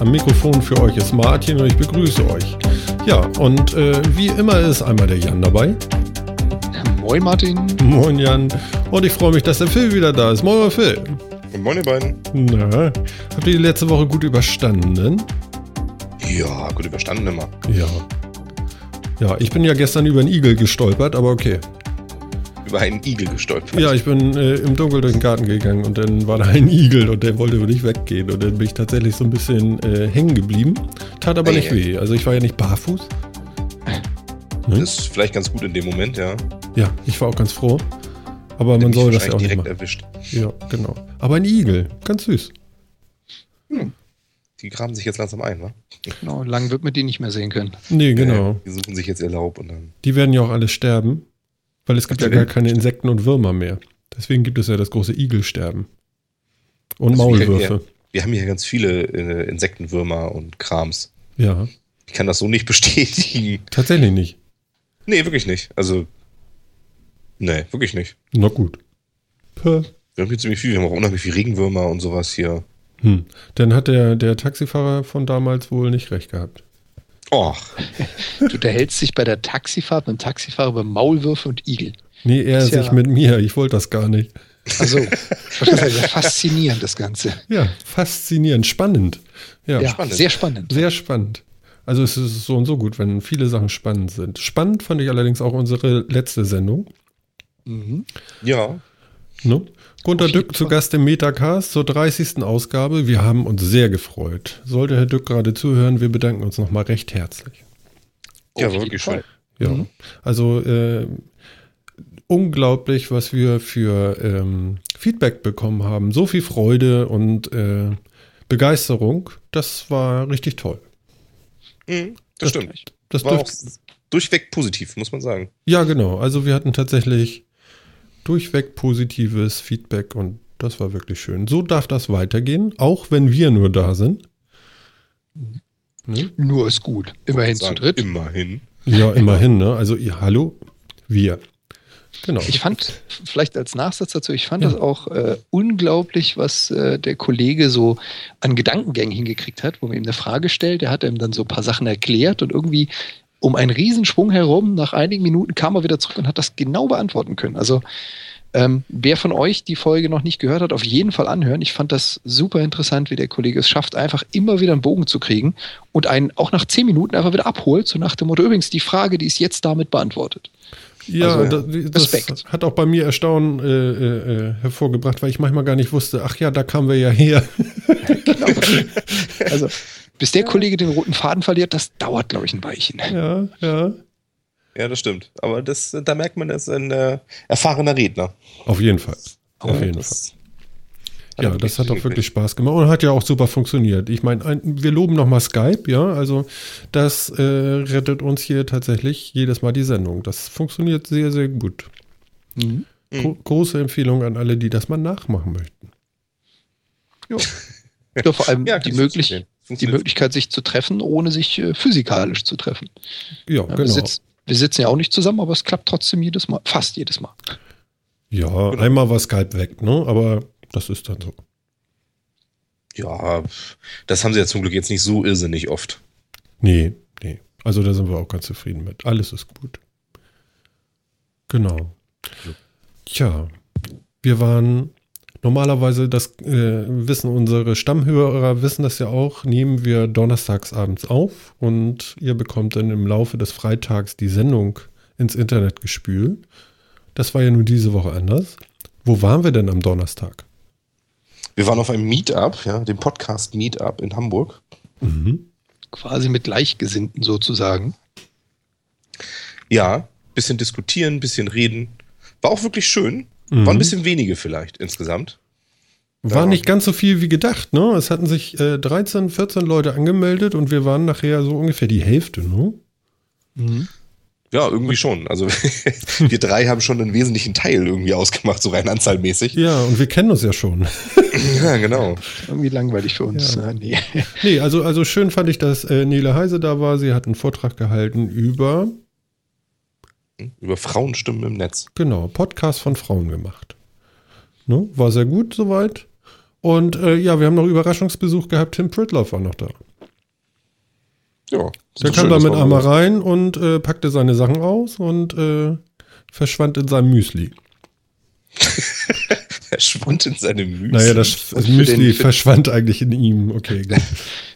Am Mikrofon für euch ist Martin und ich begrüße euch. Ja, und äh, wie immer ist einmal der Jan dabei. Moin Martin. Moin Jan. Und ich freue mich, dass der Phil wieder da ist. Moin Phil. Moin ihr beiden. Na, habt ihr die letzte Woche gut überstanden? Ja, gut überstanden immer. Ja. Ja, ich bin ja gestern über einen Igel gestolpert, aber okay. Über einen Igel gestolpert? Ja, ich bin äh, im Dunkeln durch den Garten gegangen und dann war da ein Igel und der wollte nicht weggehen. Und dann bin ich tatsächlich so ein bisschen äh, hängen geblieben. Tat aber nicht weh. Also ich war ja nicht barfuß. Das ist vielleicht ganz gut in dem Moment, ja. Ja, ich war auch ganz froh. Aber man soll das ja auch wahrscheinlich nicht direkt machen. erwischt. Ja, genau. Aber ein Igel, ganz süß. Die graben sich jetzt langsam ein, wa? Genau, lang wird man die nicht mehr sehen können. Nee, genau. Die suchen sich jetzt ihr Laub und dann. Die werden ja auch alle sterben, weil es gibt ja gar keine Insekten und Würmer mehr. Deswegen gibt es ja das große Igelsterben. Und Also Maulwürfe. Wir haben hier ganz viele äh, Insektenwürmer und Krams. Ja, Ich kann das so nicht bestätigen. tatsächlich nicht. Nee, wirklich nicht. Also. Nee, wirklich nicht. Na gut. Puh. Wir haben hier ziemlich viel. Wir haben auch unheimlich viel Regenwürmer und sowas hier. Hm. Dann hat der, der Taxifahrer von damals wohl nicht recht gehabt. Och, Du unterhältst dich bei der Taxifahrt mit dem Taxifahrer über Maulwürfe und Igel. Nee, er Ist ja- sich mit mir. Ich wollte das gar nicht. Also, das ist ja faszinierend, das Ganze. Ja, faszinierend, spannend. Ja, Ja, spannend. sehr spannend. sehr spannend. Also es ist so und so gut, wenn viele Sachen spannend sind. Spannend fand ich allerdings auch unsere letzte Sendung. Mhm. ja. Ne? Gunter Dück zu. Gast im Metacast zur 30. Ausgabe. Wir haben uns sehr gefreut. Sollte Herr Dück gerade zuhören, wir bedanken uns nochmal recht herzlich. Ja, jeden wirklich schön. Ja, Mhm. also äh, unglaublich, was wir für ähm, Feedback bekommen haben. So viel Freude und äh, Begeisterung. Das war richtig toll. Mhm, das stimmt. Das War auch durchweg positiv, muss man sagen. ja, genau. Also wir hatten tatsächlich durchweg positives Feedback und das war wirklich schön. So darf das weitergehen, auch wenn wir nur da sind. Ne? Nur ist gut. Immerhin zu dritt. Immerhin. Ja, immerhin, ne? Also ihr, hallo, wir. Genau. Ich fand, vielleicht als Nachsatz dazu, ich fand Ja. das auch äh, unglaublich, was äh, der Kollege so an Gedankengängen hingekriegt hat, wo man ihm eine Frage stellt. Der hat ihm dann so ein paar Sachen erklärt und irgendwie um einen Riesensprung herum, nach einigen Minuten kam er wieder zurück und hat das genau beantworten können. Also ähm, wer von euch die Folge noch nicht gehört hat, auf jeden Fall anhören. Ich fand das super interessant, wie der Kollege es schafft, einfach immer wieder einen Bogen zu kriegen und einen auch nach zehn Minuten einfach wieder abholt, so nach dem Motto, übrigens, die Frage, die ist jetzt damit beantwortet. Ja, Also, da- das Respekt. hat auch bei mir Erstaunen äh, äh, äh, hervorgebracht, weil ich manchmal gar nicht wusste, ach ja, da kamen wir ja her. Also, bis der Kollege den roten Faden verliert, das dauert, glaube ich, ein Weilchen. ja, ja. Ja, das stimmt. Aber das, da merkt man, er ist ein äh, erfahrener Redner. Auf jeden Fall. Auf Ja, jeden das- Fall. Ja, hat das hat auch wirklich Spaß gemacht und hat ja auch super funktioniert. Ich meine, ein- wir loben nochmal Skype, ja, also das äh, rettet uns hier tatsächlich jedes Mal die Sendung. Das funktioniert sehr, sehr gut. Mhm. Gro große Empfehlung an alle, die das mal nachmachen möchten. Ja, vor allem Ja, die, möglich. Die. Möglichkeit, sich zu treffen, ohne sich äh, physikalisch zu treffen. Ja, Ja, wir, genau. sitzen, wir sitzen ja auch nicht zusammen, aber es klappt trotzdem jedes Mal, fast jedes Mal. Ja, Genau. einmal war Skype weg, ne? Aber das ist dann so. Ja, das haben sie ja zum Glück jetzt nicht so irrsinnig oft. Nee, nee. Also da sind wir auch ganz zufrieden mit. Alles ist gut. Genau. Tja, wir waren normalerweise, das äh, wissen unsere Stammhörer, wissen das ja auch, nehmen wir donnerstags abends auf und ihr bekommt dann im Laufe des Freitags die Sendung ins Internet gespült. Das war ja nun diese Woche anders. Wo waren wir denn am Donnerstag? Wir waren auf einem Meetup, ja, dem Podcast Meetup in Hamburg. Mhm. Quasi mit Gleichgesinnten sozusagen. Ja, bisschen diskutieren, bisschen reden. War auch wirklich schön. Mhm. War ein bisschen wenige vielleicht insgesamt. War nicht ganz so viel wie gedacht, ne? Es hatten sich äh, 13, 14 Leute angemeldet und wir waren nachher so ungefähr die Hälfte, ne? Ja, irgendwie schon. Also wir drei haben schon einen wesentlichen Teil irgendwie ausgemacht, so rein anzahlmäßig. Ja, und wir kennen uns ja schon. Ja, genau. Irgendwie langweilig für uns. Ja. Ja. nee. nee, also, also schön fand ich, dass äh, Nele Heise da war. Sie hat einen Vortrag gehalten über, Über Frauenstimmen im Netz. genau, Podcast von Frauen gemacht. Ne? War sehr gut soweit. Und äh, ja, wir haben noch Überraschungsbesuch gehabt. Tim Pritloff war noch da. Ja. Der kam da mit einmal rein und äh, packte seine Sachen aus und äh, verschwand in seinem Müsli. verschwand in seinem Müsli. Naja, das, das Müsli den, verschwand eigentlich in ihm. Okay, gut.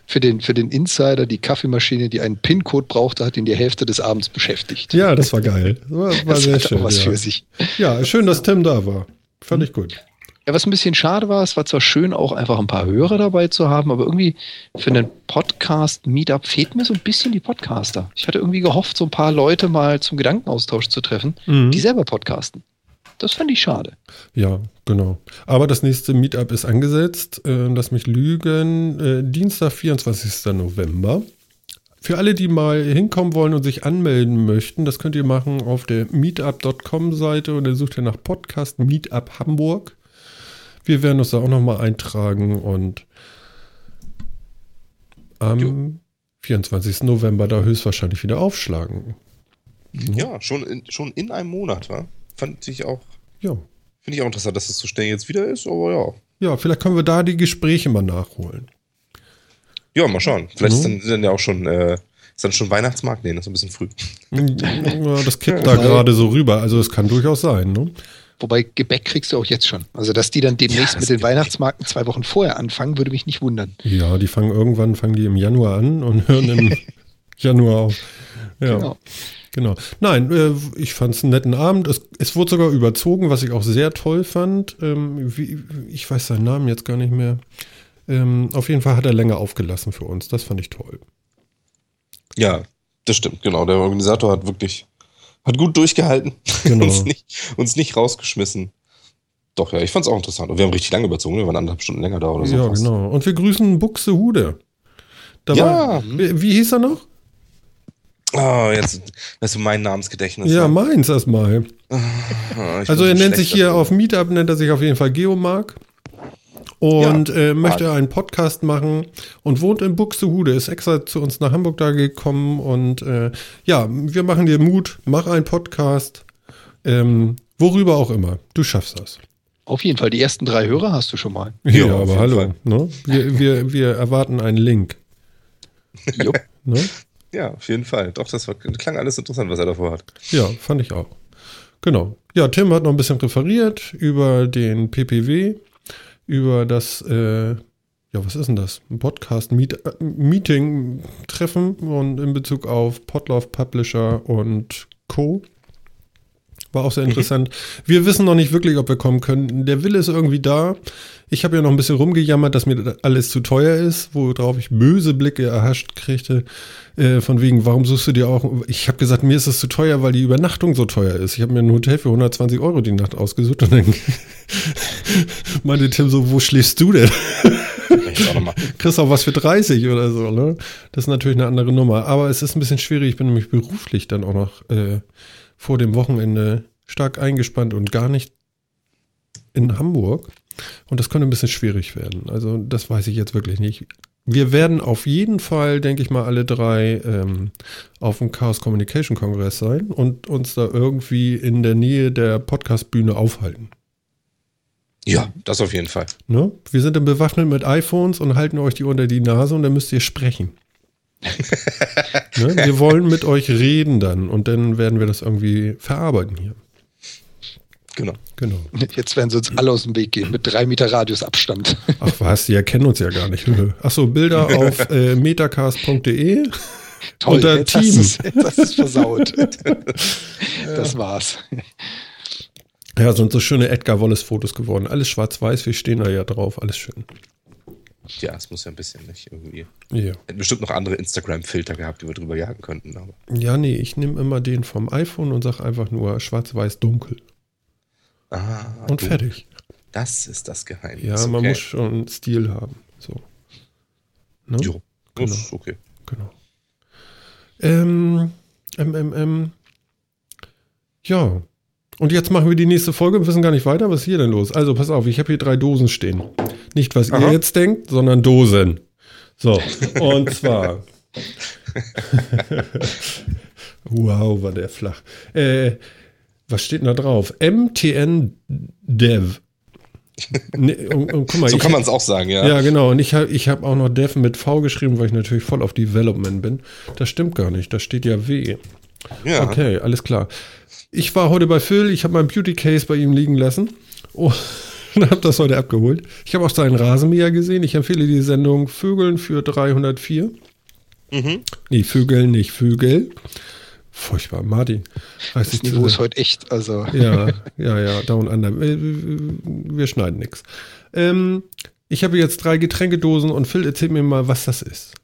Für, den, für den Insider, die Kaffeemaschine, die einen PIN-Code brauchte, hat ihn die Hälfte des Abends beschäftigt. Ja, das war geil. War, war das sehr schön. was ja. für sich. ja, schön, dass Tim da war. Fand ich gut. Ja, was ein bisschen schade war, es war zwar schön, auch einfach ein paar Hörer dabei zu haben, aber irgendwie für einen Podcast-Meetup fehlt mir so ein bisschen die Podcaster. Ich hatte irgendwie gehofft, so ein paar Leute mal zum Gedankenaustausch zu treffen, Mhm. die selber podcasten. Das fand ich schade. Ja, genau. Aber das nächste Meetup ist angesetzt. Äh, lass mich lügen. Äh, Dienstag, 24. November. Für alle, die mal hinkommen wollen und sich anmelden möchten, das könnt ihr machen auf der meetup.com-Seite und dann sucht ihr nach Podcast Meetup Hamburg. Wir werden uns da auch nochmal eintragen und am Jo. 24. November da höchstwahrscheinlich wieder aufschlagen. Ja, schon in, schon in einem Monat, wa? Fand ich auch, Ja. finde ich auch interessant, dass es so schnell jetzt wieder ist, aber ja. Ja, vielleicht können wir da die Gespräche mal nachholen. Ja, mal schauen. Vielleicht Mhm. ist dann, sind dann ja auch schon, äh, ist dann schon Weihnachtsmarkt? Nee, das ist ein bisschen früh. Ja, das kippt da gerade so rüber. Also es kann durchaus sein. Ne? Wobei Gebäck kriegst du auch jetzt schon. Also, dass die dann demnächst Ja, das mit den Gebäck. Weihnachtsmarken zwei Wochen vorher anfangen, würde mich nicht wundern. Ja, die fangen irgendwann fangen die im Januar an und hören im Januar auf. Ja, genau. Genau. Nein, äh, ich fand es einen netten Abend. Es, es wurde sogar überzogen, was ich auch sehr toll fand. Ähm, wie, ich weiß seinen Namen jetzt gar nicht mehr. Ähm, auf jeden Fall hat er länger aufgelassen für uns. Das fand ich toll. Ja, das stimmt, genau. Der Organisator hat wirklich, hat gut durchgehalten. Genau. uns, nicht, uns nicht rausgeschmissen. Doch, ja, ich fand's auch interessant. Und wir haben richtig lange überzogen. Wir waren anderthalb Stunden länger da oder so. ja, fast. genau. Und wir grüßen Buxtehude. Da Ja. war, wie, wie hieß er noch? Ah, jetzt, weißt du, mein Namensgedächtnis. Ja, ne? meins erstmal. Ich Also er so nennt sich hier auf Meetup, nennt er sich auf jeden Fall Geomark. Und äh, möchte einen Podcast machen und wohnt in Buxtehude, ist extra zu uns nach Hamburg da gekommen und äh, ja, wir machen dir Mut, mach einen Podcast, ähm, worüber auch immer, du schaffst das. Auf jeden Fall, die ersten drei Hörer hast du schon mal. Ja, Ja, aber hallo, ne? wir, wir, wir erwarten einen Link. Jupp. Ne? Ja, auf jeden Fall. Doch, das war, klang alles interessant, was er davor hat. Ja, fand ich auch. Genau. Ja, Tim hat noch ein bisschen referiert über den PPW, über das, äh, ja, was ist denn das? Ein Podcast Meet, äh, und in Bezug auf Podlove Publisher und Co. War auch sehr interessant. Wir wissen noch nicht wirklich, ob wir kommen können. Der Wille ist irgendwie da. Ich habe ja noch ein bisschen rumgejammert, dass mir alles zu teuer ist, worauf ich böse Blicke erhascht kriegte. Äh, von wegen, warum suchst du dir auch? Ich habe gesagt, mir ist es zu teuer, weil die Übernachtung so teuer ist. Ich habe mir ein Hotel für 120 Euro die Nacht ausgesucht und dann meinte Tim so, wo schläfst du denn? Kriegst auch was für 30 oder so, ne? Das ist natürlich eine andere Nummer. Aber es ist ein bisschen schwierig. Ich bin nämlich beruflich dann auch noch äh, vor dem Wochenende stark eingespannt und gar nicht in Hamburg. Und das könnte ein bisschen schwierig werden. Also, das weiß ich jetzt wirklich nicht. Wir werden auf jeden Fall, denke ich mal, alle drei ähm, auf dem Chaos Communication Kongress sein und uns da irgendwie in der Nähe der Podcast-Bühne aufhalten. Ja, das auf jeden Fall. Ne? Wir sind dann bewaffnet mit iPhones und halten euch die unter die Nase und dann müsst ihr sprechen. ne? Wir wollen mit euch reden dann und dann werden wir das irgendwie verarbeiten hier. Genau. Genau. Jetzt werden sie uns alle aus dem Weg gehen, mit drei Meter Radius Abstand. Ach was, die erkennen uns ja gar nicht. Achso, Bilder auf äh, metacast.de. Unter jetzt Team. hast du es versaut. Das war's. Ja, sind so schöne Edgar Wallace-Fotos geworden. Alles schwarz-weiß, wir stehen da ja drauf, alles schön. Ja, es muss ja ein bisschen nicht irgendwie. Ja, Hätten bestimmt noch andere Instagram-Filter gehabt, die wir drüber jagen könnten. Aber ja nee, ich nehme immer den vom iPhone und sage einfach nur schwarz-weiß-dunkel. ah, Und du, fertig. Das ist das Geheimnis. Ja, man okay. muss schon Stil haben. So. Ne? Jo, Genau. das ist okay. Genau. Ähm, ähm, ähm, ähm. Ja. Und jetzt machen wir die nächste Folge und wissen gar nicht weiter. Was ist hier denn los? Also, pass auf, ich habe hier drei Dosen stehen. Nicht, was ihr Aha. jetzt denkt, sondern Dosen. So, und zwar. wow, war der flach. Äh, was steht denn da drauf? MTN Dev. Nee, und, und guck mal, so kann man es auch sagen, ja. Ja, genau. Und ich habe ich hab auch noch Dev mit V geschrieben, weil ich natürlich voll auf Development bin. Das stimmt gar nicht. Da steht ja W. Ja. Okay, alles klar. Ich war heute bei Phil, ich habe mein Beauty Case bei ihm liegen lassen und habe das heute abgeholt. Ich habe auch seinen Rasenmäher gesehen. Ich empfehle die Sendung Vögeln für 304. Mhm. Nee, Vögeln, nicht Vögel. Furchtbar, Martin. Reiß Das Niveau ist zusammen. heute echt, also. Ja, ja, ja, down under. Äh, Wir schneiden nichts. Ähm, ich habe jetzt drei Getränkedosen und Phil erzählt mir mal, was das ist.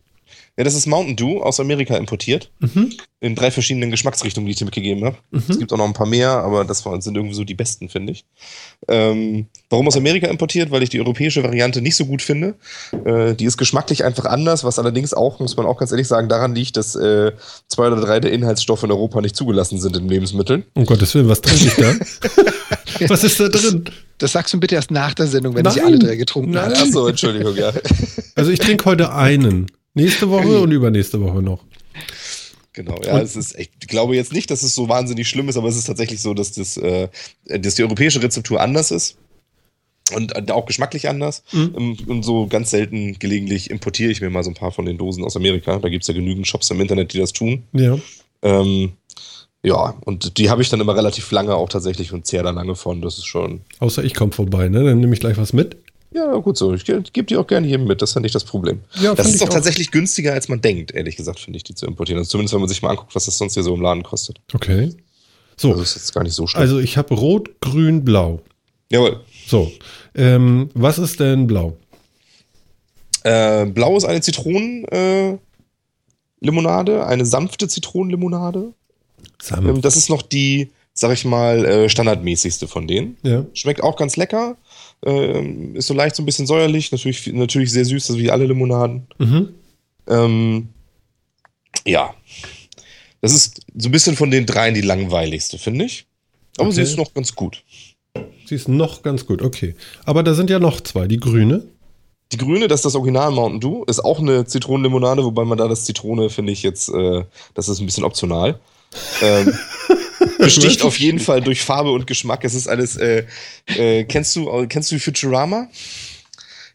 Ja, das ist Mountain Dew aus Amerika importiert. Mhm. In drei verschiedenen Geschmacksrichtungen, die ich dir mitgegeben habe. Es gibt auch noch ein paar mehr, aber das waren- sind irgendwie so die besten, finde ich. Ähm, warum aus Amerika importiert? Weil ich die europäische Variante nicht so gut finde. Äh, die ist geschmacklich einfach anders, was allerdings auch, muss man auch ganz ehrlich sagen, daran liegt, dass äh, zwei oder drei der Inhaltsstoffe in Europa nicht zugelassen sind in Lebensmitteln. Um Gottes Willen, was trinke ich da? was ist da drin? Das sagst du bitte erst nach der Sendung, wenn Nein. sie alle drei getrunken Nein. hat. Achso, Entschuldigung, ja. Also ich trinke heute einen. Nächste Woche und übernächste Woche noch. Genau, ja, es ist echt, ich glaube jetzt nicht, dass es so wahnsinnig schlimm ist, aber es ist tatsächlich so, dass, das, äh, dass die europäische Rezeptur anders ist und äh, auch geschmacklich anders. Ähm, Und so ganz selten gelegentlich importiere ich mir mal so ein paar von den Dosen aus Amerika. Da gibt es ja genügend Shops im Internet, die das tun. Ja. Ähm, ja, und die habe ich dann immer relativ lange auch tatsächlich und zehre da lange von. Das ist schon. Außer ich komme vorbei, ne? Dann nehme ich gleich was mit. Ja, gut so. Ich ge- gebe die auch gerne jedem mit. Das ist ja nicht das Problem. Ja, das ist auch. tatsächlich günstiger, als man denkt, ehrlich gesagt, finde ich, die zu importieren. Also zumindest, wenn man sich mal anguckt, was das sonst hier so im Laden kostet. Okay. So, Also ist jetzt gar nicht so schlimm. also ich habe Rot, Grün, Blau. Jawohl. So, ähm, was ist denn Blau? Äh, Blau ist eine Zitronenlimonade, äh, eine sanfte Zitronenlimonade. Sam. Ähm, das ist noch die, sag ich mal, äh, standardmäßigste von denen. ja. Schmeckt auch ganz lecker. Ähm, ist so leicht so ein bisschen säuerlich, natürlich, natürlich sehr süß, so wie alle Limonaden. Mhm. Ähm, ja. Das ist so ein bisschen von den dreien die langweiligste, finde ich. Aber sie Okay. ist noch ganz gut. Sie ist noch ganz gut, okay. Aber da sind ja noch zwei. Die grüne. Die grüne, das ist das Original Mountain Dew, ist auch eine Zitronenlimonade, wobei man da das Zitrone, finde ich jetzt, äh, das ist ein bisschen optional. Ähm, besticht auf jeden Fall durch Farbe und Geschmack. Es ist alles, äh, äh, kennst du, kennst du Futurama?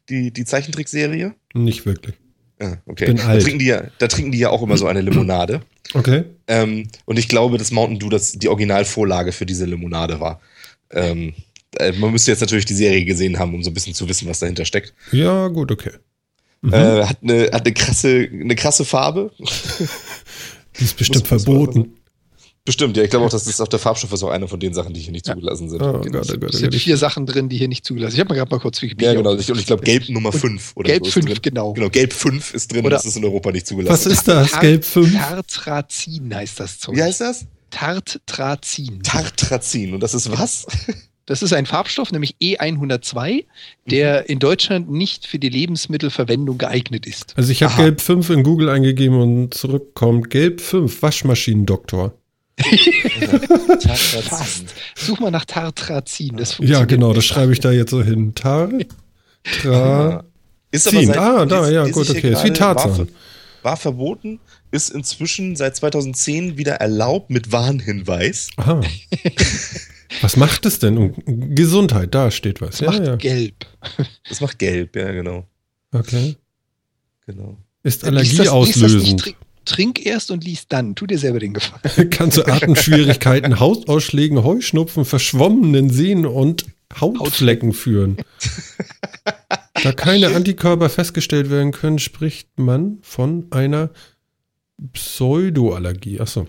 Die, die Zeichentrickserie? Nicht wirklich. Ja, okay. Bin da, alt. trinken die ja, da trinken die ja auch immer so eine Limonade. Okay. Ähm, und ich glaube, dass Mountain Dew das die Originalvorlage für diese Limonade war. Ähm, äh, man müsste jetzt natürlich die Serie gesehen haben, um so ein bisschen zu wissen, was dahinter steckt. Ja, gut, okay. Mhm. Äh, hat eine, hat eine, krasse, eine krasse Farbe. Die ist bestimmt muss- verboten. Bestimmt, ja. Ich glaube auch, dass das auf der Farbstoff ist auch eine von den Sachen, die hier nicht zugelassen sind. Oh Genau. Gott, Gott, Es sind Gott. vier Sachen drin, die hier nicht zugelassen sind. Ich habe mir gerade mal kurz Wikipedia. Ja, genau. Ich- Und ich glaube, Gelb Nummer 5 oder Gelb so ist 5, drin. genau. Genau, Gelb 5 ist drin, Oder- das ist in Europa nicht Was zugelassen. ist das? Gelb 5? Tartrazin heißt das Zeug. Wie heißt das? Tartrazin. Tartrazin. Und das ist was? Das ist ein Farbstoff, nämlich E102, der in Deutschland nicht für die Lebensmittelverwendung geeignet ist. Also ich habe. Gelb 5 in Google eingegeben und zurückkommt Gelb 5, Waschmaschinendoktor. Fast. Such mal nach Tartrazin. Das Ja, genau, das schreibe ich da jetzt so hin. Tar, tra, Ist Zin. Ah, da, ja, gut, okay. Ist wie Tarzan. War, war verboten, ist inzwischen seit 2010 wieder erlaubt mit Warnhinweis. Aha. Was macht es denn? Gesundheit, da steht was. Das Ja, macht ja. gelb. Das macht gelb, ja, genau. Okay. genau. Ist Lies das- trink, erst und lies dann. Tu dir selber den Gefallen. Kann zu Atemschwierigkeiten, Hautausschlägen, Heuschnupfen, verschwommenen Sehnen und Hautflecken führen. Da keine Antikörper festgestellt werden können, spricht man von einer Pseudoallergie. Achso.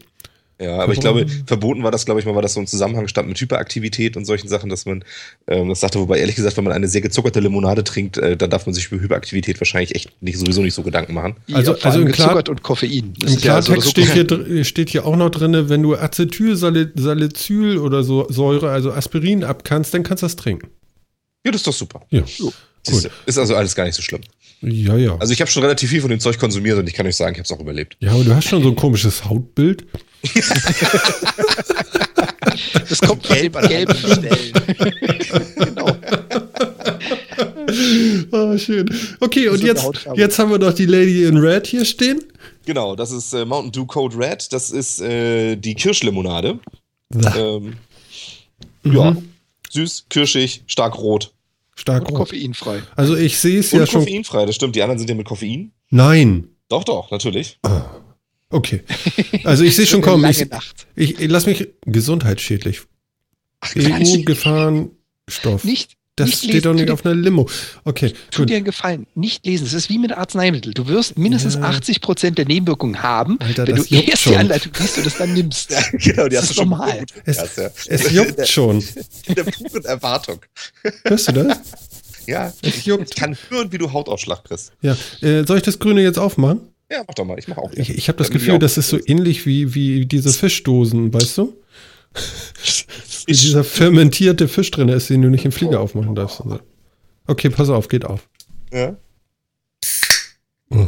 Ja, aber ich glaube, verboten war das, glaube ich mal, weil das so im Zusammenhang stand mit Hyperaktivität und solchen Sachen, dass man ähm, das sagte, wobei ehrlich gesagt, wenn man eine sehr gezuckerte Limonade trinkt, äh, dann darf man sich über Hyperaktivität wahrscheinlich echt nicht, sowieso nicht so Gedanken machen. Also- vor also im Klar- gezuckert und Koffein. Das Im ist ja so oder Klartext so- steht, hier, dr- steht hier auch noch drin, wenn du Acetylsalicyl oder so Säure, also Aspirin abkannst, dann kannst du das trinken. Ja, das ist doch super. Ja, Siehste, Ist also alles gar nicht so schlimm. Ja, ja. Also ich habe schon relativ viel von dem Zeug konsumiert und ich kann euch sagen, ich habe es auch überlebt. ja, aber du hast schon so ein komisches Hautbild. Das kommt von dem gelben Stellen. genau. Ah, schön. Okay, und jetzt, jetzt haben wir noch die Lady in Red hier stehen. Genau, das ist äh, Mountain Dew Code Red. Das ist äh, die Kirschlimonade. Ähm, Ja, süß, kirschig, stark rot. Stark Und rot. koffeinfrei. Also ich sehe es ja schon. koffeinfrei, das stimmt. Die anderen sind ja mit Koffein. Nein. Doch, doch, natürlich. Okay. Also ich sehe schon kommen. lange Ich, Nacht. ich, ich lass mich gesundheitsschädlich. Ach. EU-Gefahrenstoff. Nicht, Das nicht steht lesen. doch nicht Tu auf einer Limo. Okay, Tu gut. dir einen Gefallen, nicht lesen. Das ist wie mit Arzneimittel. Du wirst mindestens Ja. 80 Prozent der Nebenwirkungen haben, Alter, wenn das du erst schon. die Anleitung liest und es dann nimmst. Ja, genau, die Das hast du schon normal. gut Es, ja. es juckt schon. In der puren Erwartung. Hörst du das? Ja, Es ich juckt. kann hören, wie du Hautausschlag kriegst. Ja. Äh, soll ich das Grüne jetzt aufmachen? Ja, mach doch mal. Ich mach auch. Ich, ich habe das Gefühl, das ist so ähnlich wie, wie diese Fischdosen, weißt du? Dieser fermentierte Fisch drin ist, den du nicht im Flieger aufmachen darfst. so. Okay, pass auf, geht auf. Ja. Oh.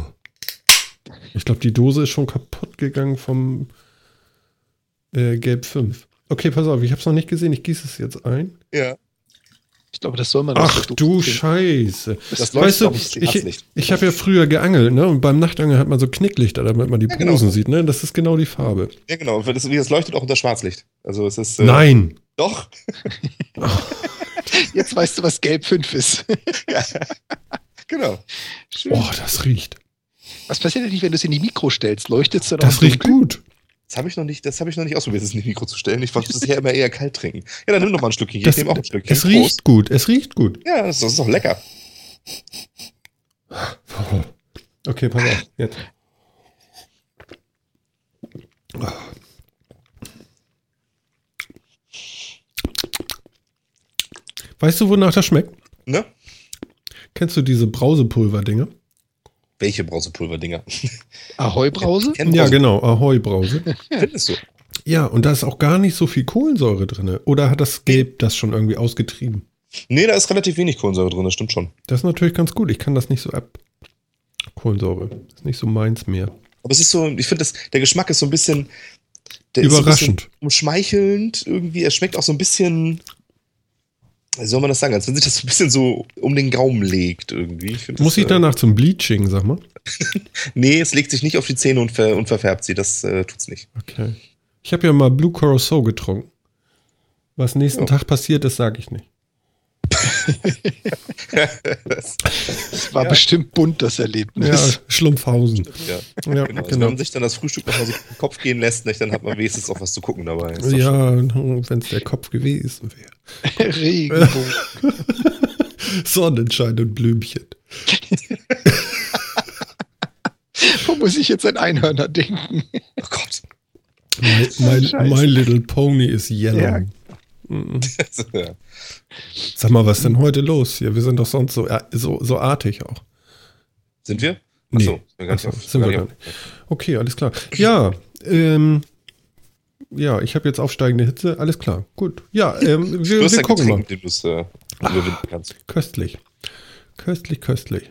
Ich glaube, die Dose ist schon kaputt gegangen vom äh, Gelb 5. Okay, pass auf, ich habe es noch nicht gesehen. Ich gieße es jetzt ein. ja. Ich glaube, das soll man Ach du trinken. Scheiße. Das Weißt du, ich, ich, nicht. ich habe ja früher geangelt, ne? Und beim Nachtangeln hat man so Knicklichter, damit man die Ja, Posen genau. sieht, ne? Das ist genau die Farbe. Ja, genau. Das, das leuchtet auch unter Schwarzlicht. Also es ist. Äh, Nein. Doch. Jetzt weißt du, was Gelb 5 ist. ja. Genau. Schön. Oh, das riecht. Was passiert eigentlich, wenn du es in die Mikro stellst? Leuchtet es dann Das riecht gut. Das habe ich noch nicht, das habe ich noch nicht ausprobiert, das in die Mikro zu stellen. Ich wollte bisher immer eher kalt trinken. Ja, dann nimm doch mal ein Stückchen. Das, ich nehme auch ein Stückchen. es riecht gut. Es riecht gut. Ja, das, das ist doch lecker. Okay, pass auf. Jetzt. Weißt du, wonach das schmeckt? Ne? Kennst du diese Brausepulver-Dinger? Welche Brausepulverdinger? Ahoi-Brause? Kennt Ja, Brause- genau. Ahoi-Brause. Findest du? Ja, und da ist auch gar nicht so viel Kohlensäure drin. Oder hat das Gelb das schon irgendwie ausgetrieben? Nee, da ist relativ wenig Kohlensäure drin, das stimmt schon. Das ist natürlich ganz gut. Ich kann das nicht so ab. Kohlensäure. Ist nicht so meins mehr. Aber es ist so, ich finde, das- der Geschmack ist so ein bisschen. Der Überraschend. Ist so ein bisschen umschmeichelnd irgendwie. Er schmeckt auch so ein bisschen. Wie soll man das sagen? Als wenn sich das so ein bisschen so um den Gaumen legt irgendwie. Ich Muss das, ich danach zum Bleaching, sag mal? Äh, nee, es legt sich nicht auf die Zähne und, ver, und verfärbt sie. Das äh, tut's nicht. Okay. Ich habe ja mal Blue Curacao getrunken. Was nächsten Ja. Tag passiert ist, sage ich nicht. Das, Das war Ja. bestimmt bunt, das Erlebnis. Ja, Schlumpfhausen. ja, Ja, genau. Also, genau. wenn man sich dann das Frühstück nochmal so im Kopf gehen lässt, nicht, dann hat man wenigstens auch was zu gucken dabei. Ja, wenn es der Kopf gewesen wäre. Regenbogen. Sonnenschein und Blümchen. Wo muss ich jetzt an Einhörner denken? Oh Gott. My, my, my Little Pony is yellow. Ja. Mhm. ja. Sag mal, was ist denn heute los hier? Wir sind doch sonst so, äh, so, so artig auch. Sind wir? Nee. Achso, wir gar nicht Ach so, auf- sind wir gar nicht Okay, alles klar. Ja, ähm, ja, ich habe jetzt aufsteigende Hitze. Alles klar, gut. Ja, ähm, wir, wir gucken mal. mit dem du es äh, kannst. Köstlich. Köstlich, köstlich.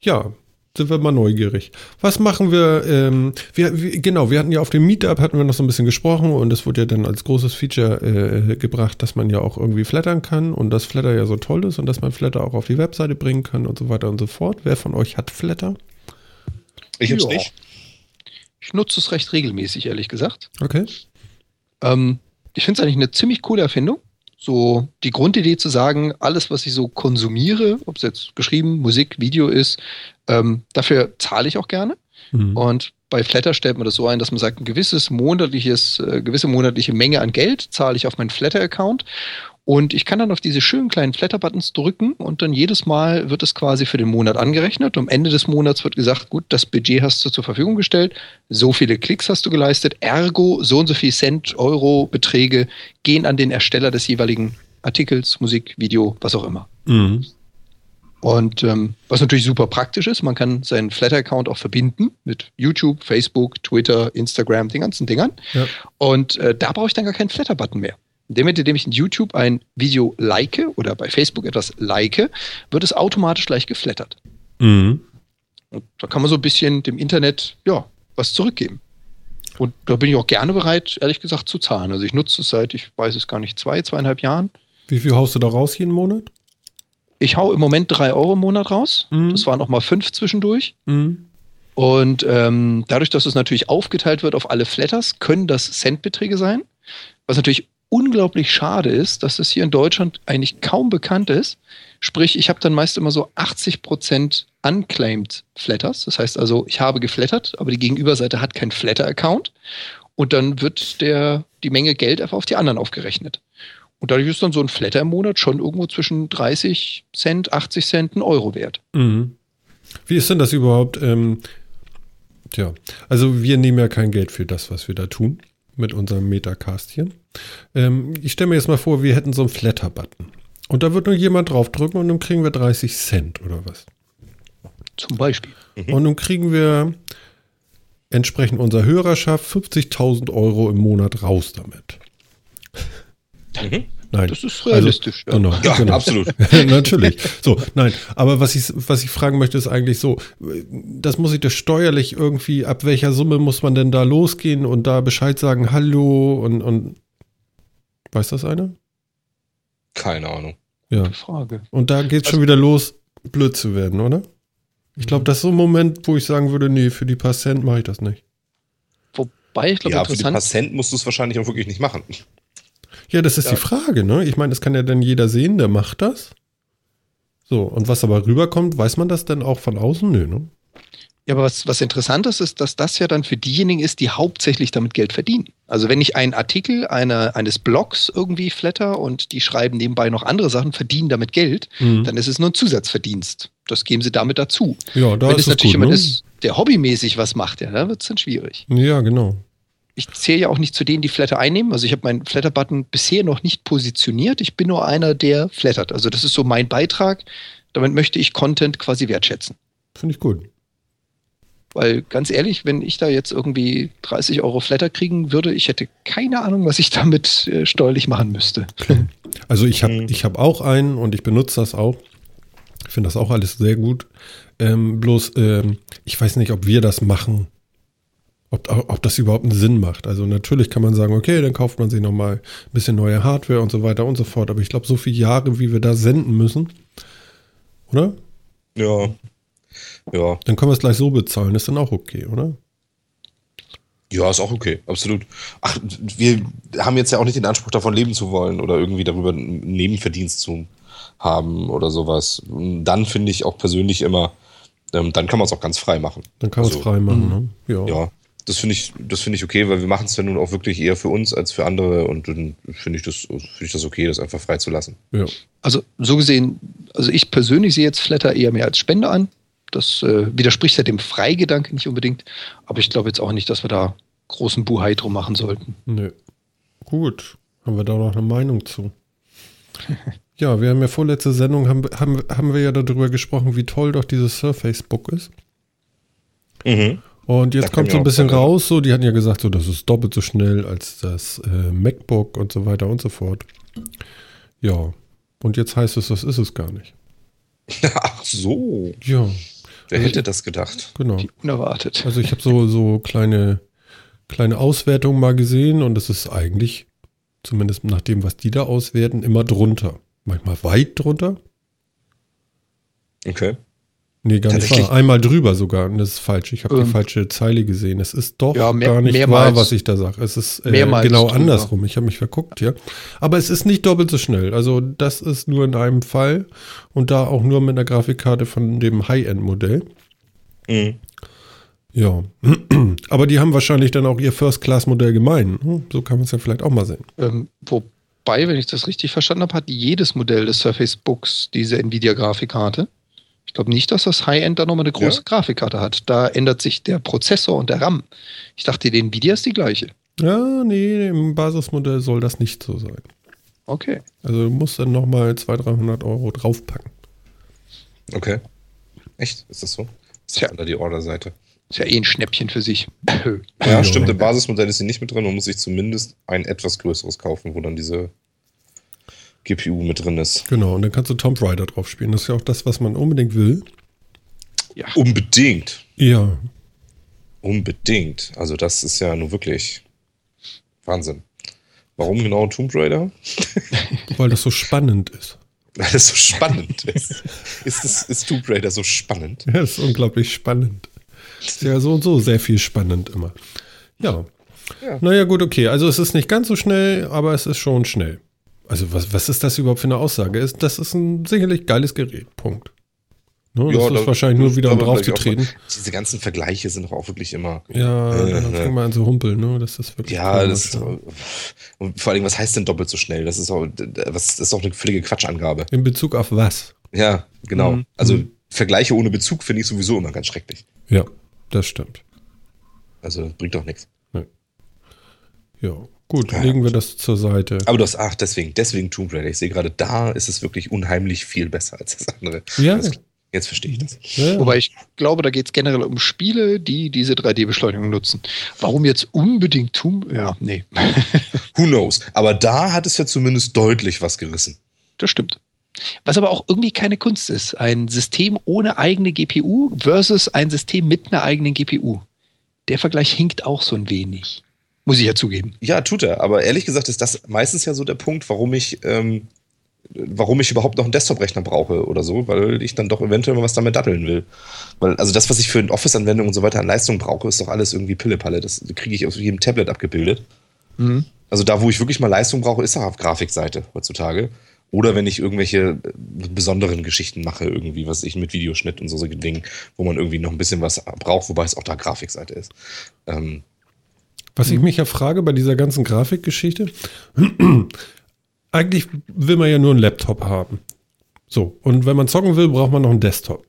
Ja, sind wir mal neugierig. Was machen wir? Ähm, wir, wir genau, wir hatten ja auf dem Meetup hatten wir noch so ein bisschen gesprochen und es wurde ja dann als großes Feature äh, gebracht, dass man ja auch irgendwie flattern kann und dass Flatter ja so toll ist und dass man Flatter auch auf die Webseite bringen kann und so weiter und so fort. Wer von euch hat Flatter? Ich hab's Ja. nicht. Ich nutze es recht regelmäßig, ehrlich gesagt. Okay. Ähm, ich finde es eigentlich eine ziemlich coole Erfindung. So die Grundidee zu sagen, alles, was ich so konsumiere, ob es jetzt geschrieben, Musik, Video ist, ähm, dafür zahle ich auch gerne. Mhm. Und bei Flatter stellt man das so ein, dass man sagt, ein gewisses monatliches, äh, gewisse monatliche Menge an Geld zahle ich auf meinen Flatter-Account. Und ich kann dann auf diese schönen kleinen Flatter-Buttons drücken und dann jedes Mal wird es quasi für den Monat angerechnet. Am Ende des Monats wird gesagt, gut, das Budget hast du zur Verfügung gestellt, so viele Klicks hast du geleistet, ergo so und so viel Cent, Euro, Beträge gehen an den Ersteller des jeweiligen Artikels, Musik, Video, was auch immer. Mhm. Und ähm, was natürlich super praktisch ist, man kann seinen Flatter-Account auch verbinden mit YouTube, Facebook, Twitter, Instagram, den ganzen Dingern. Ja. Und äh, da brauche ich dann gar keinen Flatter-Button mehr. In dem Moment, in dem ich in YouTube ein Video like oder bei Facebook etwas like, wird es automatisch gleich geflattert. Mhm. Und da kann man so ein bisschen dem Internet, ja, was zurückgeben. Und da bin ich auch gerne bereit, ehrlich gesagt, zu zahlen. Also ich nutze es seit, ich weiß es gar nicht, zwei, zweieinhalb Jahren. Wie viel haust du da raus jeden Monat? Ich hau im Moment drei Euro im Monat raus. Mhm. Das waren auch mal fünf zwischendurch. Mhm. Und ähm, dadurch, dass es natürlich aufgeteilt wird auf alle Flatters, können das Centbeträge sein, was natürlich unglaublich schade ist, dass es hier in Deutschland eigentlich kaum bekannt ist. Sprich, ich habe dann meist immer so 80% unclaimed Flatters. Das heißt also, ich habe geflattert, aber die Gegenüberseite hat keinen Flatter-Account. Und dann wird der, die Menge Geld einfach auf die anderen aufgerechnet. Und dadurch ist dann so ein Flatter im Monat schon irgendwo zwischen 30 Cent, 80 Cent, ein Euro wert. Mhm. Wie ist denn das überhaupt? Ähm, tja, also wir nehmen ja kein Geld für das, was wir da tun mit unserem Metacast hier. Ähm, ich stelle mir jetzt mal vor, wir hätten so einen Flatter-Button. Und da wird nur jemand draufdrücken und dann kriegen wir 30 Cent oder was. Zum Beispiel. Mhm. Und nun kriegen wir entsprechend unserer Hörerschaft 50.000 Euro im Monat raus damit. Mhm. Nein. Das ist realistisch. Also, ja. Genau, ja, genau. absolut. Natürlich. So, nein. Aber was ich, was ich fragen möchte, ist eigentlich so, das muss ich das steuerlich irgendwie, ab welcher Summe muss man denn da losgehen und da Bescheid sagen, hallo und, und weiß das einer? Keine Ahnung. Ja. Frage. Und da geht es schon also wieder los, blöd zu werden, oder? Ich glaube, das ist so ein Moment, wo ich sagen würde, nee, für die paar Cent mache ich das nicht. Wobei, ich glaube, ja, für die paar Cent musst du es wahrscheinlich auch wirklich nicht machen. Ja, das ist ja. die Frage, ne? Ich meine, das kann ja dann jeder sehen, der macht das. So, und was aber rüberkommt, weiß man das denn auch von außen? Nö, ne? Ja, aber was, was interessant ist, ist, dass das ja dann für diejenigen ist, die hauptsächlich damit Geld verdienen. Also wenn ich einen Artikel eine, eines Blogs irgendwie flatter und die schreiben nebenbei noch andere Sachen, verdienen damit Geld, mhm. dann ist es nur ein Zusatzverdienst. Das geben sie damit dazu. Ja, da wenn ist es natürlich gut, jemand ne? ist, der hobbymäßig was macht, ja, dann wird es dann schwierig. Ja, genau. Ich zähle ja auch nicht zu denen, die Flatter einnehmen. Also ich habe meinen Flatter-Button bisher noch nicht positioniert. Ich bin nur einer, der flattert. Also das ist so mein Beitrag. Damit möchte ich Content quasi wertschätzen. Finde ich gut. Weil ganz ehrlich, wenn ich da jetzt irgendwie 30 Euro Flatter kriegen würde, ich hätte keine Ahnung, was ich damit äh, steuerlich machen müsste. Also ich habe mhm. ich hab auch einen und ich benutze das auch. Ich finde das auch alles sehr gut. Ähm, bloß, ähm, ich weiß nicht, ob wir das machen. Ob, ob das überhaupt einen Sinn macht. Also natürlich kann man sagen, okay, dann kauft man sich nochmal ein bisschen neue Hardware und so weiter und so fort. Aber ich glaube, so viele Jahre, wie wir da senden müssen, oder? Ja, ja. Dann können wir es gleich so bezahlen, ist dann auch okay, oder? Ja, ist auch okay, absolut. Ach, wir haben jetzt ja auch nicht den Anspruch, davon leben zu wollen oder irgendwie darüber einen Nebenverdienst zu haben oder sowas. dann finde ich auch persönlich immer, ähm, dann kann man es auch ganz frei machen. Dann kann man es also, frei machen, ne? Ja. ja. Das finde ich, das finde ich okay, weil wir machen es ja nun auch wirklich eher für uns als für andere und dann finde ich das, finde ich das okay, das einfach frei zu lassen. Ja. Also so gesehen, also ich persönlich sehe jetzt Flatter eher mehr als Spende an. Das äh, widerspricht ja dem Freigedanke nicht unbedingt, aber ich glaube jetzt auch nicht, dass wir da großen Buhai drum machen sollten. Nö. Gut, haben wir da noch eine Meinung zu? ja, wir haben ja vorletzte Sendung, haben, haben, haben wir ja darüber gesprochen, wie toll doch dieses Surface Book ist. Mhm. Und jetzt da kommt so ein bisschen raus, so, die hatten ja gesagt, so, das ist doppelt so schnell als das äh, MacBook und so weiter und so fort. Ja. Und jetzt heißt es, das ist es gar nicht. Ach so. Ja. Wer hätte das gedacht? Genau. Wie unerwartet. Also ich habe so, so kleine, kleine Auswertungen mal gesehen und es ist eigentlich, zumindest nach dem, was die da auswerten, immer drunter. Manchmal weit drunter. Okay. Nee, gar nicht wahr. Einmal drüber sogar. Und das ist falsch. Ich habe ähm, die falsche Zeile gesehen. Es ist doch ja, mehr, gar nicht mehrmals, wahr, was ich da sage. Es ist äh, genau drüber. andersrum. Ich habe mich verguckt, ja. Aber es ist nicht doppelt so schnell. Also das ist nur in einem Fall und da auch nur mit einer Grafikkarte von dem High-End-Modell. Mhm. Ja. Aber die haben wahrscheinlich dann auch ihr First-Class-Modell gemein. Hm, so kann man es ja vielleicht auch mal sehen. Ähm, wobei, wenn ich das richtig verstanden habe, hat jedes Modell des Surface Books diese Nvidia-Grafikkarte. Ich glaube nicht, dass das High-End da nochmal eine große ja. Grafikkarte hat. Da ändert sich der Prozessor und der RAM. Ich dachte, die Nvidia ist die gleiche. Ja, nee, im Basismodell soll das nicht so sein. Okay. Also du musst dann nochmal 200, 300 Euro draufpacken. Okay. Echt? Ist das so? Ist ja unter die Orderseite. Ist ja eh ein Schnäppchen für sich. ja, stimmt. Im Basismodell ist sie nicht mit drin. Man muss sich zumindest ein etwas größeres kaufen, wo dann diese GPU mit drin ist. Genau, und dann kannst du Tomb Raider drauf spielen. Das ist ja auch das, was man unbedingt will. Ja. Unbedingt. Ja. Unbedingt. Also das ist ja nur wirklich Wahnsinn. Warum genau Tomb Raider? Weil das so spannend ist. Weil das so spannend ist. ist, das, ist Tomb Raider so spannend? Ja, ist unglaublich spannend. Ist ja so und so sehr viel spannend immer. Ja. Ja. Naja, gut, okay. Also es ist nicht ganz so schnell, aber es ist schon schnell. Also was, was ist das überhaupt für eine Aussage? Das ist ein sicherlich geiles Gerät. Punkt. Ne, ja, das ist da, wahrscheinlich nur wieder um drauf zu treten. Diese ganzen Vergleiche sind doch auch wirklich immer. Ja, äh, dann fängt man an zu humpeln, ne? Das ist wirklich. Ja, das, und vor allem, was heißt denn doppelt so schnell? Das ist auch, was, das ist auch eine völlige Quatschangabe. In Bezug auf was? Ja, genau. Mhm. Also mhm. Vergleiche ohne Bezug finde ich sowieso immer ganz schrecklich. Ja, das stimmt. Also bringt doch nichts. Nee. Ja, gut, ja, legen wir das zur Seite. Aber das, ach, deswegen, deswegen Tomb Raider. Ich sehe gerade, da ist es wirklich unheimlich viel besser als das andere. Ja. Das, Jetzt verstehe ich das. Ja. Wobei ich glaube, da geht es generell um Spiele, die diese 3D-Beschleunigung nutzen. Warum jetzt unbedingt tun? Ja, nee. Who knows? Aber da hat es ja zumindest deutlich was gerissen. Das stimmt. Was aber auch irgendwie keine Kunst ist. Ein System ohne eigene GPU versus ein System mit einer eigenen GPU. Der Vergleich hinkt auch so ein wenig. Muss ich ja zugeben. Ja, tut er. Aber ehrlich gesagt ist das meistens ja so der Punkt, warum ich ähm, warum ich überhaupt noch einen Desktop-Rechner brauche oder so, weil ich dann doch eventuell mal was damit datteln will. Weil, also das, was ich für eine Office-Anwendung und so weiter an Leistung brauche, ist doch alles irgendwie Pillepalle. Das kriege ich auf jedem Tablet abgebildet. Mhm. Also da, wo ich wirklich mal Leistung brauche, ist auch auf Grafikseite heutzutage. Oder wenn ich irgendwelche äh, besonderen Geschichten mache, irgendwie, was ich mit Videoschnitt und so, so Dingen, wo man irgendwie noch ein bisschen was braucht, wobei es auch da Grafikseite ist. Ähm, was ich mich ja frage bei dieser ganzen Grafikgeschichte, eigentlich will man ja nur einen Laptop haben. So, und wenn man zocken will, braucht man noch einen Desktop.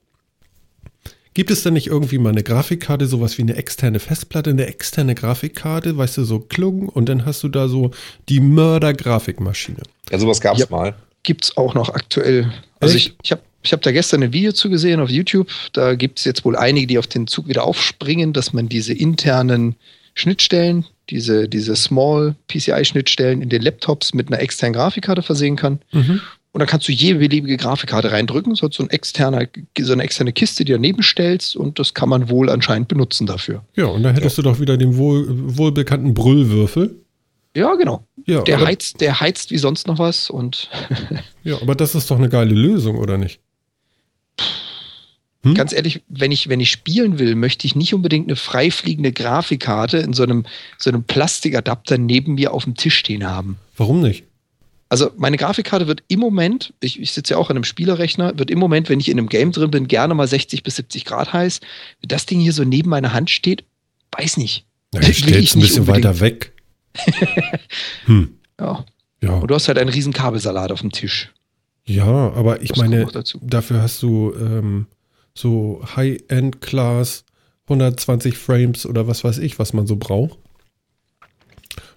Gibt es denn nicht irgendwie mal eine Grafikkarte, sowas wie eine externe Festplatte, eine externe Grafikkarte, weißt du, so klung und dann hast du da so die Mörder-Grafikmaschine. Ja, sowas gab es ja, mal. Gibt es auch noch aktuell. Also Echt? ich, ich habe ich hab da gestern ein Video zu gesehen auf YouTube. Da gibt es jetzt wohl einige, die auf den Zug wieder aufspringen, dass man diese internen Schnittstellen, diese, diese Small PCI-Schnittstellen in den Laptops mit einer externen Grafikkarte versehen kann. Mhm. Und dann kannst du jede beliebige Grafikkarte reindrücken, so ein externer, so eine externe Kiste, die daneben stellst und das kann man wohl anscheinend benutzen dafür. Ja, und dann hättest ja. du doch wieder den wohl, wohlbekannten Brüllwürfel. Ja, genau. Ja, der, heizt, der heizt wie sonst noch was und. ja, aber das ist doch eine geile Lösung, oder nicht? Hm? Ganz ehrlich, wenn ich, wenn ich spielen will, möchte ich nicht unbedingt eine freifliegende Grafikkarte in so einem, so einem Plastikadapter neben mir auf dem Tisch stehen haben. Warum nicht? Also meine Grafikkarte wird im Moment, ich, ich sitze ja auch an einem Spielerrechner, wird im Moment, wenn ich in einem Game drin bin, gerne mal 60 bis 70 Grad heiß. Wenn das Ding hier so neben meiner Hand steht, weiß nicht. Ja, ich stelle es ein bisschen unbedingt. weiter weg. hm. Ja. ja. Und du hast halt einen riesen Kabelsalat auf dem Tisch. Ja, aber ich das meine, dafür hast du ähm, so High-End-Class, 120 Frames oder was weiß ich, was man so braucht.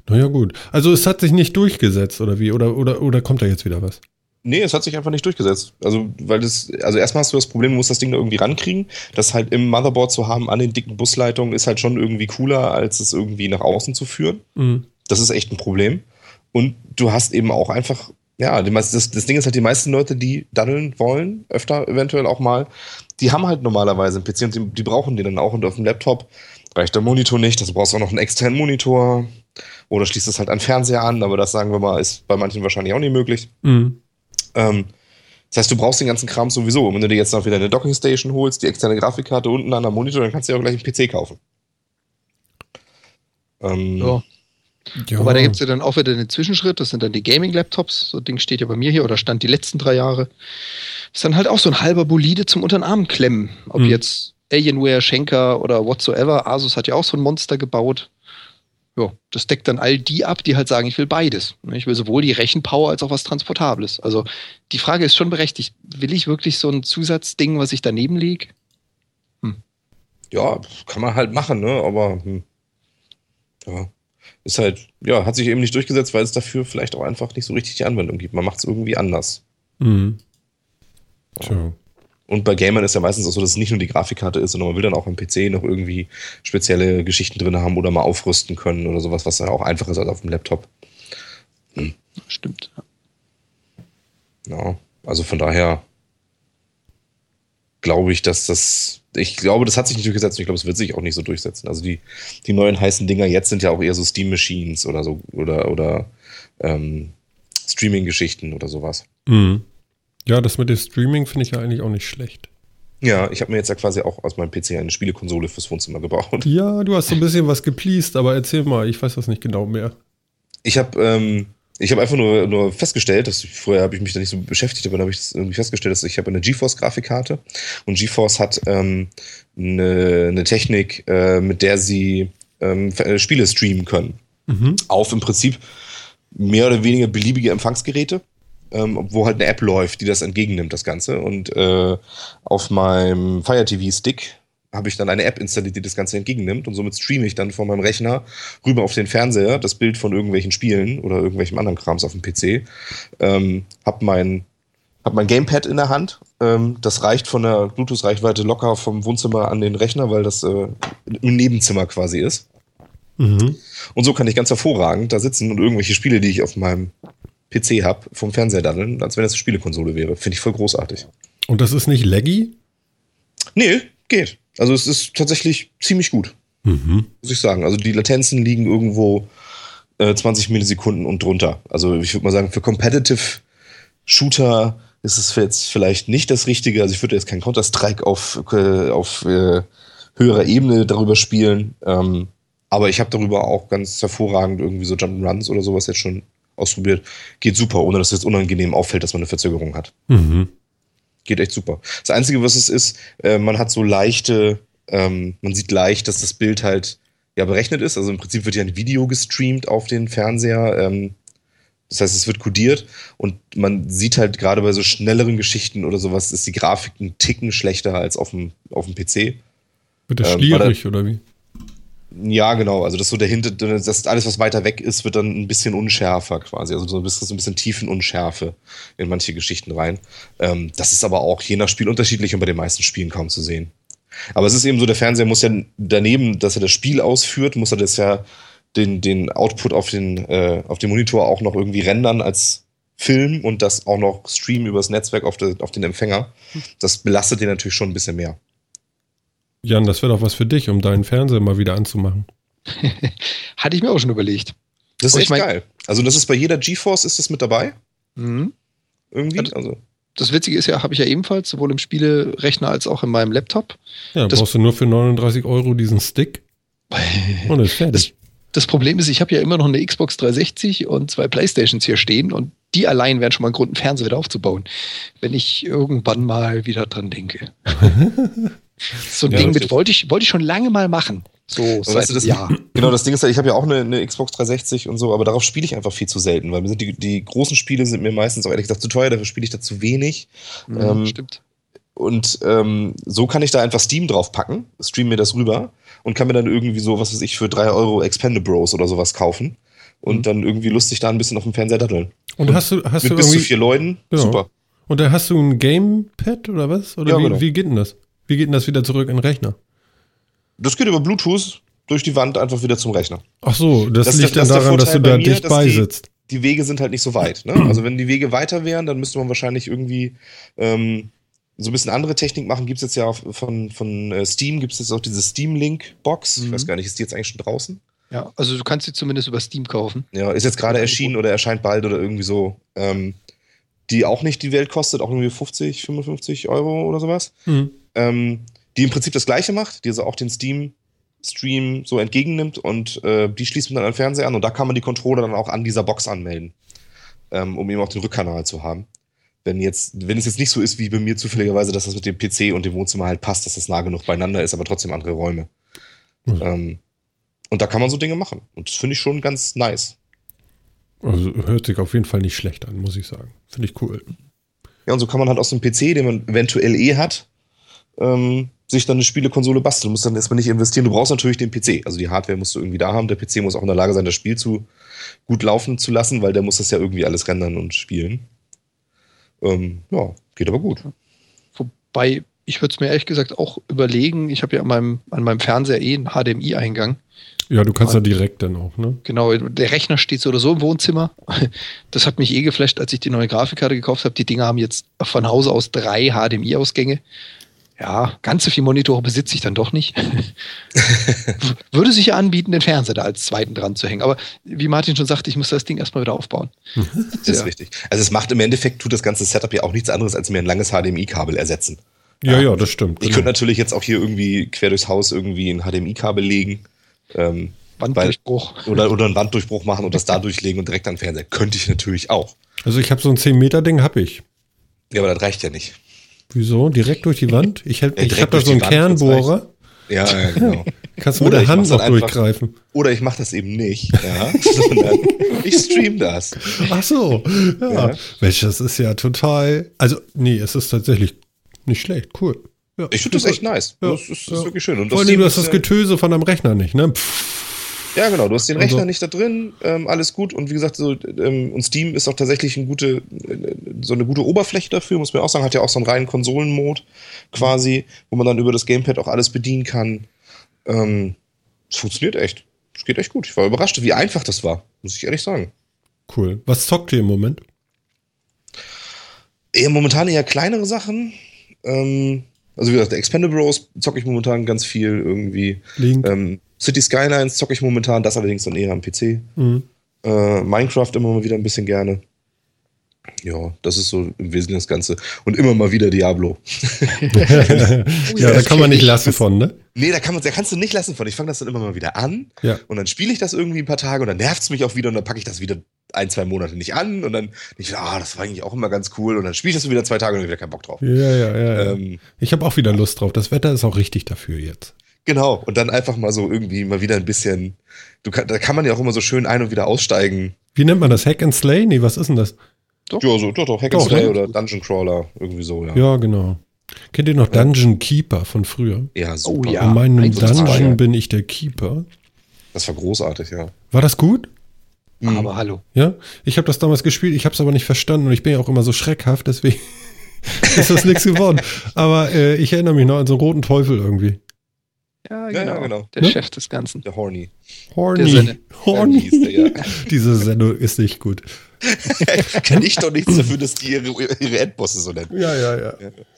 Naja, gut. Also es hat sich nicht durchgesetzt, oder wie? Oder, oder, oder kommt da jetzt wieder was? Nee, es hat sich einfach nicht durchgesetzt. Also, weil das, also erstmal hast du das Problem, du musst das Ding da irgendwie rankriegen. Das halt im Motherboard zu haben an den dicken Busleitungen ist halt schon irgendwie cooler, als es irgendwie nach außen zu führen. Mhm. Das ist echt ein Problem. Und du hast eben auch einfach, ja, das, das Ding ist halt, die meisten Leute, die daddeln wollen, öfter eventuell auch mal, die haben halt normalerweise einen PC und die, die brauchen den dann auch und auf dem Laptop reicht der Monitor nicht, also brauchst du auch noch einen externen Monitor oder schließt es halt an Fernseher an, aber das sagen wir mal, ist bei manchen wahrscheinlich auch nicht möglich. Mhm. Ähm, das heißt, du brauchst den ganzen Kram sowieso. Und wenn du dir jetzt noch wieder eine Dockingstation holst, die externe Grafikkarte unten an der Monitor, dann kannst du ja auch gleich einen PC kaufen. Ähm, ja. Ja. Wobei da gibt es ja dann auch wieder den Zwischenschritt, das sind dann die Gaming-Laptops. So ein Ding steht ja bei mir hier oder stand die letzten drei Jahre. Ist dann halt auch so ein halber Bolide zum unter den Arm klemmen. Ob mhm. jetzt Alienware, Schenker oder whatsoever. Asus hat ja auch so ein Monster gebaut. Ja, das deckt dann all die ab, die halt sagen, ich will beides. Ich will sowohl die Rechenpower als auch was Transportables. Also die Frage ist schon berechtigt. Will ich wirklich so ein Zusatzding, was ich daneben lege? Hm. Ja, kann man halt machen, ne? Aber hm. ja ist halt, ja, hat sich eben nicht durchgesetzt, weil es dafür vielleicht auch einfach nicht so richtig die Anwendung gibt. Man macht es irgendwie anders. Mhm. Ja. Und bei Gamern ist ja meistens auch so, dass es nicht nur die Grafikkarte ist, sondern man will dann auch am PC noch irgendwie spezielle Geschichten drin haben oder mal aufrüsten können oder sowas, was ja auch einfacher ist als auf dem Laptop. Hm. Stimmt. Ja, also von daher glaube ich, dass das, ich glaube, das hat sich nicht durchgesetzt und ich glaube, es wird sich auch nicht so durchsetzen. Also die, die neuen heißen Dinger jetzt sind ja auch eher so Steam Machines oder so oder, oder ähm, Streaming-Geschichten oder sowas. Mhm. Ja, das mit dem Streaming finde ich ja eigentlich auch nicht schlecht. Ja, ich habe mir jetzt ja quasi auch aus meinem PC eine Spielekonsole fürs Wohnzimmer gebaut. Ja, du hast so ein bisschen was gepleast, aber erzähl mal, ich weiß das nicht genau mehr. Ich habe ähm, ich habe einfach nur, nur festgestellt, dass ich, vorher habe ich mich da nicht so beschäftigt, aber dann habe ich irgendwie festgestellt, dass ich habe eine GeForce-Grafikkarte und GeForce hat ähm, eine, eine Technik, äh, mit der sie ähm, äh, Spiele streamen können. Mhm. Auf im Prinzip mehr oder weniger beliebige Empfangsgeräte ähm, wo halt eine App läuft, die das entgegennimmt, das Ganze. Und äh, auf meinem Fire TV Stick habe ich dann eine App installiert, die das Ganze entgegennimmt und somit streame ich dann von meinem Rechner rüber auf den Fernseher das Bild von irgendwelchen Spielen oder irgendwelchem anderen Krams auf dem PC. Ähm, hab mein hab mein Gamepad in der Hand. Ähm, das reicht von der Bluetooth-Reichweite locker vom Wohnzimmer an den Rechner, weil das äh, im Nebenzimmer quasi ist. Mhm. Und so kann ich ganz hervorragend da sitzen und irgendwelche Spiele, die ich auf meinem PC habe, vom Fernseher daddeln, als wenn das eine Spielekonsole wäre. Finde ich voll großartig. Und das ist nicht laggy? Nee, geht. Also es ist tatsächlich ziemlich gut. Mhm. Muss ich sagen. Also die Latenzen liegen irgendwo äh, 20 Millisekunden und drunter. Also ich würde mal sagen, für Competitive Shooter ist es jetzt vielleicht nicht das Richtige. Also ich würde jetzt keinen Counter-Strike auf, äh, auf äh, höherer Ebene darüber spielen. Ähm, aber ich habe darüber auch ganz hervorragend irgendwie so Jump'n'Runs oder sowas jetzt schon ausprobiert. Geht super, ohne dass es jetzt unangenehm auffällt, dass man eine Verzögerung hat. Mhm. Geht echt super. Das Einzige, was es ist, äh, man hat so leichte, ähm, man sieht leicht, dass das Bild halt ja berechnet ist. Also im Prinzip wird ja ein Video gestreamt auf den Fernseher. Ähm, das heißt, es wird kodiert und man sieht halt gerade bei so schnelleren Geschichten oder sowas, ist die Grafik ein Ticken schlechter als auf dem, auf dem PC. Wird das ähm, schlierig oder wie? Ja, genau. Also das so der Hinter, das alles, was weiter weg ist, wird dann ein bisschen unschärfer quasi. Also so ein bisschen, so ein bisschen Tiefenunschärfe in manche Geschichten rein. Ähm, das ist aber auch je nach Spiel unterschiedlich und bei den meisten Spielen kaum zu sehen. Aber es ist eben so, der Fernseher muss ja daneben, dass er das Spiel ausführt, muss er das ja den, den Output auf den, äh, auf den Monitor auch noch irgendwie rendern als Film und das auch noch streamen übers Netzwerk auf, de, auf den Empfänger. Das belastet den natürlich schon ein bisschen mehr. Jan, das wäre doch was für dich, um deinen Fernseher mal wieder anzumachen. Hatte ich mir auch schon überlegt. Das ist echt ich mein, geil. Also das ist bei jeder GeForce ist das mit dabei. Mhm. Irgendwie. Also. Das Witzige ist ja, habe ich ja ebenfalls, sowohl im Spielerechner als auch in meinem Laptop. Ja, das brauchst du nur für 39 Euro diesen Stick. und ist fertig. Das, das Problem ist, ich habe ja immer noch eine Xbox 360 und zwei Playstations hier stehen und die allein wären schon mal ein Grund, einen Fernseher wieder aufzubauen, wenn ich irgendwann mal wieder dran denke. So ein ja, Ding mit, wollte ich, wollte ich schon lange mal machen. So seit weißt du, das, Jahr. Genau, das Ding ist, ich habe ja auch eine, eine, Xbox 360 und so, aber darauf spiele ich einfach viel zu selten, weil mir sind die, die großen Spiele sind mir meistens auch ehrlich gesagt zu teuer, dafür spiele ich da zu wenig. Mhm, ähm, stimmt. Und ähm, so kann ich da einfach Steam drauf packen, stream mir das rüber und kann mir dann irgendwie so, was weiß ich, für 3 Euro Expendables oder sowas kaufen und mhm. dann irgendwie lustig da ein bisschen auf dem Fernseher daddeln. Und, und hast du, hast mit du bis zu vier Leuten, genau. super. Und da hast du ein Gamepad oder was? Oder ja, wie, genau. wie geht denn das? Wie geht denn das wieder zurück in den Rechner? Das geht über Bluetooth durch die Wand einfach wieder zum Rechner. Ach so, das, das liegt dann daran, dass du da mir, dicht beisitzt. Die, die, Wege sind halt nicht so weit. Ne? Also wenn die Wege weiter wären, dann müsste man wahrscheinlich irgendwie ähm, so ein bisschen andere Technik machen. Gibt es jetzt ja von, von äh, Steam, gibt es jetzt auch diese Steam-Link-Box. Mhm. Ich weiß gar nicht, ist die jetzt eigentlich schon draußen? Ja, also du kannst sie zumindest über Steam kaufen. Ja, ist jetzt gerade erschienen oder erscheint bald oder irgendwie so. Ähm, die auch nicht die Welt kostet, auch irgendwie 50, 55 Euro oder sowas. Mhm ähm, die im Prinzip das gleiche macht, die also auch den Steam-Stream so entgegennimmt und äh, die schließt man dann an den Fernseher an und da kann man die Controller dann auch an dieser Box anmelden, ähm, um eben auch den Rückkanal zu haben. Wenn, jetzt, wenn es jetzt nicht so ist wie bei mir zufälligerweise, dass das mit dem PC und dem Wohnzimmer halt passt, dass das nah genug beieinander ist, aber trotzdem andere Räume. Mhm. Ähm, und da kann man so Dinge machen. Und das finde ich schon ganz nice. Also hört sich auf jeden Fall nicht schlecht an, muss ich sagen. Finde ich cool. Ja, und so kann man halt aus dem PC, den man eventuell eh hat, ähm, sich dann eine Spielekonsole basteln. Du musst dann erstmal nicht investieren. Du brauchst natürlich den PC. Also die Hardware musst du irgendwie da haben. Der PC muss auch in der Lage sein, das Spiel zu gut laufen zu lassen, weil der muss das ja irgendwie alles rendern und spielen. Ähm, ja, geht aber gut. Wobei, ich würde es mir ehrlich gesagt auch überlegen, ich habe ja an meinem, an meinem Fernseher eh einen HDMI-Eingang. Ja, du kannst ja direkt dann auch, ne? Genau, der Rechner steht so oder so im Wohnzimmer. Das hat mich eh geflasht, als ich die neue Grafikkarte gekauft habe. Die Dinger haben jetzt von Hause aus drei HDMI-Ausgänge ja, ganz so viele Monitore besitze ich dann doch nicht. Würde sich ja anbieten, den Fernseher da als zweiten dran zu hängen. Aber wie Martin schon sagte, ich muss das Ding erstmal wieder aufbauen. das ist ja. richtig. Also es macht im Endeffekt, tut das ganze Setup ja auch nichts anderes, als mir ein langes HDMI-Kabel ersetzen. Ja, ja, das stimmt. Ich genau. könnte natürlich jetzt auch hier irgendwie quer durchs Haus irgendwie ein HDMI-Kabel legen. Ähm, Wanddurchbruch. oder, oder einen Wanddurchbruch machen und das da durchlegen und direkt an den Fernseher. Könnte ich natürlich auch. Also ich habe so ein 10-Meter-Ding, hab ich. Ja, aber das reicht ja nicht. Wieso? Direkt durch die Wand? Ich, Ja, ich direkt habe da so einen Wand, Kernbohrer. Ja, ja genau. Kannst du mit der ich Hand noch einfach- durchgreifen. Oder ich mache das eben nicht, ja, sondern ich stream das. Ach so. Ja. Ja. Mensch, das ist ja total. Also, nee, es ist tatsächlich nicht schlecht. Cool. Ja, Ich finde das echt nice. Ja, das ist, ist ja. wirklich schön. Und Vor allem, du hast das ja, Getöse von deinem Rechner nicht, ne? Pff. Ja, genau. Du hast den Rechner so. nicht da drin, ähm, alles gut. Und wie gesagt, so, ähm, und Steam ist auch tatsächlich ein gute, äh, so eine gute Oberfläche dafür, muss man auch sagen. Hat ja auch so einen reinen Konsolenmod quasi, wo man dann über das Gamepad auch alles bedienen kann. Ähm, es funktioniert echt. Es geht echt gut. Ich war überrascht, wie einfach das war, muss ich ehrlich sagen. Cool. Was zockt ihr im Moment? Eher momentan eher kleinere Sachen. Ähm, also wie gesagt, Expendables zocke ich momentan ganz viel irgendwie. Link. Ähm, City Skylines zocke ich momentan, das allerdings dann eher am PC. Mhm. Äh, Minecraft immer mal wieder ein bisschen gerne. Ja, das ist so im Wesentlichen das Ganze. Und immer mal wieder Diablo. ja, da kann man nicht lassen von, ne? Nee, da, kann man, da kannst du nicht lassen von. Ich fange das dann immer mal wieder an Ja. und dann spiele ich das irgendwie ein paar Tage und dann nervt es mich auch wieder und dann packe ich das wieder ein, zwei Monate nicht an und dann denke ich, ah, das war eigentlich auch immer ganz cool und dann spiele ich das wieder zwei Tage und dann wieder keinen Bock drauf. Ja, ja, ja. ja. Ähm, ich habe auch wieder Lust drauf. Das Wetter ist auch richtig dafür jetzt. genau, und dann einfach mal so irgendwie mal wieder ein bisschen, du da kann man ja auch immer so schön ein- und wieder aussteigen. Wie nennt man das? Hack and Slay? Nee, was ist denn das? Ja, so, doch, doch, Hack Doch, and Slay ne? oder Dungeon Crawler, irgendwie so, ja. Ja, genau. Kennt ihr noch Dungeon Keeper von früher? Ja, super. Oh ja. In meinem zwei, Dungeon ja. bin ich der Keeper. Das war großartig, ja. War das gut? Aber hallo. Ja, ich habe das damals gespielt, ich habe es aber nicht verstanden und ich bin ja auch immer so schreckhaft, deswegen ist das nichts geworden. Aber äh, ich erinnere mich noch an so einen roten Teufel irgendwie. Ja, genau. ja, genau. Der Ne? Chef des Horny. Der Horny. Horny. Der. Horny. ja. Diese Sendung ist nicht gut. Kann ich doch nichts dafür, dass die ihre, ihre Endbosse so nennen. Ja, ja, ja.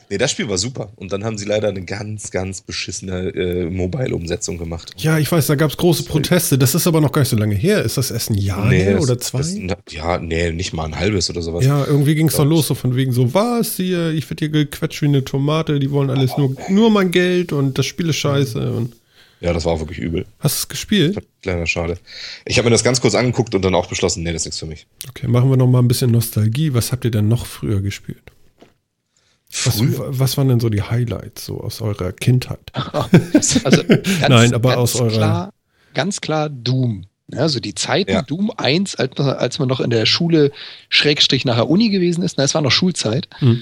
Nee, das Spiel war super. Und dann haben sie leider eine ganz, ganz beschissene äh, Mobile-Umsetzung gemacht. Ja, ich weiß, da gab es große Proteste. Das ist aber noch gar nicht so lange her. Ist das erst ein Jahr her das- oder zwei? Das, ja, nee, nicht mal ein halbes oder sowas. ja, irgendwie ging es doch los, so von wegen so, was hier, ich werde hier gequetscht wie eine Tomate, die wollen alles nur, nur mein Geld und das Spiel ist scheiße. Und Ja, das war auch wirklich übel. hast du es gespielt? Kleiner Schade. Ich habe mir das ganz kurz angeguckt und dann auch beschlossen, nee, das ist nichts für mich. Okay, machen wir noch mal ein bisschen Nostalgie. Was habt ihr denn noch früher gespielt? Was, Früher. was waren denn so die Highlights so aus eurer Kindheit? Also ganz, Nein, aber ganz aus eurer- Klar, ganz klar Doom. Ja, Also die Zeiten Ja. Doom 1, als man, noch in der Schule Schrägstrich nachher Uni gewesen ist, na, es war noch Schulzeit. Hm.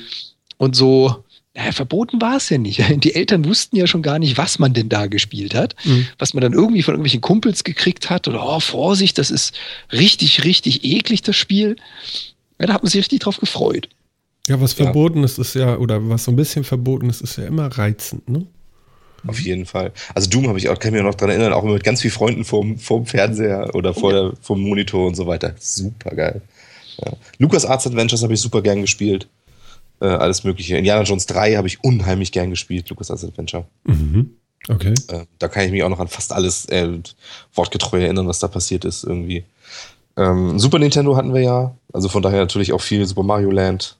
Und so, naja, verboten war es ja nicht. Die Eltern wussten ja schon gar nicht, was man denn da gespielt hat. Hm. Was man dann irgendwie von irgendwelchen Kumpels gekriegt hat. Oder, oh, Vorsicht, das ist richtig, richtig eklig, das Spiel. Ja, da hat man sich richtig drauf gefreut. Ja, was Ja. verboten ist, ist ja, oder was so ein bisschen verboten ist, ist ja immer reizend, ne? Auf jeden Fall. Also Doom habe ich auch, kann ich mich noch dran erinnern, auch immer mit ganz vielen Freunden vorm, vorm Fernseher oder vor der, vom Monitor und so weiter. Super geil. Ja. Lucas Arts Adventures habe ich super gern gespielt. Äh, alles Mögliche. Indiana Jones 3 habe ich unheimlich gern gespielt, Lucas Arts Adventure. Mhm. Okay. Äh, da kann ich mich auch noch an fast alles äh, wortgetreu erinnern, was da passiert ist irgendwie. Ähm, Super Nintendo hatten wir ja, also von daher natürlich auch viel Super Mario Land.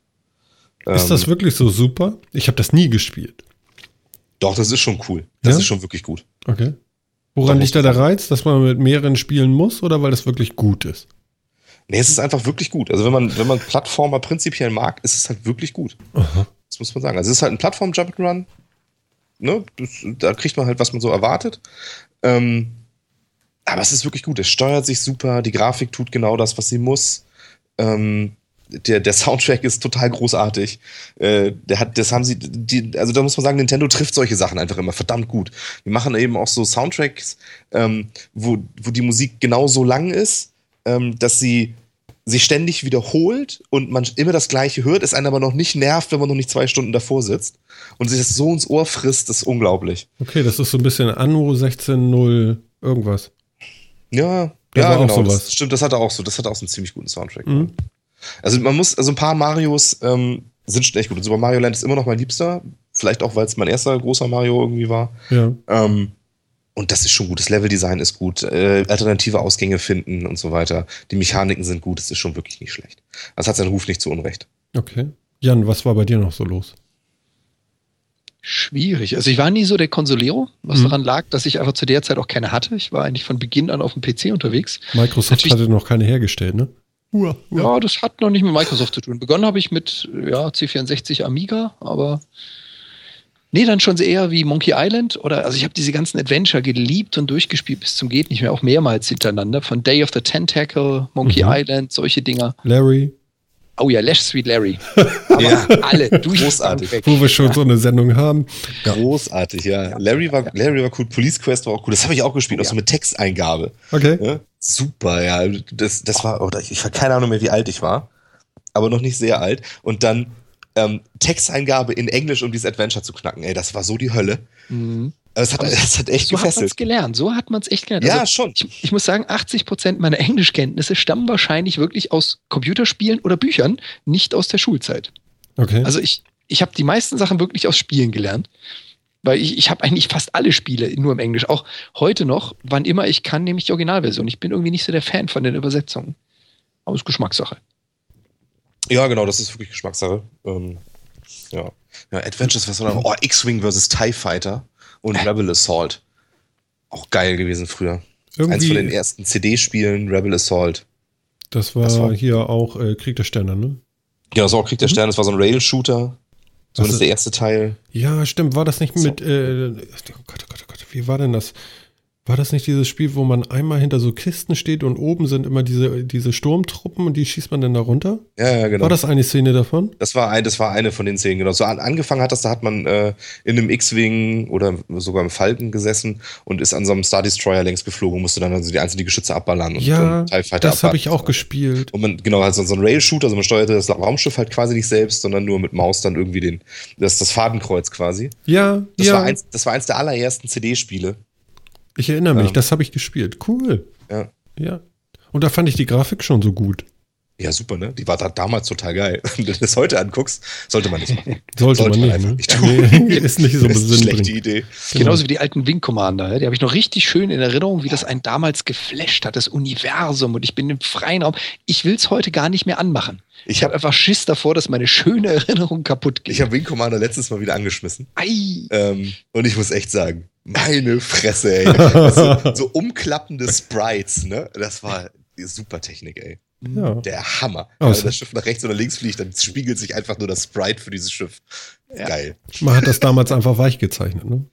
ist das Ähm, wirklich so super? Ich habe das nie gespielt. Doch, das ist schon cool. Das Ja? ist schon wirklich gut. Okay. Woran liegt da der Reiz, dass man mit mehreren spielen muss oder weil das wirklich gut ist? Nee, es ist einfach wirklich gut. Also wenn man, wenn man Plattformer prinzipiell mag, ist es halt wirklich gut. Aha. Das muss man sagen. Also es ist halt ein Plattform-Jump-Run. Ne? Da kriegt man halt, was man so erwartet. Ähm, aber es ist wirklich gut. Es steuert sich super. Die Grafik tut genau das, was sie muss. Ähm, der, der Soundtrack ist total großartig. Äh, der hat, das haben sie, die, also da muss man sagen, Nintendo trifft solche Sachen einfach immer verdammt gut. Die machen eben auch so Soundtracks, ähm, wo, wo die Musik genau so lang ist, ähm, dass sie sich ständig wiederholt und man immer das Gleiche hört, es einen aber noch nicht nervt, wenn man noch nicht zwei Stunden davor sitzt und sich das so ins Ohr frisst, das ist unglaublich. Okay, das ist so ein bisschen Anno 16.0 irgendwas. Ja, Da ja, war auch genau. Das stimmt, das hatte auch so, das hatte auch so einen ziemlich guten Soundtrack. Mhm. Also man muss, also ein paar Marios ähm, sind schon echt gut. Und Super Mario Land ist immer noch mein Liebster. Vielleicht auch, weil es mein erster großer Mario irgendwie war. Ja. Ähm, und das ist schon gut. Das Leveldesign ist gut. Äh, alternative Ausgänge finden und so weiter. Die Mechaniken sind gut. Das ist schon wirklich nicht schlecht. Das hat seinen Ruf nicht zu Unrecht. Okay. Jan, was war bei dir noch so los? Schwierig. Also ich war nie so der Konsolero, was Mhm. daran lag, dass ich einfach zu der Zeit auch keine hatte. Ich war eigentlich von Beginn an auf dem PC unterwegs. Microsoft Natürlich- hatte noch keine hergestellt, ne? Uah, uah. Ja, das hat noch nicht mit Microsoft zu tun. Begonnen habe ich mit ja, C64 Amiga, aber nee, dann schon eher wie Monkey Island oder also ich habe diese ganzen Adventure geliebt und durchgespielt bis zum geht nicht mehr, auch mehrmals hintereinander. Von Day of the Tentacle, Monkey Mhm. Island, solche Dinger. Larry, Oh ja, Lash Sweet Larry. Aber Ja. alle durch Großartig. weg. wo wir schon so eine Sendung haben. Großartig, ja. Larry war, Larry war cool, Police Quest war auch cool. Das habe ich auch gespielt, Oh, auch so ja. mit Texteingabe. Okay. Ja? Super, ja. Das, das war, oder ich, ich habe keine Ahnung mehr, wie alt ich war, aber noch nicht sehr alt. Und dann ähm, Texteingabe in Englisch, um dieses Adventure zu knacken. Ey, das war so die Hölle. Mhm. Es hat, es hat echt So hat man es gefesselt. gelernt. So hat man es echt gelernt. Ja, Also, schon. ich, ich muss sagen, 80 Prozent meiner Englischkenntnisse stammen wahrscheinlich wirklich aus Computerspielen oder Büchern, nicht aus der Schulzeit. Okay. Also ich, ich habe die meisten Sachen wirklich aus Spielen gelernt. Weil ich, ich habe eigentlich fast alle Spiele nur im Englisch. Auch heute noch, wann immer ich kann, nehme ich die Originalversion. Ich bin irgendwie nicht so der Fan von den Übersetzungen. Aber es ist Geschmackssache. Ja, genau, das ist wirklich Geschmackssache. Ähm, ja. ja, Adventures, was war da? Oh, X-Wing vs. TIE Fighter und Rebel Assault. Auch geil gewesen früher. Eins von den Irgendwie, ersten CD-Spielen, Rebel Assault. das war, das war- hier auch äh, Krieg der Sterne, ne? Ja, das war auch Krieg der Sterne, das war so ein Rail-Shooter. Zumindest Also- der erste Teil. Ja, stimmt. War das nicht So. mit, äh, oh Gott, oh Gott, oh Gott, wie war denn das? War das nicht dieses Spiel, wo man einmal hinter so Kisten steht und oben sind immer diese, diese Sturmtruppen und die schießt man dann da runter? Ja, ja, genau. War das eine Szene davon? Das war, ein, das war eine von den Szenen, genau. So an, angefangen hat das, da hat man äh, in einem X-Wing oder sogar im Falken gesessen und ist an so einem Star Destroyer längs geflogen und musste dann also die einzelnen Geschütze abballern und Ja, und das habe ich auch gespielt. Und man, genau, halt so, so ein Rail-Shooter, also man steuerte das Raumschiff halt quasi nicht selbst, sondern nur mit Maus dann irgendwie den, das, das Fadenkreuz quasi. Ja, Das, ja. war eins, das war eins der allerersten CD-Spiele. Ich erinnere mich, Ähm. das habe ich gespielt. Cool. Ja. Ja. Und da fand ich die Grafik schon so gut. Ja, super, ne? Die war da damals total geil. Wenn du das heute anguckst, sollte man nicht machen. Sollte, man nicht. einfach Ne? nicht tun. Nee, ist nicht so das ist eine schlechte. Idee. Genauso wie die alten Wing Commander. ja. Die habe ich noch richtig schön in Erinnerung, wie das einen damals geflasht hat, das Universum. Und ich bin im freien Raum. Ich will es heute gar nicht mehr anmachen. Ich, Ich habe habe einfach Schiss davor, dass meine schöne Erinnerung kaputt geht. ich hab Wing Commander letztes Mal wieder angeschmissen. Ei. Ähm, und ich muss echt sagen, meine Fresse, ey. so, so umklappende Sprites, ne? Das war super Technik, ey. Ja. Der Hammer. Oh, Wenn das Schiff nach rechts oder links fliegt, dann spiegelt sich einfach nur das Sprite für dieses Schiff. Ja. Geil. Man hat das damals einfach weich gezeichnet. Ne?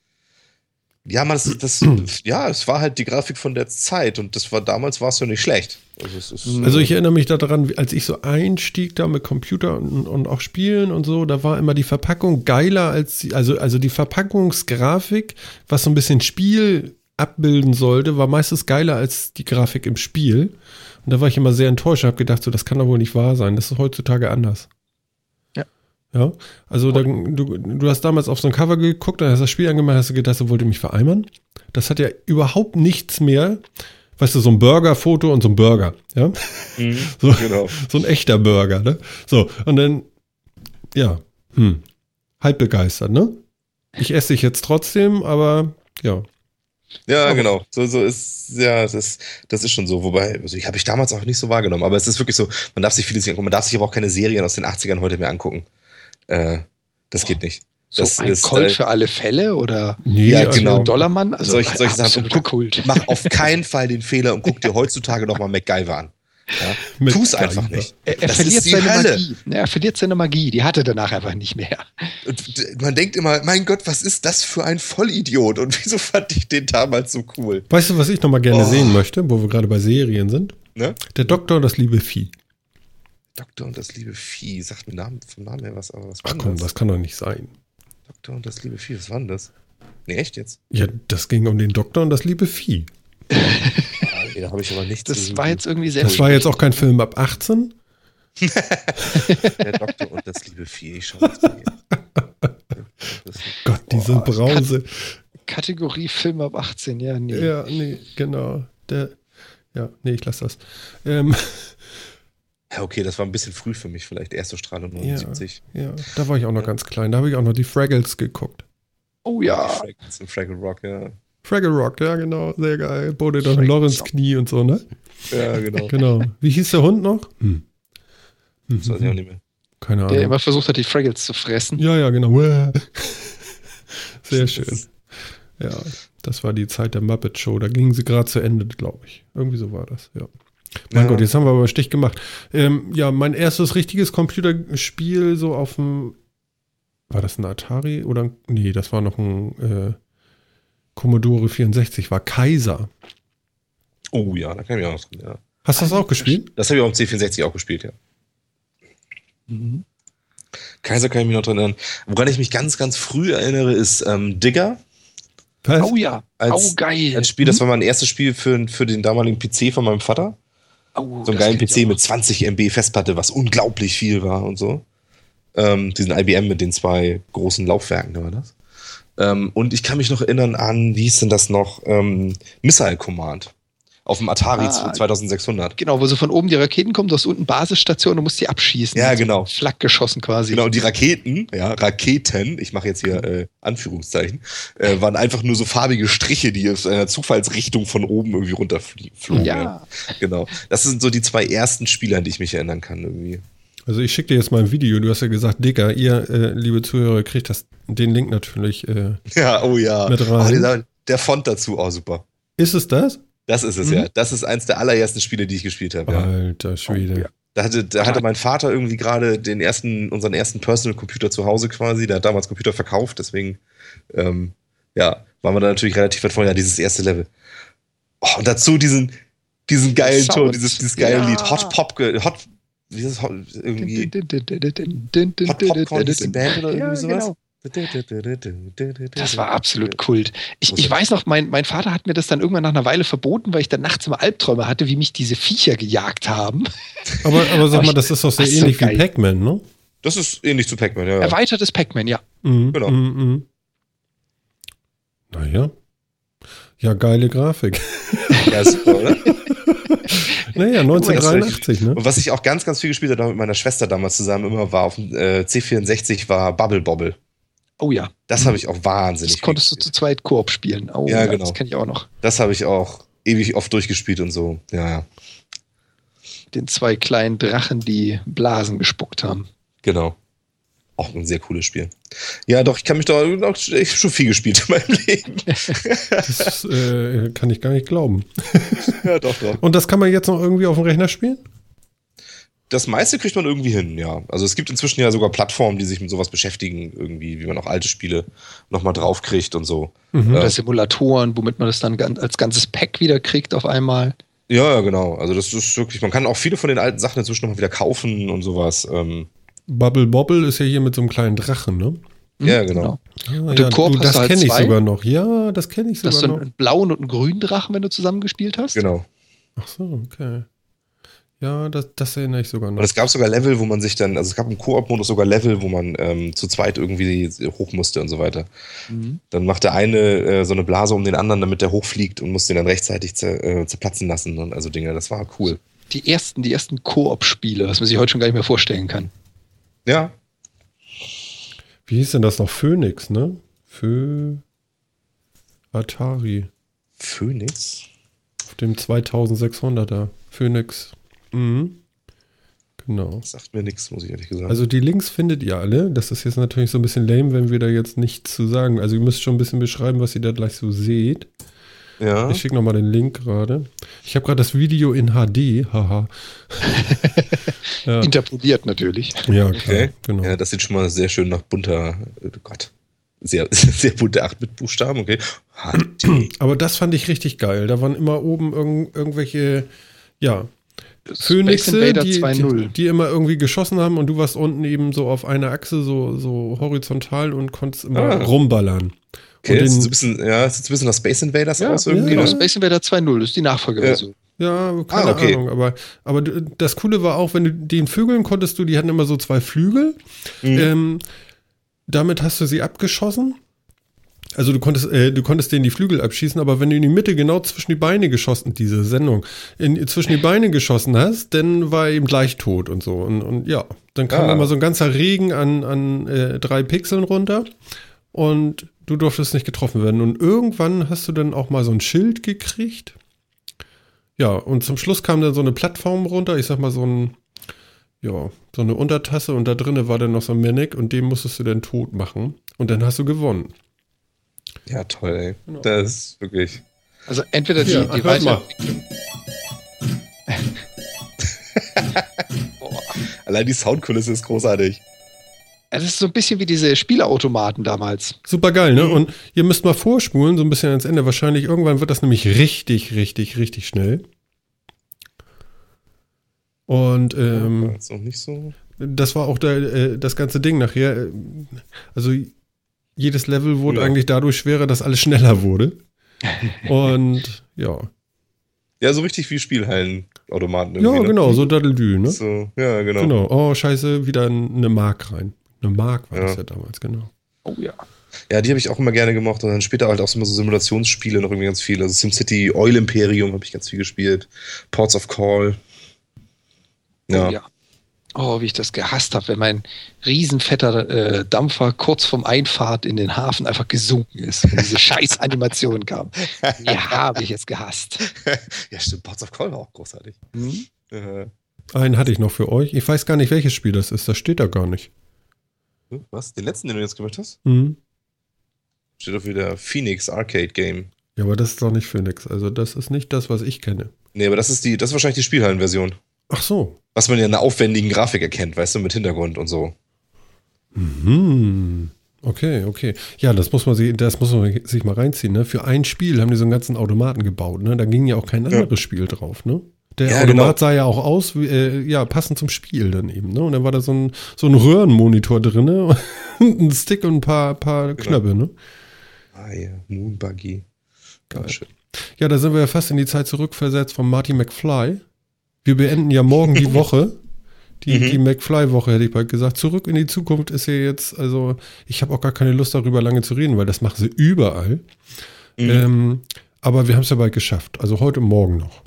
Ja, man, das, das, ja, es war halt die Grafik von der Zeit und das war damals war es ja nicht schlecht. Also, es ist, Also ich erinnere mich daran, als ich so einstieg da mit Computer und, und auch Spielen und so, da war immer die Verpackung geiler als die, also, also die Verpackungsgrafik, was so ein bisschen Spiel abbilden sollte, war meistens geiler als die Grafik im Spiel. Und da war ich immer sehr enttäuscht, habe gedacht, so, das kann doch wohl nicht wahr sein. Das ist heutzutage anders. Ja. Ja, also da, du, du hast damals auf so ein Cover geguckt, dann hast das Spiel angemacht, hast du gedacht, er wollte mich vereimern. Das hat ja überhaupt nichts mehr. Weißt du, so ein Burger-Foto und so ein Burger, ja? Mhm, So, genau. so ein echter Burger, ne? So, und dann, ja, hm, halb begeistert, ne? Ich esse dich jetzt trotzdem, aber ja. Ja, genau. So, so ist, ja, das ist, das ist schon so. Wobei, also ich habe ich damals auch nicht so wahrgenommen. Aber es ist wirklich so, man darf sich vieles nicht angucken. Man darf sich aber auch keine Serien aus den 80ern heute mehr angucken. Äh, das geht nicht. So Das ein ist, Colt äh, für alle Fälle oder Nee, Ja, also- genau. Dollarmann? Also Solche- solche Sachen. Guck- Kult. Mach auf keinen Fall den Fehler und guck dir heutzutage nochmal MacGyver an. Ja? Mit Tu's einfach nicht. Er, er Das verliert ist die seine Hölle. Magie. Er verliert seine Magie. Die hat er danach einfach nicht mehr. Und man denkt immer, mein Gott, was ist das für ein Vollidiot? Und wieso fand ich den damals so cool? Weißt du, was ich noch mal gerne Oh. sehen möchte, wo wir gerade bei Serien sind? Ne? Der Doktor und das liebe Vieh. Doktor und das liebe Vieh. Sagt mir Namen, vom Namen her was, aber was war Ach denn komm, das? das kann doch nicht sein. Doktor und das liebe Vieh, was war denn das? Nee, echt jetzt? Ja, das ging um den Doktor und das liebe Vieh. Nee, da habe ich aber nichts. Das war jetzt irgendwie sehr. Das war jetzt auch kein Film ab 18. Der Doktor und das liebe Vieh. Ich schau jetzt mal. Das- Gott, diese Boah, Brause. Kategorie Film ab 18. Ja, nee. Ja, nee, genau. Der, ja, nee, ich lasse das. Ähm, Ja, okay, das war ein bisschen früh für mich, vielleicht erste Strahlung ja, 79. ja, da war ich auch noch ganz klein. Da habe ich auch noch die Fraggles geguckt. Oh Die ja. Fraggles im Fraggle Rock, ja. Fraggle Rock, ja, genau, sehr geil. Bode Fraggles. Lawrence Knie und so, ne? Ja, genau. Genau. Wie hieß der Hund noch? Hm. Das weiß ich auch nicht mehr. Keine Der Ahnung. immer versucht hat, die Fraggles zu fressen. Ja, ja, genau. Sehr schön. Ja, das war die Zeit der Muppet Show. Da gingen sie gerade zu Ende, glaube ich. Irgendwie so war das, ja. Mein Ja. Gott, jetzt haben wir aber einen Stich gemacht. Ähm, ja, mein erstes richtiges Computerspiel so auf dem. War das ein Atari oder? ein- Nee, das war noch ein äh, Commodore 64, war Kaiser. Oh ja, da kann ich mich auch noch drin, ja. Hast du das auch gespielt? Das habe ich auch im C64 auch gespielt, ja. Mhm. Kaiser kann ich mich noch dran erinnern. Woran ich mich ganz, ganz früh erinnere, ist ähm, Digger. Was? Oh ja, Als- oh geil. Ein Spiel, das war mein erstes Spiel für, für den damaligen PC von meinem Vater. Oh, So einen geilen PC mit 20 MB Festplatte, was unglaublich viel war und so. Ähm, diesen IBM mit den zwei großen Laufwerken, da war das. Ähm, und ich kann mich noch erinnern an, wie hieß denn das noch? Ähm, Missile Command. Auf dem Atari Ah. 2600. Genau, wo so von oben die Raketen kommen, du hast unten Basisstation, du musst die abschießen. Ja, Mit so genau. Flak geschossen quasi. Genau, und die Raketen, ja, Raketen, ich mache jetzt hier äh, Anführungszeichen, äh, waren einfach nur so farbige Striche, die aus einer Zufallsrichtung von oben irgendwie runterflogen. Ja. Genau. Das sind so die zwei ersten Spiele, an die ich mich erinnern kann irgendwie. Also ich schicke dir jetzt mal ein Video. Du hast ja gesagt, Dicker, ihr, äh, liebe Zuhörer, kriegt das, den Link natürlich. Äh, Ja, oh ja. Mit rein. Oh, dieser, der Font dazu, oh super. ist es das? Das ist es, Mhm. ja. Das ist eins der allerersten Spiele, die ich gespielt habe. Ja. Alter Schwede. Oh, ja. Da hatte, da hatte mein Vater irgendwie gerade den ersten, unseren ersten Personal Computer zu Hause quasi. Der hat damals Computer verkauft, deswegen, ähm, ja, waren wir da natürlich relativ weit vorne. Ja, dieses erste Level. Oh, und dazu diesen, diesen geilen. Ton, dieses, dieses geile Ja. Lied. Hot Pop, Hot, wie ist das? Irgendwie. Hot Popcorn ist die Band oder irgendwie sowas? genau. Das war absolut Kult. Ich, ich weiß noch, mein, mein Vater hat mir das dann irgendwann nach einer Weile verboten, weil ich dann nachts immer Albträume hatte, wie mich diese Viecher gejagt haben. Aber, aber sag mal, das ist doch sehr Ach so, ähnlich wie. Pac-Man, ne? Das ist ähnlich zu Pac-Man, ja. Erweitertes Pac-Man, ja. Mhm, Genau. mhm, mhm. Naja. Ja, geile Grafik. ja super, oder? Naja, 1983, ne? Und was ich auch ganz, ganz viel gespielt habe mit meiner Schwester damals zusammen immer war auf dem äh, C64 war Bubble Bobble. Oh ja. Das habe ich auch wahnsinnig. Das konntest du gespielt. zu zweit Koop spielen. Oh Ja, ja, genau. Das kenne ich auch noch. Das habe ich auch ewig oft durchgespielt und so. Ja, ja. Den zwei kleinen Drachen, die Blasen gespuckt haben. Genau. Auch ein sehr cooles Spiel. Ja, doch, ich kann mich da auch schon viel gespielt in meinem Leben. Das äh, kann ich gar nicht glauben. ja, doch, doch. Und das kann man jetzt noch irgendwie auf dem Rechner spielen? Das meiste kriegt man irgendwie hin, ja. Also es gibt inzwischen ja sogar Plattformen, die sich mit sowas beschäftigen, irgendwie, wie man auch alte Spiele nochmal draufkriegt und so. Mhm. Ja. Oder Simulatoren, womit man das dann als ganzes Pack wieder kriegt auf einmal. Ja, ja, genau. Also das ist wirklich, man kann auch viele von den alten Sachen inzwischen nochmal wieder kaufen und sowas. Ähm, Bubble Bobble ist ja hier mit so einem kleinen Drachen, ne? ja, genau. Ah, Und ja, im Koop du, hast das du halt kenne ich sogar noch. Ja, das kenne ich Das ist sogar so noch. einen blauen und einen grünen Drachen, wenn du zusammen gespielt hast. Genau. Ach so, okay. Ja, das, das erinnere ich sogar Und noch. es gab sogar Level, wo man sich dann, also es gab im Koop-Modus sogar Level, wo man ähm, zu zweit irgendwie hoch musste und so weiter. Mhm. Dann macht der eine äh, so eine Blase um den anderen, damit der hochfliegt und muss den dann rechtzeitig zer, äh, zerplatzen lassen und also Dinge. Das war cool. Die ersten, die ersten Koop-Spiele, was man sich heute schon gar nicht mehr vorstellen kann. Ja, Wie hieß denn das noch? Phoenix, ne? Für Atari. Phoenix. Auf dem 2600er. Phoenix. Mhm. Genau. Sagt mir nichts, muss ich ehrlich gesagt. Also die Links findet ihr alle. Das ist jetzt natürlich so ein bisschen lame, wenn wir da jetzt nichts zu sagen. Also ihr müsst schon ein bisschen beschreiben, was ihr da gleich so seht. Ja. Ich schicke nochmal den Link gerade. Ich habe gerade das Video in HD. Haha. ja, Interpoliert natürlich. ja, klar. Okay. Genau. Ja, das sieht schon mal sehr schön nach bunter, oh Gott. Sehr, sehr bunte 8-Bit-Buchstaben, okay. HD. Aber das fand ich richtig geil. Da waren immer oben irgend, irgendwelche, ja, Phönixe, die, die, 2.0. die immer irgendwie geschossen haben und du warst unten eben so auf einer Achse, so, so horizontal und konntest immer Ah. rumballern. Okay, und das sieht so ein bisschen, ja, sieht so ein bisschen nach Space Invaders Ja, aus ja, irgendwie. Genau, ne? Space Invader 2.0 ist die Nachfolgeversion. ja, keine Ah, okay. Ahnung, aber, aber das Coole war auch, wenn du den Vögeln konntest du, die hatten immer so zwei Flügel. Mhm. Ähm, damit hast du sie abgeschossen. Also du konntest, äh, du konntest denen die Flügel abschießen, aber wenn du in die Mitte genau zwischen die Beine geschossen, diese Sendung, in, zwischen die Beine geschossen hast, dann war er eben gleich tot und so. Und, und ja, dann kam Ah. immer so ein ganzer Regen an, an äh, drei Pixeln runter und du durftest nicht getroffen werden. Und irgendwann hast du dann auch mal so ein Schild gekriegt. Ja, und zum Schluss kam dann so eine Plattform runter, ich sag mal so ein, ja, so eine Untertasse und da drinnen war dann noch so ein Manic und den musstest du dann tot machen und dann hast du gewonnen. Ja, toll, ey. Genau. Das ist wirklich. Also entweder die, ja, die Weiterentwicklung. Allein die Soundkulisse ist großartig. Es ist so ein bisschen wie diese Spielautomaten damals. Super geil, ne? Mhm. Und ihr müsst mal vorspulen, so ein bisschen ans Ende. Wahrscheinlich irgendwann wird das nämlich richtig, richtig, richtig schnell. Und ähm, ja, nicht so. das war auch der, äh, das ganze Ding nachher. Also jedes Level wurde ja. eigentlich dadurch schwerer, dass alles schneller wurde. Und ja. Ja, so richtig wie Spielhallenautomaten. Ja, ne? genau, so Daddeldü, ne? So, ja, genau. Genau. Oh, scheiße, wieder eine Mark rein. Eine Mark war ja. das ja damals, genau. Oh ja. Ja, die habe ich auch immer gerne gemacht und dann später halt auch so Simulationsspiele noch irgendwie ganz viel. Also SimCity, Oil Imperium habe ich ganz viel gespielt. Ports of Call. Ja. Oh, ja. Oh, wie ich das gehasst habe, wenn mein riesenfetter äh, Dampfer kurz vorm Einfahrt in den Hafen einfach gesunken ist und diese scheiß Animation kam. Wie habe ich es gehasst. ja, stimmt. Ports of Call war auch großartig. Mhm. Äh. Einen hatte ich noch für euch. Ich weiß gar nicht, welches Spiel das ist. Das steht da gar nicht. Hm, was? Den letzten, den du jetzt gemacht hast? Mhm. Steht auf wieder Phoenix Arcade Game. Ja, aber das ist doch nicht Phoenix. Also, das ist nicht das, was ich kenne. Nee, aber das ist die, das ist wahrscheinlich die Spielhallenversion. Ach so. Was man ja in einer aufwendigen Grafik erkennt, weißt du, mit Hintergrund und so. Mhm. Okay, okay. Ja, das muss man sich, das muss man sich mal reinziehen, ne? Für ein Spiel haben die so einen ganzen Automaten gebaut, ne? Da ging ja auch kein anderes ja. Spiel drauf, ne? Der ja, Automat genau. sah ja auch aus, wie, äh, ja, passend zum Spiel dann eben, ne? Und dann war da so ein, so ein Röhrenmonitor drin, ne? ein Stick und ein paar, paar genau. Knöpfe, ne? Ah ja, Moonbuggy. Geil. Ja, da sind wir ja fast in die Zeit zurückversetzt von Marty McFly. Wir beenden ja morgen die Woche. Die, mhm. die McFly-Woche hätte ich bald gesagt. Zurück in die Zukunft ist ja jetzt, also ich habe auch gar keine Lust darüber lange zu reden, weil das machen sie überall. Mhm. Ähm, aber wir haben es ja bald geschafft. Also heute und morgen noch.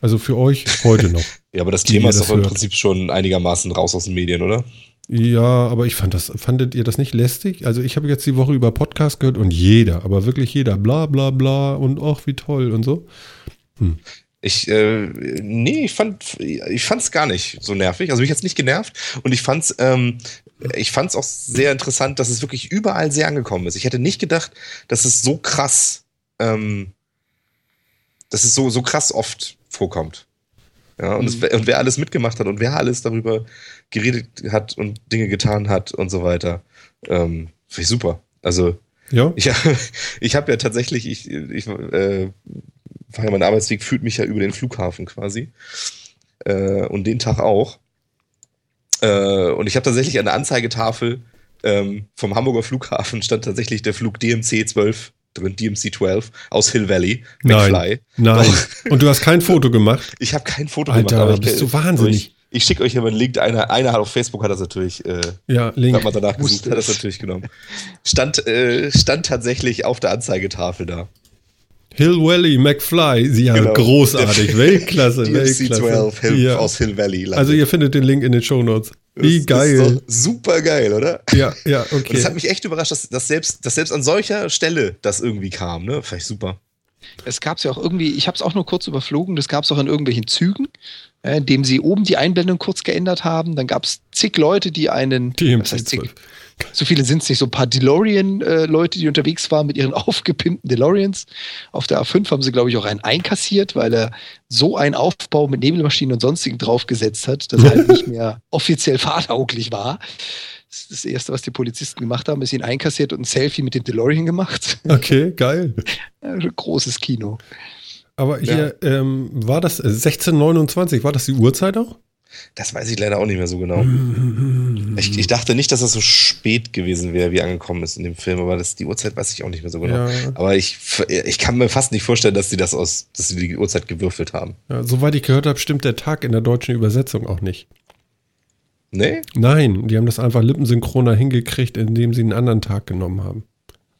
Also für euch heute noch. ja, aber das Thema ist doch im Prinzip schon einigermaßen raus aus den Medien, oder? Ja, aber ich fand das, fandet ihr das nicht lästig? Also ich habe jetzt die Woche über Podcast gehört und jeder, aber wirklich jeder, bla bla bla und ach, wie toll und so. Hm. Ich, äh, nee, ich fand, ich fand's gar nicht so nervig. Also mich jetzt nicht genervt und ich fand's, ähm, ich fand's auch sehr interessant, dass es wirklich überall sehr angekommen ist. Ich hätte nicht gedacht, dass es so krass, ähm, dass es so, so krass oft vorkommt. Ja, und, mhm. es, und wer alles mitgemacht hat und wer alles darüber geredet hat und Dinge getan hat und so weiter. Ähm, Finde ich super. Also, ja. ich, ich habe ja tatsächlich, ich, ich äh, war ja mein Arbeitsweg führt mich ja über den Flughafen quasi. Äh, und den Tag auch. Äh, und ich habe tatsächlich an der Anzeigetafel ähm, vom Hamburger Flughafen stand tatsächlich der Flug DMC 12 drin, DMC 12 aus Hill Valley, McFly. Nein, nein. Und du hast kein Foto gemacht? Ich habe kein Foto Alter, gemacht. Aber bist ich, du wahnsinnig. Ich, ich schicke euch hier mal einen Link. Einer, einer hat auf Facebook hat das natürlich, äh, ja, Link. hat man danach gesucht, hat das natürlich genommen. Stand, äh, stand tatsächlich auf der Anzeigetafel da. Hill Valley, McFly, ja, genau. großartig, Weltklasse, DMC 12 Hill, ja. aus Hill Valley. Landet. Also ihr findet den Link in den Show Notes. Wie das, geil. Das ist doch super geil, oder? Ja, ja, okay. Und das hat mich echt überrascht, dass, dass, selbst, dass selbst an solcher Stelle das irgendwie kam, ne? Vielleicht super. Es gab es ja auch irgendwie, ich habe es auch nur kurz überflogen, das gab es auch in irgendwelchen Zügen, äh, indem sie oben die Einblendung kurz geändert haben. Dann gab es zig Leute, die einen, DMC was heißt zig, so viele sind es nicht, so ein paar DeLorean-Leute, die unterwegs waren mit ihren aufgepimpten DeLoreans. Auf der A5 haben sie, glaube ich, auch einen einkassiert, weil er so einen Aufbau mit Nebelmaschinen und sonstigen draufgesetzt hat, dass er halt nicht mehr offiziell fahrtauglich war. Das ist das Erste, was die Polizisten gemacht haben, ist ihn einkassiert und ein Selfie mit dem DeLorean gemacht. Okay, geil. großes Kino. Aber hier ja. ähm, war das 1629, war das die Uhrzeit auch? Das weiß ich leider auch nicht mehr so genau. Ich, ich dachte nicht, dass das so spät gewesen wäre, wie angekommen ist in dem Film, aber das, die Uhrzeit weiß ich auch nicht mehr so genau. Ja. Aber ich, ich kann mir fast nicht vorstellen, dass sie das aus, dass sie die Uhrzeit gewürfelt haben. Ja, soweit ich gehört habe, stimmt der Tag in der deutschen Übersetzung auch nicht. Nee? Nein, die haben das einfach lippensynchroner hingekriegt, indem sie einen anderen Tag genommen haben.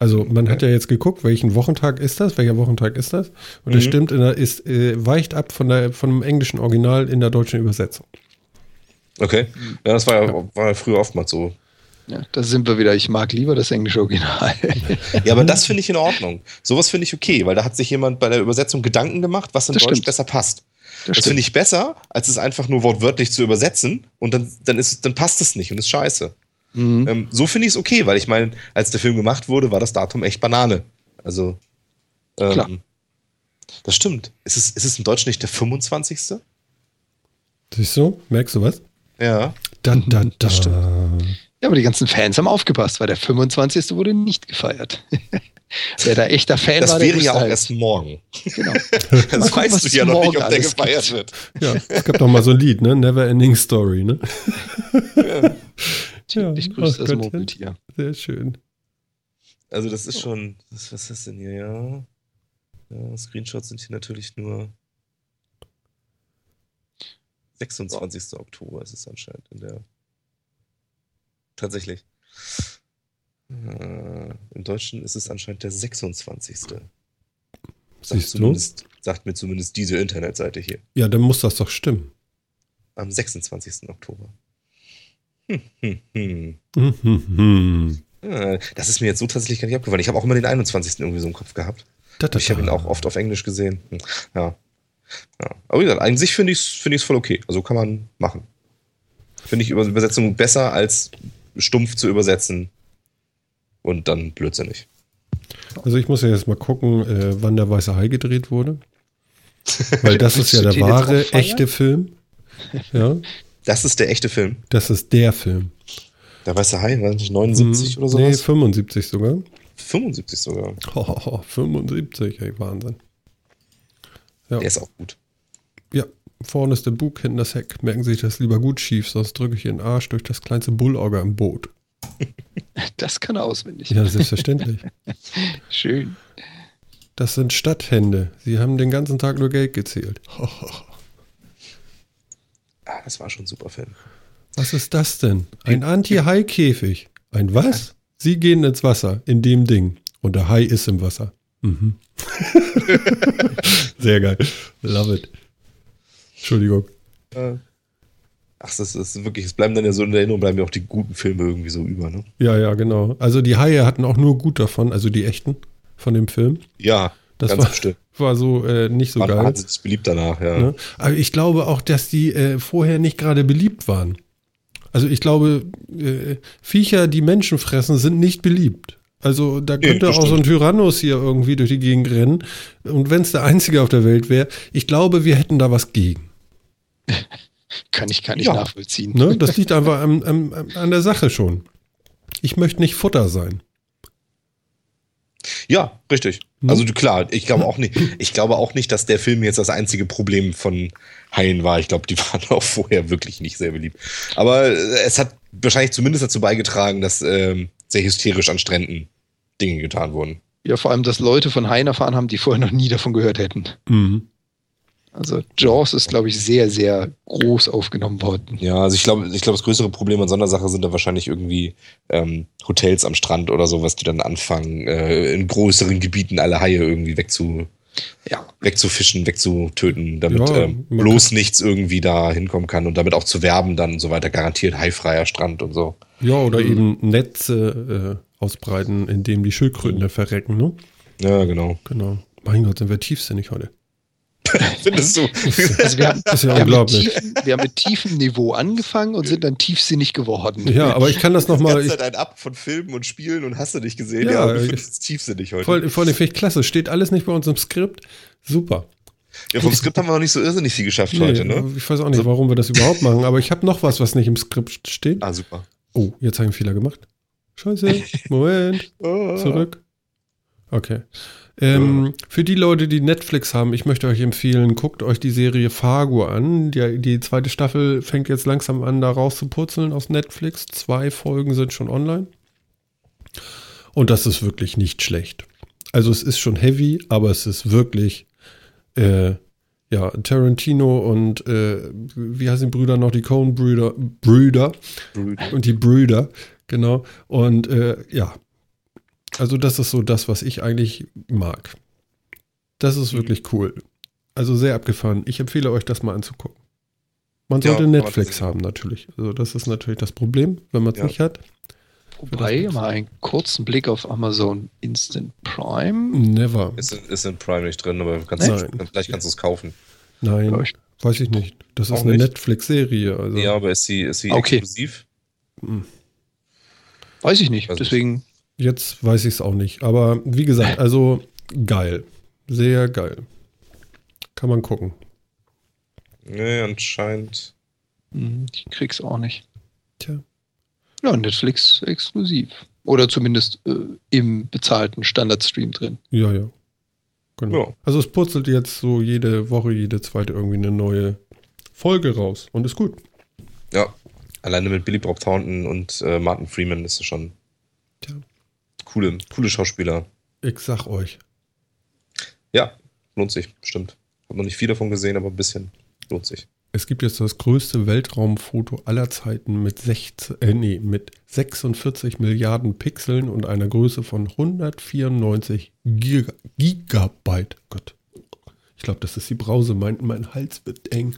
Also man okay. hat ja jetzt geguckt, welchen Wochentag ist das, welcher Wochentag ist das? Und es mhm. stimmt, der, ist, äh, weicht ab von, der, von dem englischen Original in der deutschen Übersetzung. Okay. Ja, das war ja, war ja früher oftmals so. Ja, da sind wir wieder. Ich mag lieber das englische Original. ja, aber das finde ich in Ordnung. Sowas finde ich okay, weil da hat sich jemand bei der Übersetzung Gedanken gemacht, was in das Deutsch stimmt. besser passt. Das, das finde ich besser, als es einfach nur wortwörtlich zu übersetzen und dann, dann, ist, dann passt es nicht und ist scheiße. Mhm. Ähm, so finde ich es okay, weil ich meine, als der Film gemacht wurde, war das Datum echt Banane. Also, Klar. ähm, das stimmt. Ist es, ist es im Deutschen nicht der 25.? Siehst du? Merkst du was? Ja. Da, da, da. Das stimmt. Ja, aber die ganzen Fans haben aufgepasst, weil der 25. wurde nicht gefeiert. Wer da echter Fan Das war, der wäre ja auch halt. erst morgen. Genau. Das gucken, weißt was du ja noch nicht, ob der gefeiert gibt. wird. Ja, es gab doch mal so ein Lied, ne? Never Ending Story, ne? Ja, Ich ach grüße das. Murmeltier. Sehr schön. Also das ist schon, was, was ist das denn hier, ja? ja? Screenshots sind hier natürlich nur 26. Oktober ist es anscheinend in der tatsächlich. Äh, Im Deutschen ist es anscheinend der 26. Sagt, Siehst du? zumindest, sagt mir zumindest diese Internetseite hier. Ja, dann muss das doch stimmen. Am 26. Oktober. Hm, hm, hm. Hm, hm, hm. Ja, Das ist mir jetzt so tatsächlich gar nicht abgefallen. Ich habe auch immer den 21. irgendwie so im Kopf gehabt. Da, da, Ich habe ihn da. auch oft auf Englisch gesehen. Ja. ja. Aber wie gesagt, an sich finde ich es find ich's voll okay. Also kann man machen. Finde ich Über- Übersetzung besser als stumpf zu übersetzen und dann blödsinnig. Also ich muss ja jetzt mal gucken, äh, wann der Weiße Hai gedreht wurde. Weil das ist ja der wahre, echte Film. Ja, Das ist der echte Film. das ist der Film. Der Weiße Hai, war das nicht 79 oder Hm, Nee, sowas? 75 sogar. 75 sogar. Oh, 75, ey, Wahnsinn. Ja. Der ist auch gut. Ja, vorne ist der Bug, hinten das Heck. Merken Sie sich das lieber gut schief, sonst drücke ich Ihren Arsch durch das kleinste Bullauge im Boot. Das kann er auswendig. Ja, selbstverständlich. Schön. Das sind Stadthände. Sie haben den ganzen Tag nur Geld gezählt. Ah, das war schon ein super Film. Was ist das denn? Ein Anti-Hai-Käfig. Ein was? Sie gehen ins Wasser, in dem Ding. Und der Hai ist im Wasser. Mhm. Sehr geil. Love it. Entschuldigung. Ach, das ist wirklich, es bleiben dann ja so in Erinnerung, bleiben ja auch die guten Filme irgendwie so über, ne? Ja, ja, genau. Also die Haie hatten auch nur gut davon, also die echten von dem Film. Ja, Das ganz war, bestimmt. war so äh, nicht so War geil. wahnsinnig beliebt danach, ja. Ne? Aber ich glaube auch, dass die äh, vorher nicht gerade beliebt waren. Also ich glaube, äh, Viecher, die Menschen fressen, sind nicht beliebt. Also da Nee, könnte das auch so ein. Tyrannus hier irgendwie durch die Gegend rennen. Und wenn es der einzige auf der Welt wäre, ich glaube, wir hätten da was gegen. Kann ich, kann ich Ja. nachvollziehen. Ne? Das liegt einfach am, am, an der Sache schon. Ich möchte nicht Futter sein. Ja, richtig. Ne? Also du- klar, ich glaube auch nicht, ich glaube auch nicht, dass der Film jetzt das einzige Problem von Haien war. Ich glaube, die waren auch vorher wirklich nicht sehr beliebt. Aber äh, es hat wahrscheinlich zumindest dazu beigetragen, dass ähm, sehr hysterisch an Stränden Dinge getan wurden. Ja, vor allem, dass Leute von Haien erfahren haben, die vorher noch nie davon gehört hätten. Mhm. Also Jaws ist, glaube ich, sehr, sehr groß aufgenommen worden. Ja, also ich glaube, ich glaube, das größere Problem an so einer Sache sind da wahrscheinlich irgendwie ähm, Hotels am Strand oder sowas, die dann anfangen, äh, in größeren Gebieten alle Haie irgendwie wegzu, Ja, wegzufischen, wegzutöten, damit Ja, ähm, bloß nichts irgendwie da hinkommen kann und damit auch zu werben dann und so weiter, garantiert haifreier Strand und so. Ja, oder eben Netze äh, ausbreiten, indem die Schildkröten da verrecken. Ne? Ja, genau. Genau. Mein Gott, sind wir tiefsinnig heute. Findest du? also wir haben, Das ist ja wir, haben mit unglaublich. tiefen, wir haben mit tiefem Niveau angefangen und sind dann tiefsinnig geworden. Ja, aber ich kann das nochmal. ganze Zeit ein Ab von Filmen und Spielen und hast du nicht gesehen? Ja, Ja, du ich- findest es tiefsinnig heute. Voll, vor allem finde ich klasse. Steht alles nicht bei uns im Skript. Super. Ja, vom Skript haben wir noch nicht so irrsinnig viel geschafft heute, Nee, ne? Ich weiß auch nicht, warum wir das überhaupt machen, aber ich habe noch was, was nicht im Skript steht. Ah, super. Oh, jetzt habe ich einen Fehler gemacht. Scheiße. Moment. Ah. Zurück. Okay. Ähm, für die Leute, die Netflix haben, ich möchte euch empfehlen, guckt euch die Serie Fargo an. Die, die zweite Staffel fängt jetzt langsam an, da rauszupurzeln aus Netflix. Zwei Folgen sind schon online. Und das ist wirklich nicht schlecht. Also es ist schon heavy, aber es ist wirklich, äh, ja, Tarantino und, äh, wie heißen die Brüder noch? Die Coen-Brüder, Brüder und die Brüder, genau. Und äh, ja, also das ist so das, was ich eigentlich mag. Das ist wirklich cool. Also sehr abgefahren. Ich empfehle euch, das mal anzugucken. Man Ja, sollte man Netflix haben natürlich. Also das ist natürlich das Problem, wenn man es Ja. nicht hat. Wobei, mal einen kurzen Blick auf Amazon Instant Prime. Never. Ist, in- ist in Prime nicht drin, aber kannst du, vielleicht kannst du es kaufen. Nein, Ja, ich- weiß ich nicht. Das ist eine. Netflix-Serie. Also. Ja, aber ist sie, ist sie Okay. exklusiv? Weiß ich nicht. Weiß Deswegen, jetzt weiß ich es auch nicht. Aber wie gesagt, also geil. Sehr geil. Kann man gucken. Nee, anscheinend. Hm, Ich krieg's auch nicht. Tja. Ja, Netflix exklusiv. Oder zumindest äh, im bezahlten Standardstream drin. Ja, ja. Genau. Ja. Also es purzelt jetzt so jede Woche, jede zweite irgendwie eine neue Folge raus. Und ist gut. Ja. Alleine mit Billy Bob Thornton und äh, Martin Freeman ist es schon Tja. Coole, coole Schauspieler. Ich sag euch. Ja, lohnt sich, stimmt. Hab noch nicht viel davon gesehen, aber ein bisschen lohnt sich. Es gibt jetzt das größte Weltraumfoto aller Zeiten mit 16, äh, nee, mit 46 Milliarden Pixeln und einer Größe von 194 Giga Gigabyte. Gott. Ich glaube, das ist die Brause. Mein, mein Hals wird eng.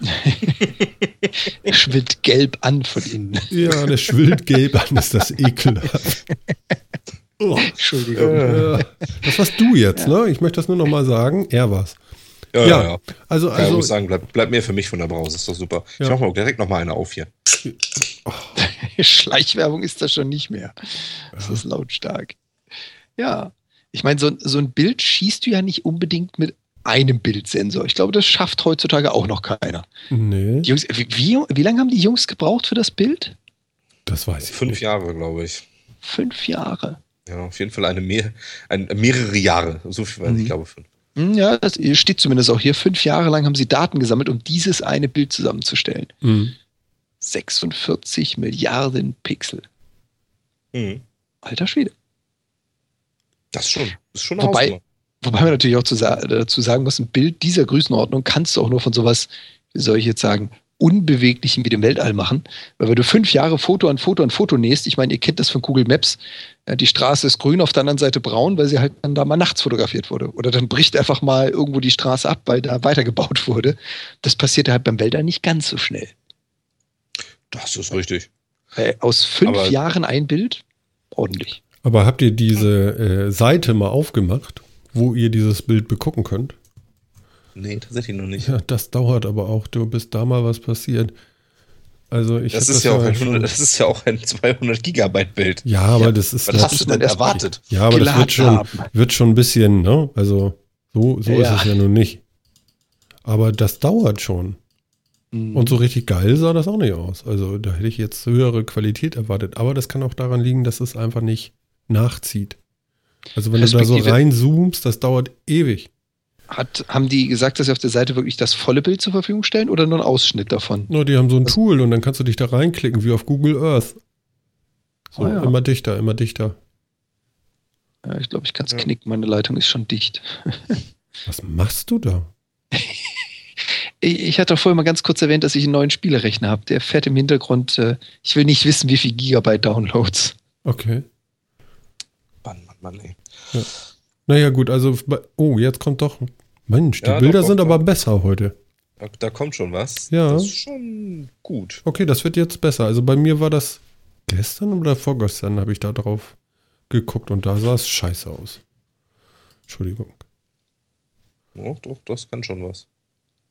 Schwillt gelb an von innen. Ja, der schwillt gelb an, ist das ekelhaft. Oh. Entschuldigung. Äh, das warst du jetzt, ne? Ich möchte das nur noch mal sagen. Er war's. Ja, Ja, ja, ja. Also, ja also, muss sagen, bleibt bleib mehr für mich von der Brause, ist doch super. Ja. Ich mach mal direkt noch mal eine auf hier. Schleichwerbung ist das schon nicht mehr. Das ist lautstark. Ja. Ich meine, so, so ein Bild schießt du ja nicht unbedingt mit einem Bildsensor. Ich glaube, das schafft heutzutage auch noch keiner. nee, Die Jungs, wie, wie, wie lange haben die Jungs gebraucht für das Bild? das weiß ich Fünf nicht. Jahre, glaube ich. Fünf Jahre. Ja, auf jeden Fall eine mehr, ein, mehrere Jahre. So viel weiß ich, Mhm. glaube fünf. Hm, Ja, das steht zumindest auch hier. Fünf Jahre lang haben sie Daten gesammelt, um dieses eine Bild zusammenzustellen. Mhm. 46 Milliarden Pixel. Mhm. Alter Schwede. Das schon. Das ist schon eine Wobei- Hausnummer. Wobei man natürlich auch zu sa dazu sagen muss, ein Bild dieser Größenordnung kannst du auch nur von sowas, wie soll ich jetzt sagen, Unbeweglichem wie dem Weltall machen. Weil wenn du fünf Jahre Foto an Foto an Foto nähst, ich meine, ihr kennt das von Google Maps, äh, die Straße ist grün, auf der anderen Seite braun, weil sie halt dann da mal nachts fotografiert wurde. Oder dann bricht einfach mal irgendwo die Straße ab, weil da weitergebaut wurde. Das passiert halt beim Weltall nicht ganz so schnell. Das ist richtig. Weil aus fünf Aber- Jahren ein Bild, ordentlich. Aber habt ihr diese äh, Seite mal aufgemacht, wo ihr dieses Bild begucken könnt? Nee, tatsächlich noch nicht. Ja, das dauert aber auch. Du bist da mal was passiert. Also ich Das ist, ja auch ein, das ist ja auch ein 200 Gigabyte Bild. Ja, aber Ja, das ist Was hast du denn das- erwartet? ja, aber das wird schon, haben. wird schon ein bisschen, ne? Also so, so Ja. ist es ja nun nicht. Aber das dauert schon. Mhm. Und so richtig geil sah das auch nicht aus. Also da hätte ich jetzt höhere Qualität erwartet. Aber das kann auch daran liegen, dass es einfach nicht nachzieht. Also wenn du da so reinzoomst, das dauert ewig. Hat, haben die gesagt, dass sie auf der Seite wirklich das volle Bild zur Verfügung stellen oder nur einen Ausschnitt davon? Nur die haben so ein Tool und dann kannst du dich da reinklicken, wie auf Google Earth. So, Ah, ja. immer dichter, immer dichter. Ja, ich glaube, ich kann es Ja. knicken. Meine Leitung ist schon dicht. Was machst du da? Ich, ich hatte vorher mal ganz kurz erwähnt, dass ich einen neuen Spielerechner habe. Der fährt im Hintergrund. Äh, ich will nicht wissen, wie viel Gigabyte Downloads. Okay. Mann, ey. Naja, gut, also, oh, jetzt kommt doch. Mensch, die Ja, Bilder doch, sind doch, aber doch. besser heute. Da, kommt schon was. Ja. Das ist schon gut. Okay, das wird jetzt besser. Also bei mir war das gestern oder vorgestern, habe ich da drauf geguckt und da sah es scheiße aus. Entschuldigung. Ja, doch, das kann schon was.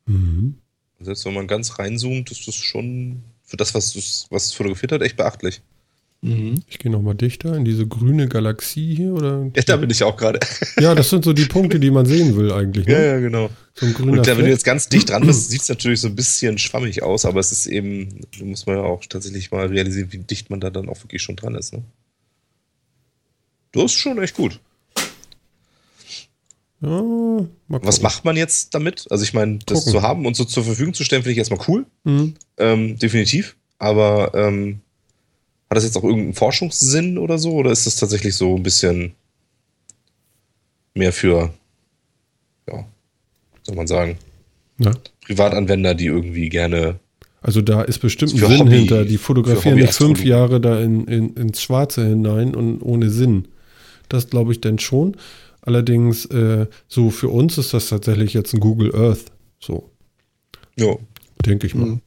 Mhm. Selbst wenn man ganz reinzoomt, ist das schon für das, was es was es fotografiert hat, echt beachtlich. Mhm. Ich gehe nochmal dichter in diese grüne Galaxie hier, oder? Ja, da bin ich auch gerade. Ja, das sind so die Punkte, die man sehen will eigentlich. Ne? Ja, ja, genau. So ein grüner Und da, wenn du jetzt ganz dicht dran bist, sieht es natürlich so ein bisschen schwammig aus, aber es ist eben, da muss man ja auch tatsächlich mal realisieren, wie dicht man da dann auch wirklich schon dran ist. Ne? Du ist schon echt gut. Ja, mal Was macht man jetzt damit? Also ich meine, das Gucken. zu haben und so zur Verfügung zu stellen, finde ich erstmal cool. Mhm. Ähm, definitiv. Aber ähm, hat das jetzt auch irgendeinen Forschungssinn oder so? Oder ist das tatsächlich so ein bisschen mehr für, ja, soll man sagen, Ja. Privatanwender, die irgendwie gerne. Also da ist bestimmt ein Sinn Hobby- hinter. Die fotografieren für nicht fünf. Jahre da in, in, ins Schwarze hinein und ohne Sinn. Das glaube ich denn schon. Allerdings, äh, so für uns ist das tatsächlich jetzt ein Google Earth. So, Ja, denke ich mal. Mhm.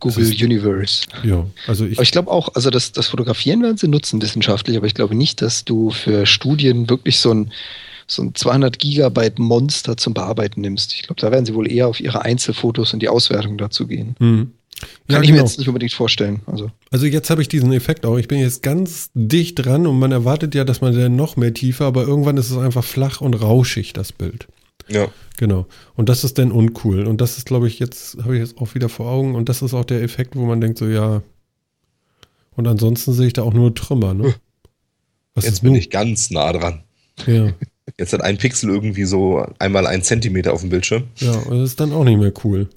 Google ist- Universe. Ja, also ich. Aber ich glaube auch, also das, das Fotografieren werden sie nutzen wissenschaftlich, aber ich glaube nicht, dass du für Studien wirklich so ein, so ein 200 Gigabyte Monster zum Bearbeiten nimmst. Ich glaube, da werden sie wohl eher auf ihre Einzelfotos und die Auswertung dazu gehen. Mhm. Kann Ja, ich mir genau. jetzt nicht unbedingt vorstellen. Also, Also jetzt habe ich diesen Effekt auch. Ich bin jetzt ganz dicht dran und man erwartet ja, dass man dann noch mehr tiefer, aber irgendwann ist es einfach flach und rauschig, das Bild. Ja. Genau. Und das ist dann uncool. Und das ist, glaube ich, jetzt habe ich jetzt auch wieder vor Augen. Und das ist auch der Effekt, wo man denkt, so ja. Und ansonsten sehe ich da auch nur Trümmer, ne? Was Jetzt bin nun? ich ganz nah dran. Ja, Jetzt hat ein Pixel irgendwie so einmal ein Zentimeter auf dem Bildschirm. ja, und das ist dann auch nicht mehr cool.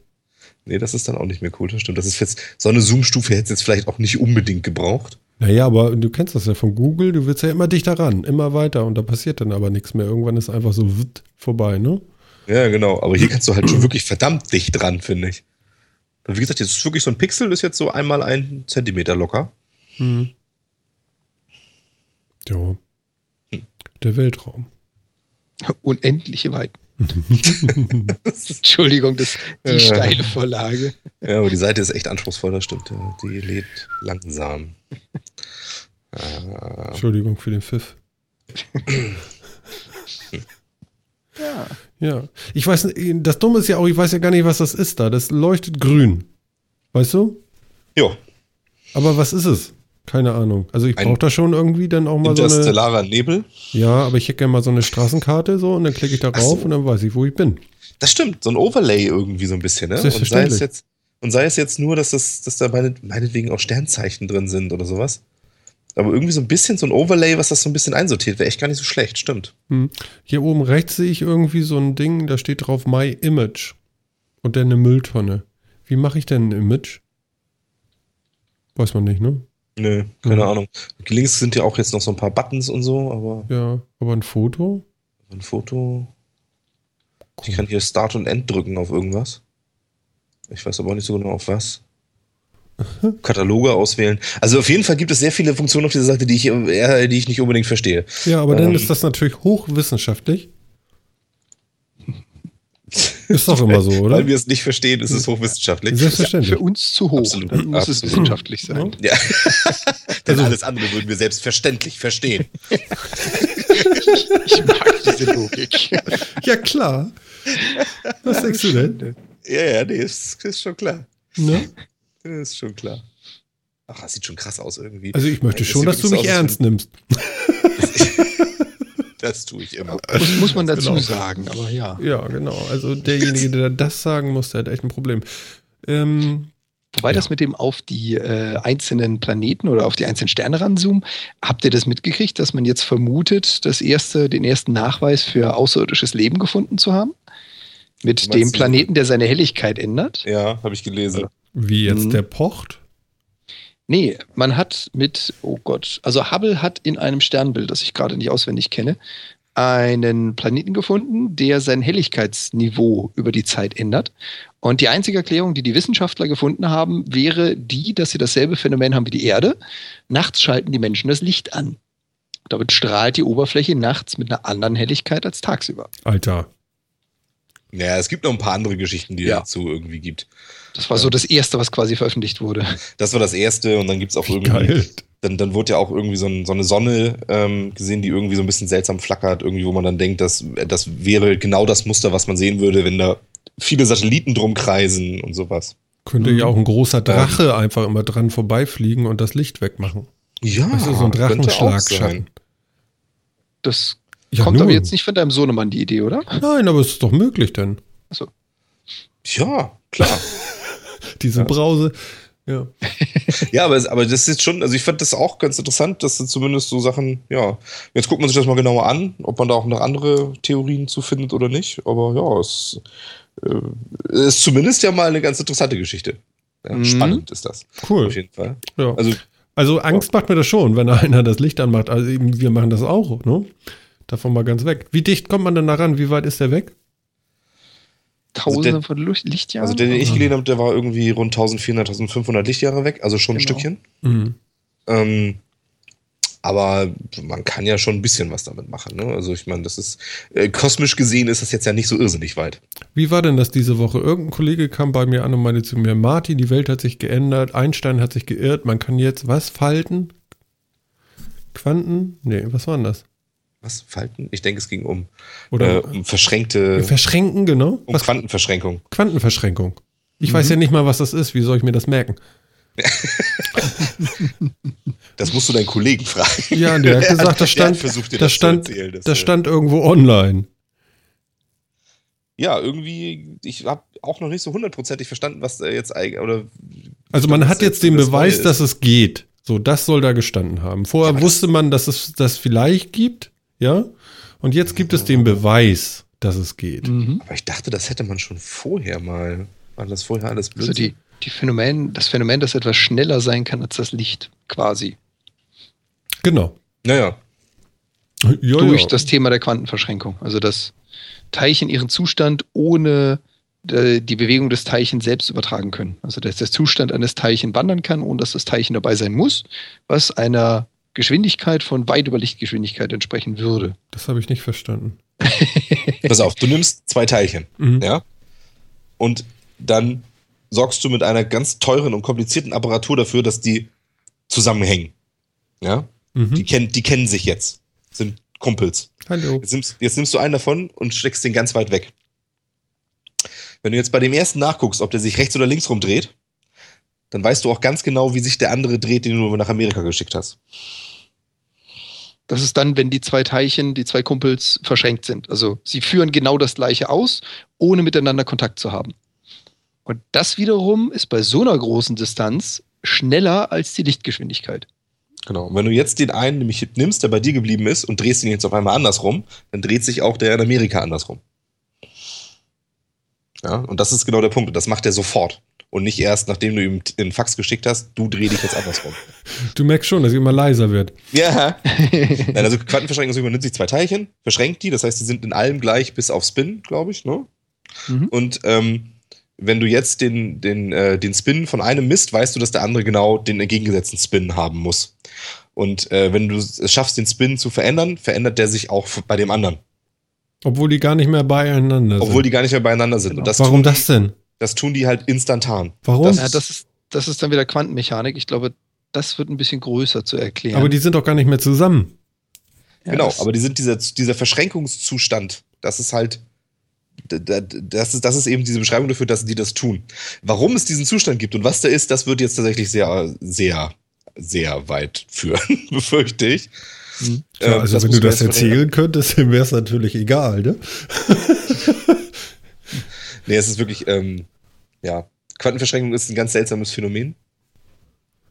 Nee, das ist dann auch nicht mehr cool, das stimmt. Das ist jetzt, so eine Zoom-Stufe hätte es jetzt vielleicht auch nicht unbedingt gebraucht. Naja, aber du kennst das ja von Google, du willst ja immer dichter ran, immer weiter und da passiert dann aber nichts mehr. Irgendwann ist einfach so witt vorbei, ne? Ja, genau. Aber hier kannst du halt schon wirklich verdammt dicht dran, finde ich. Und wie gesagt, jetzt ist wirklich so ein Pixel, ist jetzt so einmal ein Zentimeter locker. Hm. Ja. Der Weltraum. unendliche Weiten. Entschuldigung, das die Äh. steile Vorlage. Ja, aber die Seite ist echt anspruchsvoll, das stimmt. Ja. Die lädt langsam. Entschuldigung für den Pfiff. Ja. Ja. Ich weiß, nicht, das Dumme ist ja auch, ich weiß ja gar nicht, was das ist da. Das leuchtet grün. Weißt du? jo, Aber was ist es? Keine Ahnung. Also ich brauche da schon irgendwie dann auch mal so eine. interstellarer Nebel. Ja, aber ich hätte gerne mal so eine Straßenkarte so und dann klicke ich da Ach so. und dann weiß ich, wo ich bin. Das stimmt, so ein Overlay irgendwie so ein bisschen, ne? Und sei es jetzt, und sei es jetzt nur, dass, das, dass da meine, meinetwegen auch Sternzeichen drin sind oder sowas. Aber irgendwie so ein bisschen so ein Overlay, was das so ein bisschen einsortiert, wäre echt gar nicht so schlecht, stimmt. Hm. Hier oben rechts sehe ich irgendwie so ein Ding, da steht drauf My Image. Und dann eine Mülltonne. Wie mache ich denn ein Image? Weiß man nicht, ne? Nö, keine Mhm. Ahnung. Links sind ja auch jetzt noch so ein paar Buttons und so, aber Ja, aber ein Foto? ein Foto. Ich kann hier Start und End drücken auf irgendwas. Ich weiß aber auch nicht so genau auf was. Kataloge auswählen. Also auf jeden Fall gibt es sehr viele Funktionen auf dieser Seite, die ich, eher, die ich nicht unbedingt verstehe. Ja, aber dann Ähm. ist das natürlich hochwissenschaftlich. Ist doch immer so, oder? Weil wir es nicht verstehen, ist es hochwissenschaftlich. Selbstverständlich. Für uns zu hoch. Absolut, Dann muss es absolut. wissenschaftlich sein. Ja. Denn Also- alles andere würden wir selbstverständlich verstehen. Ich mag diese Logik. Ja, klar. Was denkst du denn? Ja, ja, nee, ist, ist schon klar. Ne? Ist schon klar. Ach, das sieht schon krass aus irgendwie. Also ich möchte Das schon, dass du mich ernst nimmst. Das tue ich immer. Muss, muss man dazu Genau. sagen, aber ja. Ja, genau. Also derjenige, der das sagen muss, der hat echt ein Problem. Ähm, Wobei Ja. das mit dem auf die äh, einzelnen Planeten oder auf die einzelnen Sterne ranzoomen, habt ihr das mitgekriegt, dass man jetzt vermutet, das erste, den ersten Nachweis für außerirdisches Leben gefunden zu haben? Mit dem Planeten, der seine Helligkeit ändert? Ja, habe ich gelesen. wie jetzt Mhm. der pocht? Nee, man hat mit, oh Gott, also Hubble hat in einem Sternbild, das ich gerade nicht auswendig kenne, einen Planeten gefunden, der sein Helligkeitsniveau über die Zeit ändert. Und die einzige Erklärung, die die Wissenschaftler gefunden haben, wäre die, dass sie dasselbe Phänomen haben wie die Erde. Nachts schalten die Menschen das Licht an. Damit strahlt die Oberfläche nachts mit einer anderen Helligkeit als tagsüber. Alter. Ja, es gibt noch ein paar andere Geschichten, die Ja. dazu irgendwie gibt. Das war so das Erste, was quasi veröffentlicht wurde. Das war das erste und dann gibt es auch Wie irgendwie. geil. Dann, dann wurde ja auch irgendwie so, ein, so eine Sonne ähm, gesehen, die irgendwie so ein bisschen seltsam flackert, irgendwie, wo man dann denkt, das, das wäre genau das Muster, was man sehen würde, wenn da viele Satelliten drum kreisen und sowas. Könnte ja auch ein großer Drache einfach immer dran vorbeifliegen und das Licht wegmachen. Ja, Weißt du, so ein Drachenschlagschatten. Das Ja, kommt nun. aber jetzt nicht von deinem Sohnemann, die Idee, oder? Nein, aber es ist doch möglich denn. Achso. Ja, klar. Diese Brause. Ja. ja, aber, aber das ist schon, also ich fand das auch ganz interessant, dass da zumindest so Sachen, ja, jetzt guckt man sich das mal genauer an, ob man da auch noch andere Theorien zu findet oder nicht. Aber ja, es äh, ist zumindest ja mal eine ganz interessante Geschichte. Ja, Mhm. Spannend ist das. Cool. Auf jeden Fall. Ja. Also, Also Angst macht mir das schon, wenn einer das Licht anmacht. Also eben, wir machen das auch, ne? Davon mal ganz weg. Wie dicht kommt man denn da ran? Wie weit ist der weg? Tausende der- von Lucht- Lichtjahren? also der, den ich gelesen habe, der war irgendwie rund 1400, 1500 Lichtjahre weg, also schon ein Genau. Stückchen. Mhm. Ähm, aber man kann ja schon ein bisschen was damit machen. Ne? Also ich meine, das ist äh, kosmisch gesehen ist das jetzt ja nicht so irrsinnig weit. Wie war denn das diese Woche? Irgendein Kollege kam bei mir an und meinte zu mir, Martin, die Welt hat sich geändert, Einstein hat sich geirrt, man kann jetzt was falten? Quanten? Nee, was war denn das? Was? Falten? Ich denke, es ging um, Oder äh, um verschränkte, verschränken, genau. um Was? Quantenverschränkung. Quantenverschränkung. Ich mhm. weiß ja nicht mal, was das ist. Wie soll ich mir das merken? das musst du deinen Kollegen fragen. Ja, der hat gesagt, das stand, das, das stand, erzählen, das, das stand irgendwo online. Ja, irgendwie, ich habe auch noch nicht so hundertprozentig verstanden, was da jetzt eigentlich, oder. Also man hat jetzt den Beweis, dass es geht. So, das soll da gestanden haben. Vorher ja, wusste man, dass es das vielleicht gibt, ja? Und jetzt gibt es den Beweis, dass es geht. Mhm. Aber ich dachte, das hätte man schon vorher mal. War das vorher alles blöd? Also die, die Phänomen, das Phänomen, das etwas schneller sein kann als das Licht, quasi. Genau. Naja. Ja, Durch ja. das Thema der Quantenverschränkung. Also dass Teilchen ihren Zustand ohne äh, die Bewegung des Teilchens selbst übertragen können. Also dass der Zustand eines Teilchen wandern kann, ohne dass das Teilchen dabei sein muss, was einer Geschwindigkeit von weit über Lichtgeschwindigkeit entsprechen würde. Das habe ich nicht verstanden. Pass auf, du nimmst zwei Teilchen, mhm. ja, und dann sorgst du mit einer ganz teuren und komplizierten Apparatur dafür, dass die zusammenhängen. Ja? Mhm. Die, kennen, die kennen sich jetzt. Sind Kumpels. Hallo. Jetzt nimmst, jetzt nimmst du einen davon und steckst den ganz weit weg. Wenn du jetzt bei dem ersten nachguckst, ob der sich rechts oder links rumdreht, dann weißt du auch ganz genau, wie sich der andere dreht, den du nach Amerika geschickt hast. Das ist dann, wenn die zwei Teilchen, die zwei Kumpels verschränkt sind. Also sie führen genau das gleiche aus, ohne miteinander Kontakt zu haben. Und das wiederum ist bei so einer großen Distanz schneller als die Lichtgeschwindigkeit. Genau. Und wenn du jetzt den einen nämlich nimmst, der bei dir geblieben ist, und drehst ihn jetzt auf einmal andersrum, dann dreht sich auch der in Amerika andersrum. Ja, und das ist genau der Punkt. Das macht er sofort. Und nicht erst, nachdem du ihm den Fax geschickt hast, du dreh dich jetzt andersrum. Du merkst schon, dass er immer leiser wird. Ja. Nein, also Quantenverschränkung ist, man nimmt sich zwei Teilchen, verschränkt die, das heißt, die sind in allem gleich bis auf Spin, glaube ich, ne? Mhm. Und ähm, wenn du jetzt den, den, äh, den Spin von einem misst, weißt du, dass der andere genau den entgegengesetzten Spin haben muss. Und äh, wenn du es schaffst, den Spin zu verändern, verändert der sich auch bei dem anderen. Obwohl die gar nicht mehr beieinander sind. Obwohl die gar nicht mehr beieinander sind. Genau. Das Warum das denn? Das tun die halt instantan. Warum? Das, ja, das, ist, das ist dann wieder Quantenmechanik. Ich glaube, das wird ein bisschen größer zu erklären. Aber die sind doch gar nicht mehr zusammen. Ja, genau, aber die sind dieser, dieser Verschränkungszustand. Das ist halt das ist, das ist eben diese Beschreibung dafür, dass die das tun. Warum es diesen Zustand gibt und was da ist, das wird jetzt tatsächlich sehr, sehr, sehr weit führen, befürchte ich. Hm. Ja, also wenn du das erzählen könntest, dann wäre es natürlich egal, ne? nee, es ist wirklich, ähm, ja, Quantenverschränkung ist ein ganz seltsames Phänomen.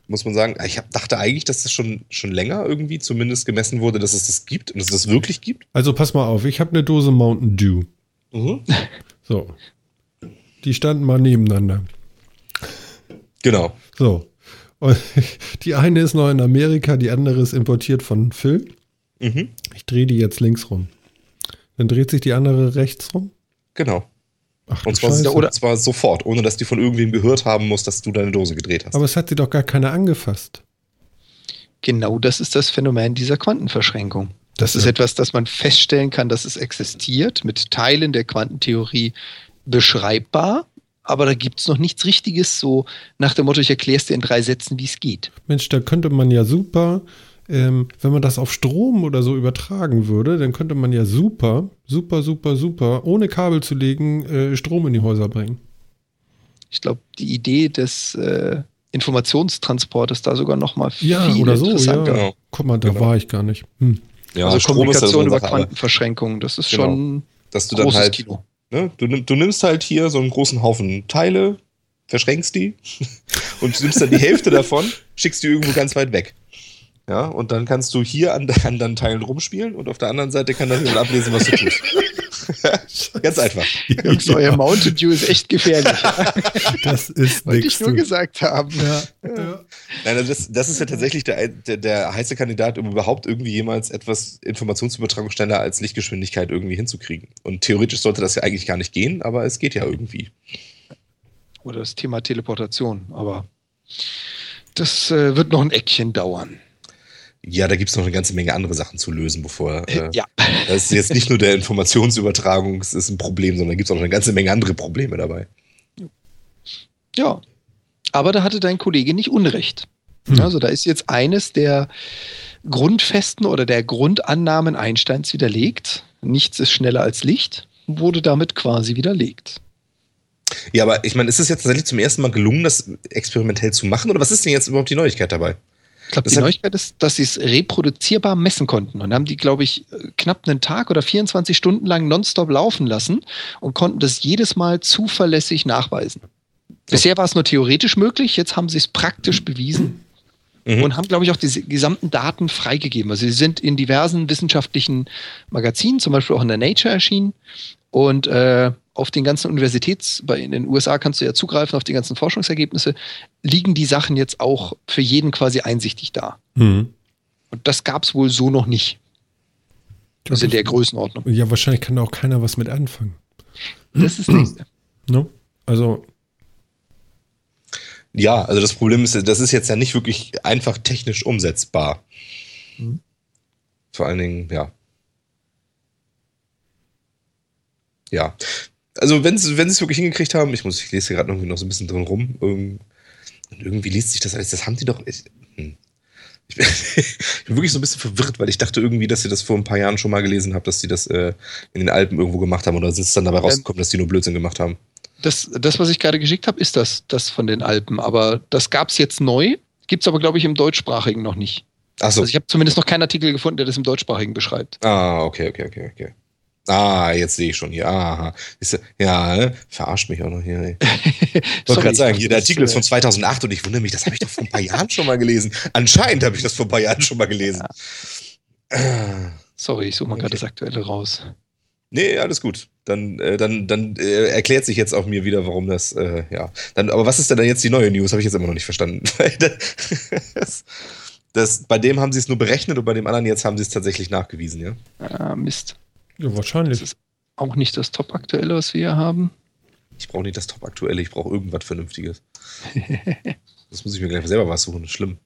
Muss man sagen. Ich hab, dachte eigentlich, dass das schon, schon länger irgendwie zumindest gemessen wurde, dass es das gibt und dass es das wirklich gibt. Also pass mal auf, ich habe eine Dose Mountain Dew. Mhm. So. Die standen mal nebeneinander. Genau. So. Und die eine ist noch in Amerika, die andere ist importiert von Phil. Mhm. Ich drehe die jetzt links rum. Dann dreht sich die andere rechts rum. Genau. Ach, und zwar, oder zwar sofort, ohne dass die von irgendwem gehört haben muss, dass du deine Dose gedreht hast. Aber es hat sie doch gar keiner angefasst. Genau das ist das Phänomen dieser Quantenverschränkung. Das ist etwas, das man feststellen kann, dass es existiert, mit Teilen der Quantentheorie beschreibbar, aber da gibt es noch nichts Richtiges, so nach dem Motto, ich erkläre es dir in drei Sätzen, wie es geht. Mensch, da könnte man ja super, ähm, wenn man das auf Strom oder so übertragen würde, dann könnte man ja super, super, super, super, ohne Kabel zu legen, äh, Strom in die Häuser bringen. Ich glaube, die Idee des äh, Informationstransportes da sogar noch mal viel ja, oder so, ja. Genau. Guck mal, da genau. war ich gar nicht. Hm. Ja, also Strom Kommunikation über Quantenverschränkung, das ist genau. schon dass du dann halt, Kino. Ne, du, du nimmst halt hier so einen großen Haufen Teile, verschränkst die und nimmst dann die Hälfte davon, schickst die irgendwo ganz weit weg. Ja, und dann kannst du hier an, an deinen Teilen rumspielen und auf der anderen Seite kann dann ablesen, was du tust. Ganz einfach. Jungs, ja. euer Mountain Dew ist echt gefährlich. das ist Wollte ich nur gesagt haben. Ja. Ja. Nein, also das, das ist ja tatsächlich der, der, der, heiße Kandidat, um überhaupt irgendwie jemals etwas Informationsübertragung schneller als Lichtgeschwindigkeit irgendwie hinzukriegen. Und theoretisch sollte das ja eigentlich gar nicht gehen, aber es geht ja irgendwie. Oder das Thema Teleportation, aber das äh, wird noch ein Eckchen dauern. Ja, da gibt es noch eine ganze Menge andere Sachen zu lösen, bevor. Äh, ja. Das ist jetzt nicht nur der Informationsübertragung, es ist ein Problem, sondern gibt es auch noch eine ganze Menge andere Probleme dabei. Ja. Aber da hatte dein Kollege nicht Unrecht. Hm. Also da ist jetzt eines der Grundfesten oder der Grundannahmen Einsteins widerlegt. Nichts ist schneller als Licht, wurde damit quasi widerlegt. Ja, aber ich meine, ist es jetzt tatsächlich zum ersten Mal gelungen, das experimentell zu machen? Oder was ist denn jetzt überhaupt die Neuigkeit dabei? Ich glaube, die Neuigkeit ist, dass sie es reproduzierbar messen konnten. Und haben die, glaube ich, knapp einen Tag oder 24 Stunden lang nonstop laufen lassen und konnten das jedes Mal zuverlässig nachweisen. Bisher war es nur theoretisch möglich, jetzt haben sie es praktisch bewiesen mhm. und haben, glaube ich, auch die gesamten Daten freigegeben. Also sie sind in diversen wissenschaftlichen Magazinen, zum Beispiel auch in der Nature erschienen. Und äh, auf den ganzen Universitäts, bei in den USA kannst du ja zugreifen auf die ganzen Forschungsergebnisse, liegen die Sachen jetzt auch für jeden quasi einsichtig da. Mhm. Und das gab es wohl so noch nicht. Also in der Größenordnung. Ja, wahrscheinlich kann da auch keiner was mit anfangen. Das ist das. No? Also. Ja, also das Problem ist, das ist jetzt ja nicht wirklich einfach technisch umsetzbar. Mhm. Vor allen Dingen, ja. Ja also wenn sie wenn es wirklich hingekriegt haben, ich muss, ich lese hier gerade noch, noch so ein bisschen drin rum, und irgendwie liest sich das alles, das haben die doch. Ich, hm. ich, bin, ich, bin, wirklich so ein bisschen verwirrt, weil ich dachte irgendwie, dass sie das vor ein paar Jahren schon mal gelesen haben, dass sie das äh, in den Alpen irgendwo gemacht haben oder ist es dann dabei ähm, rausgekommen, dass die nur Blödsinn gemacht haben? Das, das was ich gerade geschickt habe, ist das, das von den Alpen, aber das gab es jetzt neu, gibt es aber, glaube ich, im deutschsprachigen noch nicht. Ach so. Also ich habe zumindest noch keinen Artikel gefunden, der das im deutschsprachigen beschreibt. Ah, okay, okay, okay, okay. Ah, jetzt sehe ich schon hier. Aha. Ja, ne? verarscht mich auch noch hier. Ich wollte gerade sagen, hier, der Artikel ist von 2008 und ich wundere mich, das habe ich doch vor ein paar Jahren schon mal gelesen. Anscheinend habe ich das vor ein paar Jahren schon mal gelesen. Ja. Sorry, ich suche mal okay. gerade das Aktuelle raus. Nee, alles gut. Dann, äh, dann, dann äh, erklärt sich jetzt auch mir wieder, warum das, äh, ja. Dann, aber was ist denn dann jetzt die neue News? Habe ich jetzt immer noch nicht verstanden. das, das, bei dem haben sie es nur berechnet und bei dem anderen jetzt haben sie es tatsächlich nachgewiesen, ja? Ah, Mist. Ja, wahrscheinlich. Das ist auch nicht das Top-Aktuelle, was wir hier haben. Ich brauche nicht das Top-Aktuelle, ich brauche irgendwas Vernünftiges. das muss ich mir gleich selber was suchen, das ist schlimm.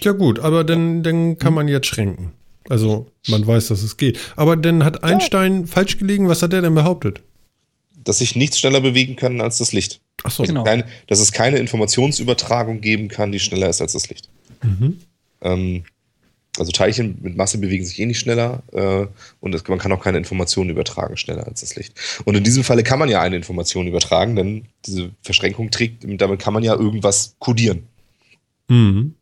ja, gut, aber dann, dann kann man jetzt schränken. Also, man weiß, dass es geht. Aber dann hat Einstein ja. falsch gelegen. Was hat er denn behauptet? Dass sich nichts schneller bewegen kann als das Licht. Ach so. Genau. Keine, dass es keine Informationsübertragung geben kann, die schneller ist als das Licht. Mhm. Ähm, also Teilchen mit Masse bewegen sich eh nicht schneller äh, und es, man kann auch keine Informationen übertragen schneller als das Licht. Und in diesem Falle kann man ja eine Information übertragen, denn diese Verschränkung trägt, damit kann man ja irgendwas kodieren. Mhm.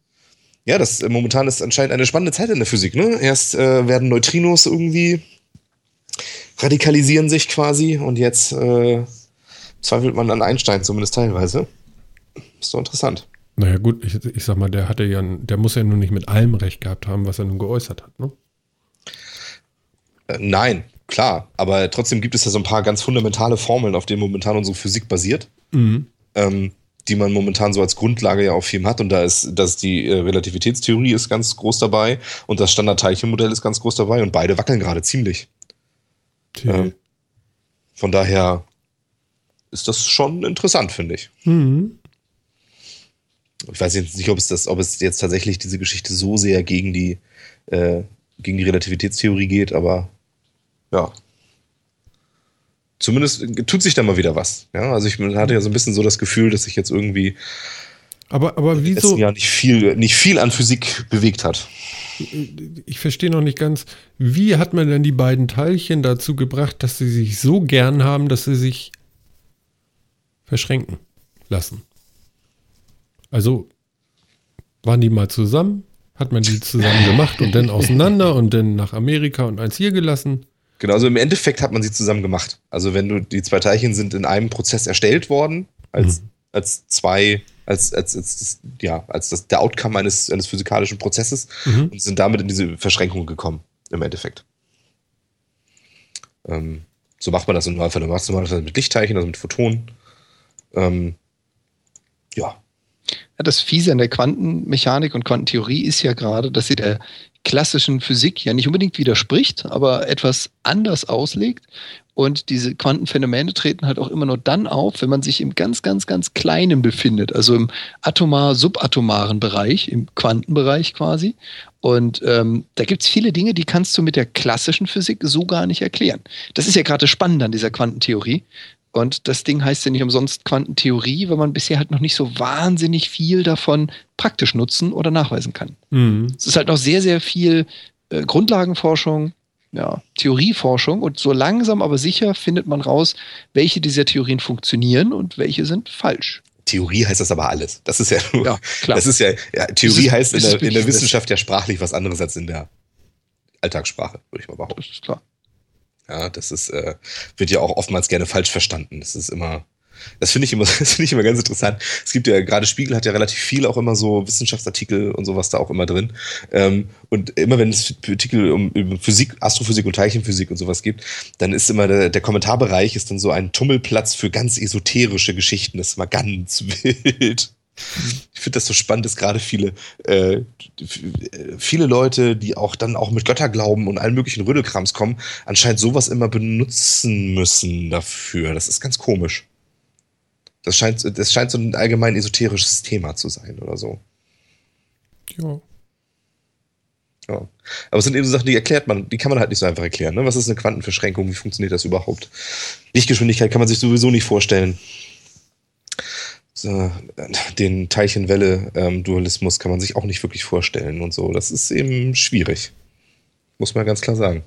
Ja, das äh, momentan ist anscheinend eine spannende Zeit in der Physik. Ne? Erst äh, werden Neutrinos irgendwie radikalisieren sich quasi und jetzt äh, zweifelt man an Einstein zumindest teilweise. Ist doch interessant. Naja, gut, ich, ich sag mal, der hatte ja, der muss ja nun nicht mit allem recht gehabt haben, was er nun geäußert hat, ne? Äh, nein, klar, aber trotzdem gibt es ja so ein paar ganz fundamentale Formeln, auf denen momentan unsere Physik basiert, mhm. ähm, die man momentan so als Grundlage ja auf Film hat. Und da ist, dass die äh, Relativitätstheorie ist ganz groß dabei und das Standardteilchenmodell ist ganz groß dabei und beide wackeln gerade ziemlich. Ähm, von daher ist das schon interessant, finde ich. Mhm ich weiß jetzt nicht, ob es das, ob es jetzt tatsächlich diese Geschichte so sehr gegen die, äh, gegen die Relativitätstheorie geht, aber ja. Zumindest tut sich da mal wieder was. Ja, also ich hatte ja so ein bisschen so das Gefühl, dass sich jetzt irgendwie aber, aber wieso? Ja, nicht viel, nicht viel an Physik bewegt hat. Ich verstehe noch nicht ganz, wie hat man denn die beiden Teilchen dazu gebracht, dass sie sich so gern haben, dass sie sich verschränken lassen? Also waren die mal zusammen, hat man die zusammen gemacht und dann auseinander und dann nach Amerika und eins hier gelassen. Genau, also im Endeffekt hat man sie zusammen gemacht. Also wenn du, die zwei Teilchen sind in einem Prozess erstellt worden, als, mhm. als zwei, als, als, als, das, ja, als das, der Outcome eines, eines physikalischen Prozesses mhm. und sind damit in diese Verschränkung gekommen, im Endeffekt. Ähm, so macht man das im Normalfall. Man macht es mit Lichtteilchen, also mit Photonen. Ähm, ja, das Fiese an der Quantenmechanik und Quantentheorie ist ja gerade, dass sie der klassischen Physik ja nicht unbedingt widerspricht, aber etwas anders auslegt. Und diese Quantenphänomene treten halt auch immer nur dann auf, wenn man sich im ganz, ganz, ganz Kleinen befindet, also im atomar-subatomaren Bereich, im Quantenbereich quasi. Und ähm, da gibt es viele Dinge, die kannst du mit der klassischen Physik so gar nicht erklären. Das ist ja gerade spannend an dieser Quantentheorie, und das Ding heißt ja nicht umsonst Quantentheorie, weil man bisher halt noch nicht so wahnsinnig viel davon praktisch nutzen oder nachweisen kann. Mhm. Es ist halt noch sehr, sehr viel äh, Grundlagenforschung, ja, Theorieforschung und so langsam aber sicher findet man raus, welche dieser Theorien funktionieren und welche sind falsch. Theorie heißt das aber alles. Das ist ja, nur, Ja, klar. das ist ja, ja Theorie ist- heißt in der, in der Wissenschaft ja sprachlich was anderes als in der Alltagssprache, würde ich mal behaupten. Das ist klar. Ja, das ist, äh, wird ja auch oftmals gerne falsch verstanden. Das ist immer, das finde ich immer, das finde ich immer ganz interessant. Es gibt ja, gerade Spiegel hat ja relativ viel auch immer so Wissenschaftsartikel und sowas da auch immer drin. Ähm, und immer wenn es Artikel um, um Physik, Astrophysik und Teilchenphysik und sowas gibt, dann ist immer der, der Kommentarbereich ist dann so ein Tummelplatz für ganz esoterische Geschichten. Das ist immer ganz wild. Ich finde das so spannend, dass gerade viele, äh, viele Leute, die auch dann auch mit Götterglauben und allen möglichen Rödelkrams kommen, anscheinend sowas immer benutzen müssen dafür. Das ist ganz komisch. Das scheint, das scheint so ein allgemein esoterisches Thema zu sein oder so. Ja. Ja. Aber es sind eben so Sachen, die erklärt man, die kann man halt nicht so einfach erklären. Ne? Was ist eine Quantenverschränkung? Wie funktioniert das überhaupt? Lichtgeschwindigkeit kann man sich sowieso nicht vorstellen. So, den Teilchenwelle-Dualismus kann man sich auch nicht wirklich vorstellen und so. Das ist eben schwierig. Muss man ganz klar sagen.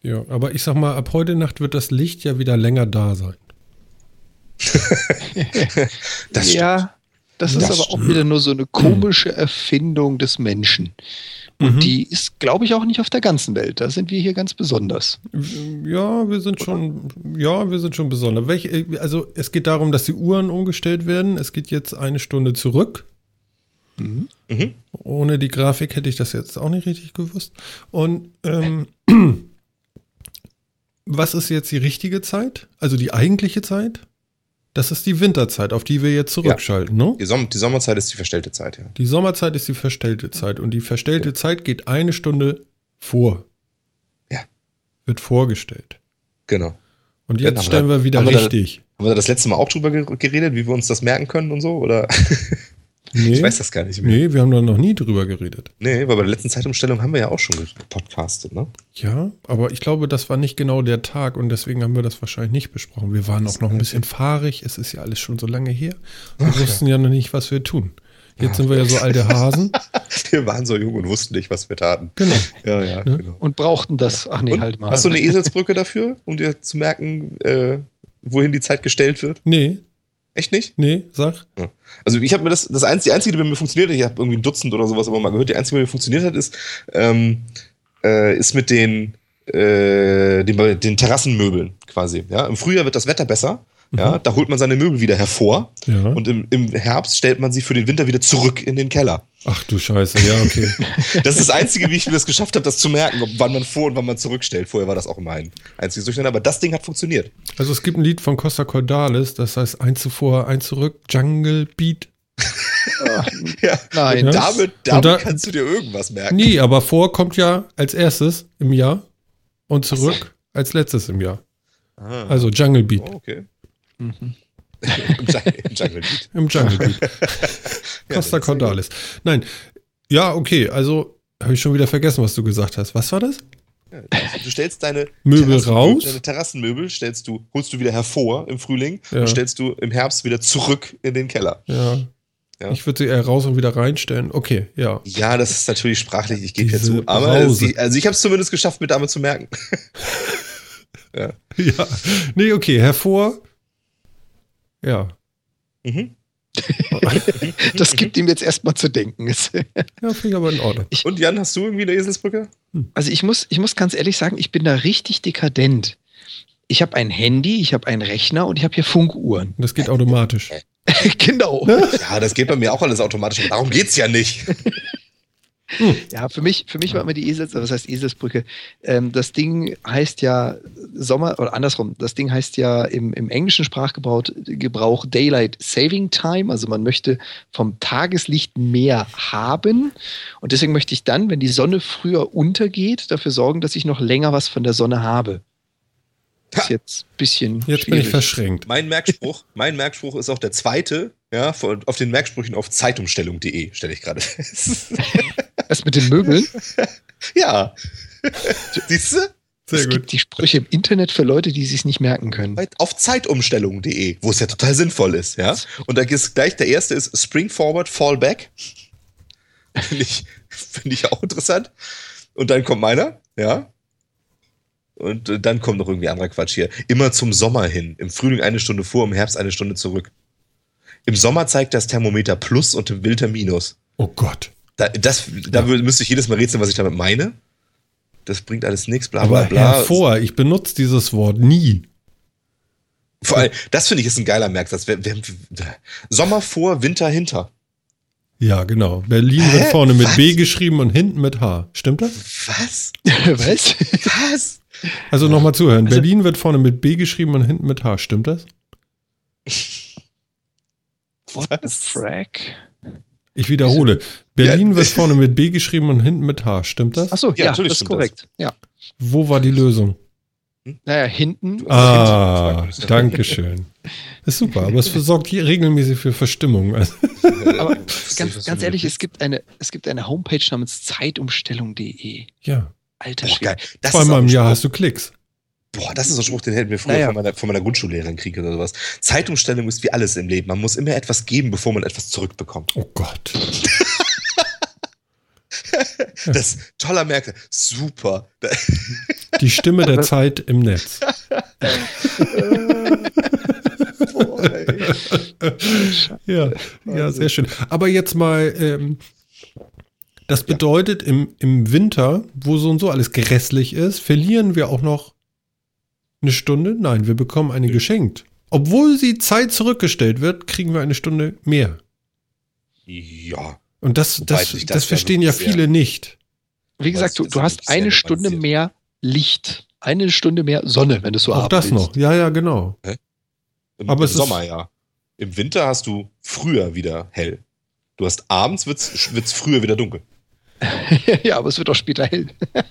Ja, aber ich sag mal, ab heute Nacht wird das Licht ja wieder länger da sein. Das ja, das ist Das aber auch wieder nur so eine komische Erfindung des Menschen. Und Mhm. die ist, glaube ich, auch nicht auf der ganzen Welt. Da sind wir hier ganz besonders. Ja, wir sind schon, ja, wir sind schon besonders. Welche, also es geht darum, dass die Uhren umgestellt werden. Es geht jetzt eine Stunde zurück. Mhm. Ohne die Grafik hätte ich das jetzt auch nicht richtig gewusst. Und ähm, was ist jetzt die richtige Zeit? Also die eigentliche Zeit? Das ist die Winterzeit, auf die wir jetzt zurückschalten, ne? Die, Som die Sommerzeit ist die verstellte Zeit, ja. Die Sommerzeit ist die verstellte Zeit und die verstellte Zeit geht eine Stunde vor. Ja. Wird vorgestellt. Genau. Und Ja, jetzt stellen wir- wieder haben wir da- richtig. Haben wir da das letzte Mal auch drüber ge- geredet, wie wir uns das merken können und so? Oder? Nee, Ich weiß das gar nicht mehr. nee, wir haben da noch nie drüber geredet. Nee, weil bei der letzten Zeitumstellung haben wir ja auch schon gepodcastet, ne? Ja, aber ich glaube, das war nicht genau der Tag und deswegen haben wir das wahrscheinlich nicht besprochen. Wir waren auch noch ein bisschen fahrig. Es ist ja alles schon so lange her. Wir wussten ja noch nicht, was wir tun. Jetzt sind wir ja so alte Hasen. Wir waren so jung und wussten nicht, was wir taten. Genau. Ja, ja, Ne? genau. Und brauchten das. Ach nee, Und, halt mal. hast du eine Eselsbrücke dafür, um dir zu merken, äh, wohin die Zeit gestellt wird? Nee, Echt nicht? nee, sag. Ja. Also ich habe mir das, das einzige, die einzige, die bei mir funktioniert hat, ich habe irgendwie ein Dutzend oder sowas aber mal gehört, die einzige, die bei mir funktioniert hat, ist, ähm, äh, ist mit den, äh, den, den Terrassenmöbeln quasi. Ja? Im Frühjahr wird das Wetter besser. Ja, da holt man seine Möbel wieder hervor Ja. und im, im Herbst stellt man sie für den Winter wieder zurück in den Keller. Ach du Scheiße, ja, okay. Das ist das Einzige, wie ich mir das geschafft habe, das zu merken, ob, wann man vor und wann man zurückstellt. Vorher war das auch immer ein einziges Durcheinander, aber das Ding hat funktioniert. Also es gibt ein Lied von Costa Cordalis, das heißt ein zuvor, ein zurück, Jungle Beat. Ja. Nein. Ja. Damit, damit da- kannst du dir irgendwas merken. Nee, aber vor kommt ja als erstes im Jahr und zurück als letztes im Jahr. Ah. Also Jungle Beat. Oh, okay. Mhm. Im Jungle, im Jungle Beat. Im Jungle Beat. Costa Cordalis. Nein. Ja, okay, also habe ich schon wieder vergessen, was du gesagt hast. Was war das? Ja, du stellst deine Möbel Terrassenmöbel- raus? Deine Terrassenmöbel stellst du, holst du wieder hervor im Frühling Ja. und stellst du im Herbst wieder zurück in den Keller. Ja. Ja. Ich würde sie eher raus und wieder reinstellen. Okay, ja. Ja, das ist natürlich sprachlich, ich gebe ja Diese zu. Aber Brause. sie, also ich habe es zumindest geschafft, mir damit zu merken. ja. Ja. Nee, okay, hervor. Ja. Mhm. Das gibt ihm jetzt erstmal zu denken. Es- Ja, finde ich aber in Ordnung. Und Jan, hast du irgendwie eine Eselsbrücke? Also ich muss, ich muss ganz ehrlich sagen, ich bin da richtig dekadent. Ich habe ein Handy, ich habe einen Rechner und ich habe hier Funkuhren. Das geht automatisch. genau. Ja, das geht bei mir auch alles automatisch. Darum geht's ja nicht. Ja, für mich, für mich war immer die Esels, was heißt Eselsbrücke? Ähm, das Ding heißt ja Sommer, oder andersrum, das Ding heißt ja im, im englischen Sprachgebrauch Gebrauch Daylight Saving Time, also man möchte vom Tageslicht mehr haben und deswegen möchte ich dann, wenn die Sonne früher untergeht, dafür sorgen, dass ich noch länger was von der Sonne habe. Das ist jetzt ein bisschen Jetzt bin ich schwierig. verschränkt. Mein Merkspruch, mein Merkspruch ist auch der zweite, ja, von, auf den Merksprüchen auf zeitumstellung.de, stelle ich gerade fest. Das mit den Möbeln. ja. Siehst du? Sehr es gut. gibt die Sprüche im Internet für Leute, die sich nicht merken können. Auf zeitumstellung.de, wo es ja total sinnvoll ist, ja. Und da ist gleich, der erste ist Spring Forward, Fall Back. Finde ich, finde ich auch interessant. Und dann kommt meiner, ja. Und dann kommt noch irgendwie anderer Quatsch hier. Immer zum Sommer hin. Im Frühling eine Stunde vor, im Herbst eine Stunde zurück. Im Sommer zeigt das Thermometer Plus und im Winter Minus. Oh Gott. Da, das, da Ja. müsste ich jedes Mal rätseln, was ich damit meine. Das bringt alles nichts, bla Aber bla bla. hervor, ich benutze dieses Wort nie. Vor allem, das finde ich ist ein geiler Merksatz. Sommer vor, Winter hinter. Ja, genau. Berlin Hä? wird vorne mit Was? B geschrieben und hinten mit H. Stimmt das? Was? Was? Was? Also nochmal zuhören. Also- Berlin wird vorne mit B geschrieben und hinten mit H. Stimmt das? What the Was? frack? Ich wiederhole. Berlin Ja. wird vorne mit B geschrieben und hinten mit H. Stimmt das? Achso, Ja, ja, natürlich das ist korrekt. Ja. Wo war die Lösung? Naja, hinten. Ah, hinten. danke schön. Ist super, aber es sorgt hier regelmäßig für Verstimmung. Also, Aber ganz, ganz das ehrlich, es gibt eine, es gibt eine Homepage namens zeitumstellung.de. ja, Alter Schwede. geil. Das zweimal im Jahr hast du Klicks. Boah, das ist ein Spruch, den hätten wir früher Naja. von, meiner, von meiner Grundschullehrerin kriegen oder sowas. Zeitumstellung ist wie alles im Leben. Man muss immer etwas geben, bevor man etwas zurückbekommt. Oh Gott. Das toller Merkel. Super. Die Stimme der Zeit im Netz. Boah. Ja, ja, sehr schön. Aber jetzt mal, ähm, das bedeutet, im, im Winter, wo so und so alles grässlich ist, verlieren wir auch noch eine Stunde? Nein, wir bekommen eine geschenkt. Obwohl sie Zeit zurückgestellt wird, kriegen wir eine Stunde mehr. ja. Und das, das, das, das ja verstehen ja sehr- viele nicht. Wie gesagt, du, du hast eine Stunde mehr Licht. Eine Stunde mehr Sonne, wenn du so Auch das willst. noch. Ja, ja, genau. Im, Aber im es ist- Sommer ja. Im Winter hast du früher wieder hell. Du hast abends wird's, wird's früher wieder dunkel. ja, aber es wird auch später hell.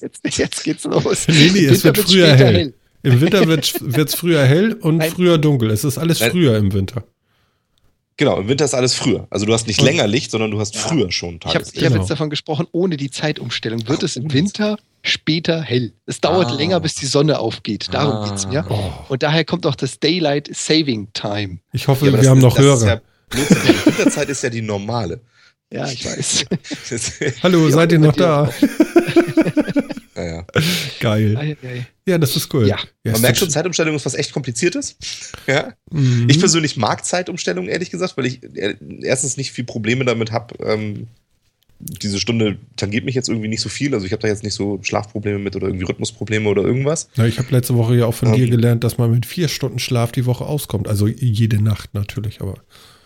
Jetzt, jetzt geht's los. Nee, nee, Im es Winter wird wird's früher später hell. Im Winter wird es früher hell und Nein. früher dunkel. Es ist alles Nein. früher im Winter. Genau, im Winter ist alles früher. Also du hast nicht Und- länger Licht, sondern du hast Ja. früher schon Ich habe Tageslicht. ich hab Genau. jetzt davon gesprochen, ohne die Zeitumstellung wird es im Winter später hell. Es dauert Ah. länger, bis die Sonne aufgeht. Darum Ah. geht's mir. Oh, Und daher kommt auch das Daylight Saving Time. ich hoffe, Ja, wir das haben ist- noch Hörer. Ja, die Winterzeit ist ja die normale. Ja, ich weiß. Hallo, Ja, seid ihr noch da? ja, ja. Geil. Ei, ei. Ja, das ist cool. Ja. ja Man merkt schon, Zeitumstellung ist was echt kompliziertes. Ja. Mhm. Ich persönlich mag Zeitumstellungen, ehrlich gesagt, weil ich äh, erstens nicht viel Probleme damit habe. Ähm, diese Stunde tangiert mich jetzt irgendwie nicht so viel. Also ich habe da jetzt nicht so Schlafprobleme mit oder irgendwie Rhythmusprobleme oder irgendwas. Ja, ich habe letzte Woche ja auch von Ähm. dir gelernt, dass man mit vier Stunden Schlaf die Woche auskommt. Also jede Nacht natürlich, aber.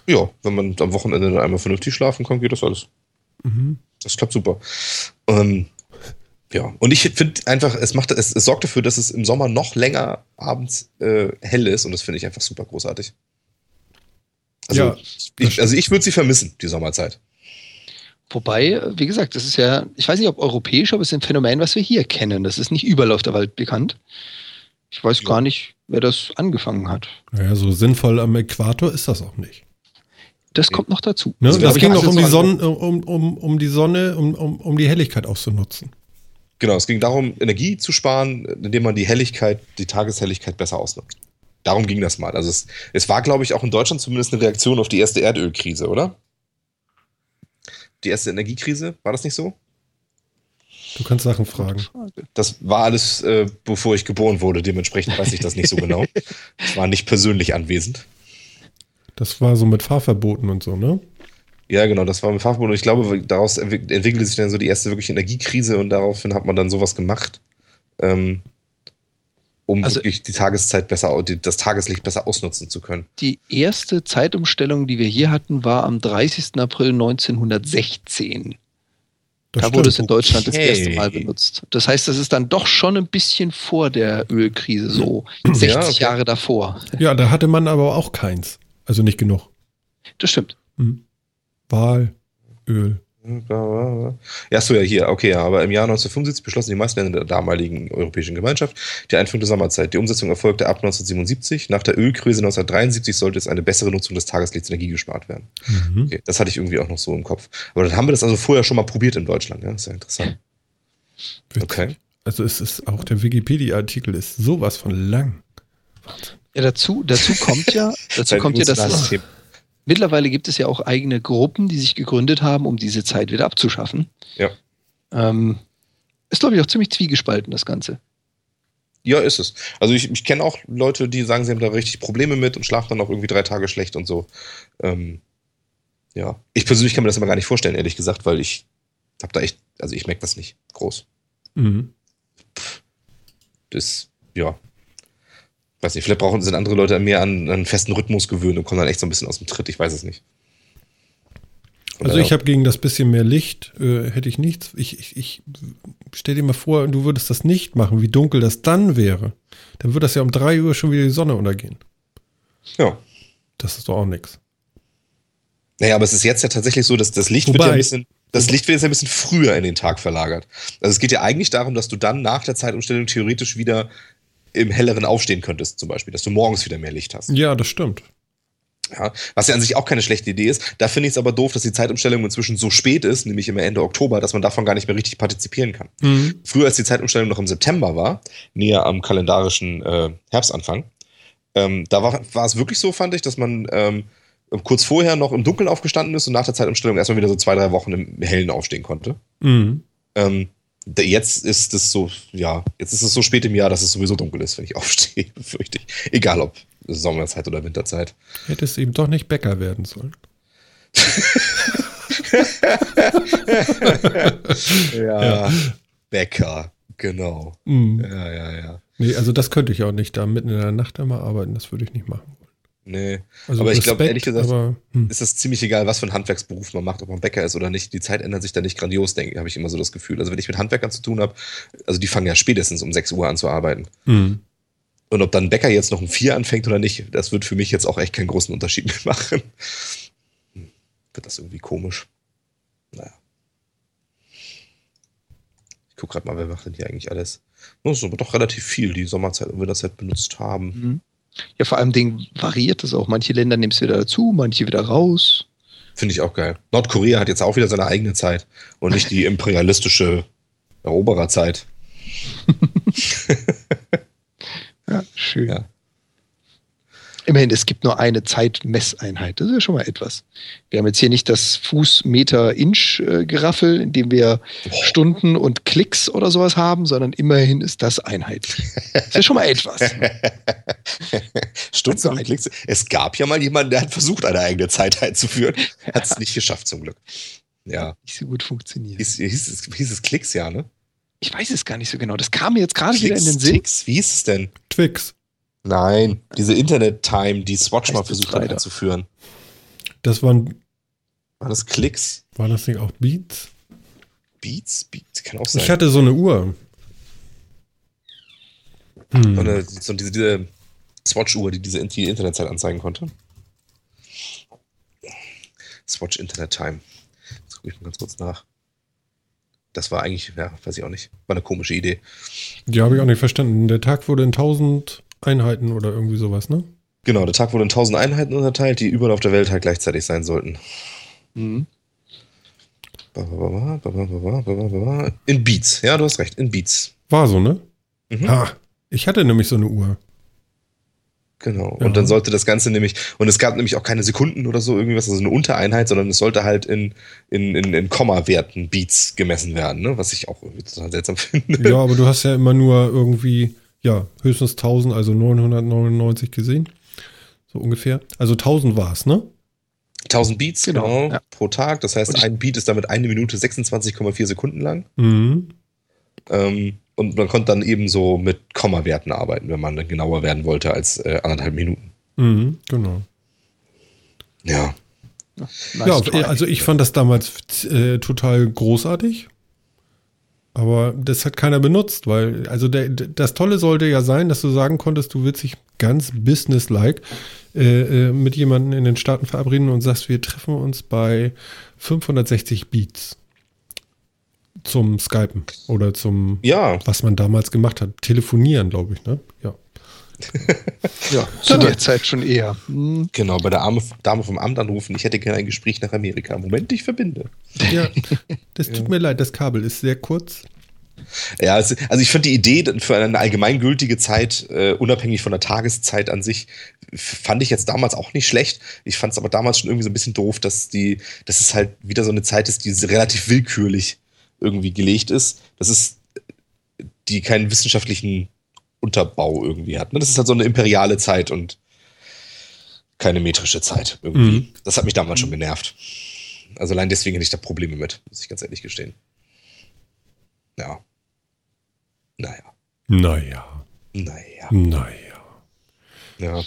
Ja, wenn man am Wochenende dann einmal vernünftig schlafen kann, geht das alles. Mhm. Das klappt super. Ähm, ja, und ich finde einfach, es macht, es, es sorgt dafür, dass es im Sommer noch länger abends äh, hell ist und das finde ich einfach super großartig. Also, Ja, ich, also ich würde sie vermissen, die Sommerzeit. Wobei, wie gesagt, das ist ja, ich weiß nicht, ob europäisch, aber es ist ein Phänomen, was wir hier kennen. Das ist nicht überall auf der Welt bekannt. Ich weiß Ja. gar nicht, wer das angefangen hat. Naja, so sinnvoll am Äquator ist das auch nicht. Das kommt noch dazu. Ne? Also, das ich, ging es um die, so Sonne, um, um, um die Sonne, um, um, um die Helligkeit auszunutzen. Genau, es ging darum, Energie zu sparen, indem man die Helligkeit, die Tageshelligkeit besser ausnutzt. Darum ging das mal. Also es, es war, glaube ich, auch in Deutschland zumindest eine Reaktion auf die erste Erdölkrise, oder? Die erste Energiekrise, war das nicht so? Du kannst Sachen fragen. Das war alles, äh, bevor ich geboren wurde. Dementsprechend weiß ich das nicht so genau. Ich war nicht persönlich anwesend. Das war so mit Fahrverboten und so, ne? Ja, genau, das war mit Fachboden. Und ich glaube, daraus entwick- entwickelte sich dann so die erste wirkliche Energiekrise und daraufhin hat man dann sowas gemacht, ähm, um Also- wirklich die Tageszeit besser, das Tageslicht besser ausnutzen zu können. Die erste Zeitumstellung, die wir hier hatten, war am 30. April 1916. Das da wurde es in stimmt. Deutschland das Okay. erste Mal benutzt. Das heißt, das ist dann doch schon ein bisschen vor der Ölkrise, so 60 okay. Jahre davor. Ja, da hatte man aber auch keins. Also nicht genug. Das stimmt. Hm. Wahl, Öl. Ja, so ja, hier, okay, ja, aber im Jahr 1975 beschlossen die meisten Länder der damaligen Europäischen Gemeinschaft die Einführung der Sommerzeit. Die Umsetzung erfolgte ab 1977. Nach der Ölkrise 1973 sollte es eine bessere Nutzung des Tageslichts Energie gespart werden. Mhm. Okay, das hatte ich irgendwie auch noch so im Kopf. Aber dann haben wir das also vorher schon mal probiert in Deutschland, ja, das ist ja interessant. Witzig. Okay. Also es ist auch der Wikipedia-Artikel ist sowas von lang. Ja, dazu, dazu kommt ja, dazu kommt ja, dass es, mittlerweile gibt es ja auch eigene Gruppen, die sich gegründet haben, um diese Zeit wieder abzuschaffen. Ja. Ähm, Ist, glaube ich, auch ziemlich zwiegespalten, das Ganze. Ja, ist es. Also ich, ich kenne auch Leute, die sagen, sie haben da richtig Probleme mit und schlafen dann auch irgendwie drei Tage schlecht und so. Ähm, ja. Ich persönlich kann mir das immer gar nicht vorstellen, ehrlich gesagt, weil ich habe da echt, also ich merke das nicht groß. Mhm. Das, ja. Weiß nicht, vielleicht brauchen sind andere Leute mehr an, an einen festen Rhythmus gewöhnt und kommen dann echt so ein bisschen aus dem Tritt. Ich weiß es nicht. Von Also ich habe gegen das bisschen mehr Licht, äh, hätte ich nichts. Ich, ich, ich stell dir mal vor, du würdest das nicht machen, wie dunkel das dann wäre. Dann würde das ja um drei Uhr schon wieder die Sonne untergehen. Ja. Das ist doch auch nichts. Naja, aber es ist jetzt ja tatsächlich so, dass das Licht wird Wobei- ja ein bisschen, das Licht wird jetzt ein bisschen früher in den Tag verlagert. Also es geht ja eigentlich darum, dass du dann nach der Zeitumstellung theoretisch wieder im helleren aufstehen könntest, zum Beispiel, dass du morgens wieder mehr Licht hast. Ja, das stimmt. Ja, was ja an sich auch keine schlechte Idee ist. Da finde ich es aber doof, dass die Zeitumstellung inzwischen so spät ist, nämlich immer Ende Oktober, dass man davon gar nicht mehr richtig partizipieren kann. Mhm. Früher, als die Zeitumstellung noch im September war, näher am kalendarischen äh, Herbstanfang, ähm, da war, war es wirklich so, fand ich, dass man ähm, kurz vorher noch im Dunkeln aufgestanden ist und nach der Zeitumstellung erstmal wieder so zwei, drei Wochen im Hellen aufstehen konnte. Mhm. Ähm, jetzt ist es so, ja, jetzt ist es so spät im Jahr, dass es sowieso dunkel ist, wenn ich aufstehe, befürchte ich. Egal ob Sommerzeit oder Winterzeit. Hättest eben doch nicht Bäcker werden sollen. Ja. Bäcker, genau. Mhm. Ja, ja, ja. Nee, also das könnte ich auch nicht da mitten in der Nacht immer arbeiten. Das würde ich nicht machen. Nee. Also Aber ich glaube, ehrlich gesagt, aber, hm. ist das ziemlich egal, was für einen Handwerksberuf man macht, ob man Bäcker ist oder nicht. Die Zeit ändert sich da nicht grandios, denke ich, habe ich immer so das Gefühl. Also wenn ich mit Handwerkern zu tun habe, also die fangen ja spätestens um 6 Uhr an zu arbeiten. Mhm. Und ob dann ein Bäcker jetzt noch um 4 anfängt oder nicht, das wird für mich jetzt auch echt keinen großen Unterschied mehr machen. Hm, Wird das irgendwie komisch. Naja. Ich gucke gerade mal, wer macht denn hier eigentlich alles? Das ist aber doch relativ viel, die Sommerzeit und Winterzeit benutzt haben. Ja, vor allem variiert es auch. Manche Länder nehmen es wieder dazu, manche wieder raus. Finde ich auch geil. Nordkorea hat jetzt auch wieder seine eigene Zeit und nicht die imperialistische Erobererzeit. Ja, schön. Ja. Immerhin, es gibt nur eine Zeitmesseinheit. Das ist ja schon mal etwas. Wir haben jetzt hier nicht das Fuß-Meter-Inch-Geraffel, in dem wir Stunden und Klicks oder sowas haben, sondern immerhin ist das Einheit. Das ist ja schon mal etwas. Stunden und Klicks. Es gab ja mal jemanden, der hat versucht, eine eigene Zeit einzuführen. Hat es nicht geschafft, zum Glück. Ja. Nicht so gut funktioniert. Hieß, hieß, es, hieß es Klicks, ja, ne? Ich weiß es gar nicht so genau. Das kam mir jetzt gerade wieder in den Sinn. Ticks, wie hieß es denn? Twix. Nein, diese Internet-Time, die Swatch mal versucht hat einzuführen. Das waren, War das Klicks? war das nicht auch Beats? Beats? Beats kann auch sein. Ich hatte so eine Uhr. Hm. So eine, so diese, diese Swatch-Uhr, die diese die Internetzeit anzeigen konnte. Swatch Internet Time. Jetzt gucke ich mal ganz kurz nach. Das war eigentlich, ja, weiß ich auch nicht. War eine komische Idee. Die habe ich auch nicht verstanden. Der Tag wurde in 1000 Einheiten oder irgendwie sowas, ne? Genau, der Tag wurde in tausend Einheiten unterteilt, die überall auf der Welt halt gleichzeitig sein sollten. Mhm. In Beats, ja, du hast recht, in Beats. War so, ne? Mhm. Ha, ich hatte nämlich so eine Uhr. Genau. Ja. Und dann sollte das Ganze nämlich, und es gab nämlich auch keine Sekunden oder so irgendwas, also eine Untereinheit, sondern es sollte halt in, in, in, in Komma-Werten Beats gemessen werden, ne? was ich auch irgendwie total seltsam finde. Ja, aber du hast ja immer nur irgendwie ja, höchstens 1000, also 999 gesehen. So ungefähr. Also 1000 war es, ne? 1000 Beats, Genau, genau, ja. pro Tag. Das heißt, ein Beat ist damit eine Minute 26,4 Sekunden lang. Mhm. Ähm, und man konnte dann eben so mit Kommawerten arbeiten, wenn man dann genauer werden wollte als äh, anderthalb Minuten. Mhm, genau. Ja. Nice ja, also ich fand das damals äh, total großartig. Aber das hat keiner benutzt, weil, also der, das Tolle sollte ja sein, dass du sagen konntest, du willst dich ganz businesslike äh, äh, mit jemandem in den Staaten verabreden und sagst, wir treffen uns bei 560 Beats zum Skypen oder zum, Ja, was man damals gemacht hat, telefonieren, glaube ich, ne? Ja. Ja, zu der Zeit schon eher. Mhm. genau, bei der Arme, Dame vom Amt anrufen, ich hätte gerne ein Gespräch nach Amerika. Moment, ich verbinde. Ja, das tut mir leid, das Kabel ist sehr kurz. Ja, es, also ich finde die Idee für eine allgemeingültige Zeit, äh, unabhängig von der Tageszeit an sich, fand ich jetzt damals auch nicht schlecht. Ich fand es aber damals schon irgendwie so ein bisschen doof, dass die, dass es halt wieder so eine Zeit ist, die relativ willkürlich irgendwie gelegt ist. Das ist die keinen wissenschaftlichen Unterbau irgendwie hat. Ne? Das ist halt so eine imperiale Zeit und keine metrische Zeit irgendwie. Mhm. Das hat mich damals schon genervt. Also allein deswegen hätte ich da Probleme mit, muss ich ganz ehrlich gestehen. Ja. Naja. Naja, Naja. naja. Ja.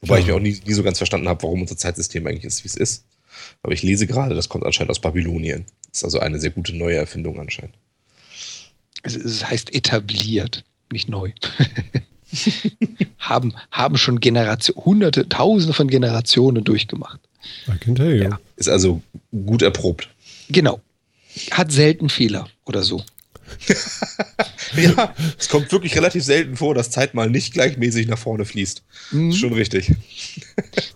Wobei Ja. ich mir auch nie, nie so ganz verstanden habe, warum unser Zeitsystem eigentlich ist, wie es ist. Aber ich lese gerade, das kommt anscheinend aus Babylonien. Das ist also eine sehr gute neue Erfindung anscheinend. Es heißt etabliert, nicht neu. haben, haben schon Generation, hunderte, tausende von Generationen durchgemacht. I can tell you. Ja. Ist also gut erprobt. Genau. Hat selten Fehler oder so. Ja, es kommt wirklich relativ selten vor, dass Zeit mal nicht gleichmäßig nach vorne fließt. Mhm. Ist schon richtig.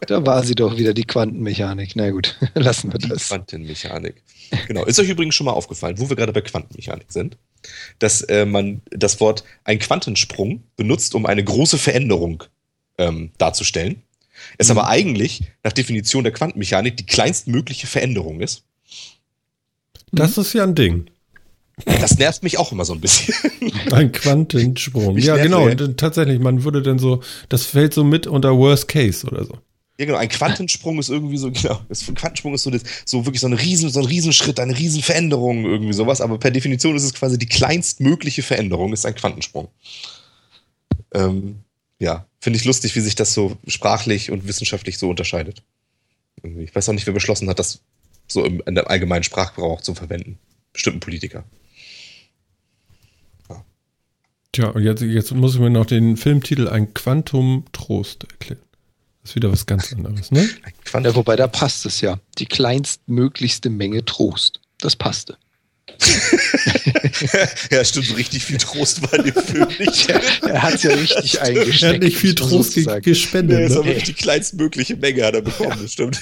Da war sie doch wieder die Quantenmechanik. Na gut, lassen wir Die das. Quantenmechanik. Genau. Ist euch übrigens schon mal aufgefallen, wo wir gerade bei Quantenmechanik sind, dass äh, man das Wort ein Quantensprung benutzt, um eine große Veränderung ähm, darzustellen. Es aber eigentlich nach Definition der Quantenmechanik die kleinstmögliche Veränderung ist. Das ist ja ein Ding. Das nervt mich auch immer so ein bisschen. Ein Quantensprung. Mich ja, genau. dann tatsächlich, man würde dann so, das fällt so mit unter Worst Case oder so. Ja, genau. Ein Quantensprung ist irgendwie so, genau. Ein Quantensprung ist so, das, so wirklich so, eine riesen, so ein Riesenschritt, eine Riesenveränderung, irgendwie sowas. Aber per Definition ist es quasi die kleinstmögliche Veränderung, ist ein Quantensprung. Ähm, ja, finde ich lustig, wie sich das so sprachlich und wissenschaftlich so unterscheidet. Ich weiß auch nicht, wer beschlossen hat, das so im, in allgemeinen Sprachgebrauch zu verwenden. Bestimmten Politiker. Tja, und jetzt, jetzt muss ich mir noch den Filmtitel Ein Quantum Trost erklären. Das ist wieder was ganz anderes, ne? Ja, wobei da passt es ja. Die kleinstmöglichste Menge Trost. Das passte. ja, stimmt, so richtig viel Trost war in dem Film nicht. Er hat es ja richtig eingesteckt. Er hat nicht viel Trost ge sozusagen. Nee, gespendet. ist aber Ne? wirklich die kleinstmögliche Menge hat er bekommen, das stimmt.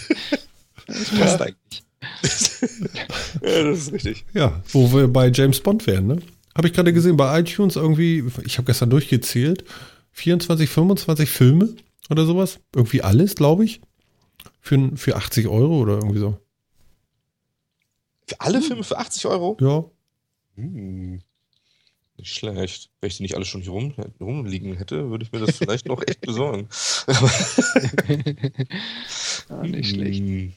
Das passt eigentlich. ja, das ist richtig. Ja, wo wir bei James Bond wären, ne? Habe ich gerade gesehen, bei iTunes irgendwie, ich habe gestern durchgezählt, 24, 25 Filme oder sowas. Irgendwie alles, glaube ich. Für, für 80 Euro oder irgendwie so. Für alle Filme für 80 Euro? Ja. Hm. Nicht schlecht. Wenn ich die nicht alle schon hier rum, rumliegen hätte, würde ich mir das vielleicht noch echt besorgen. Ah, nicht schlecht. Hm.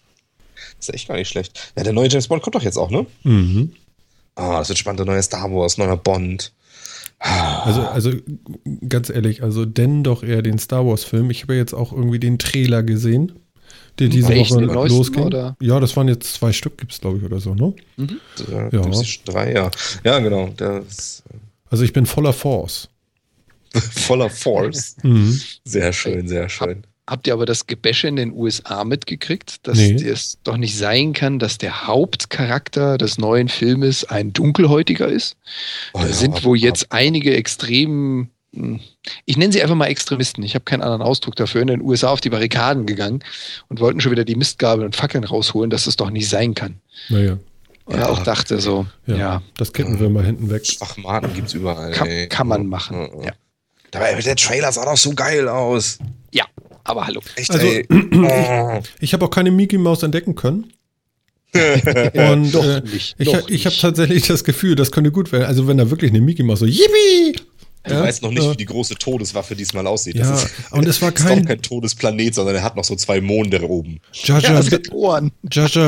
Das ist echt gar nicht schlecht. Ja, der neue James Bond kommt doch jetzt auch, ne? Mhm. Ah, das wird spannend. Der neue Star Wars, neuer Bond. Also, also ganz ehrlich, also denn doch eher den Star Wars-Film. Ich habe ja jetzt auch irgendwie den Trailer gesehen, der diese Welchen, Woche neuesten, losging. oder? Ja, das waren jetzt zwei Stück, gibt es, glaube ich, oder so, ne? Ja. Ja. Das ist drei, ja. Ja, genau. Der ist Also ich bin voller Force. voller Force. Mhm. Sehr schön, sehr schön. Habt ihr aber das Gebäsche in den USA mitgekriegt, dass Nee. es doch nicht sein kann, dass der Hauptcharakter des neuen Filmes ein Dunkelhäutiger ist? Oh Da ja, sind wohl ab- jetzt einige extrem, hm, ich nenne sie einfach mal Extremisten, ich habe keinen anderen Ausdruck dafür, in den USA auf die Barrikaden gegangen und wollten schon wieder die Mistgabeln und Fackeln rausholen, dass es doch nicht sein kann. Naja, Und Ja. auch dachte so, ja, ja, das kippen wir mal hinten weg. Schwachmaten gibt's überall. kann, kann man machen. Ja. Dabei, der Trailer sah doch so geil aus. ja, aber hallo. Echt, Also- ey. Oh. Ich habe auch keine Mickey Maus entdecken können. Und äh, nicht, ich, ich habe tatsächlich das Gefühl, das könnte gut werden. Also wenn da wirklich eine Mickey Maus so Yippie! Du Ja, weißt noch nicht, ja. wie die große Todeswaffe diesmal aussieht. Ja, das ist, und es war ist doch kein kein Todesplanet, sondern er hat noch so zwei Monde da oben. Jar Ja, Ohren.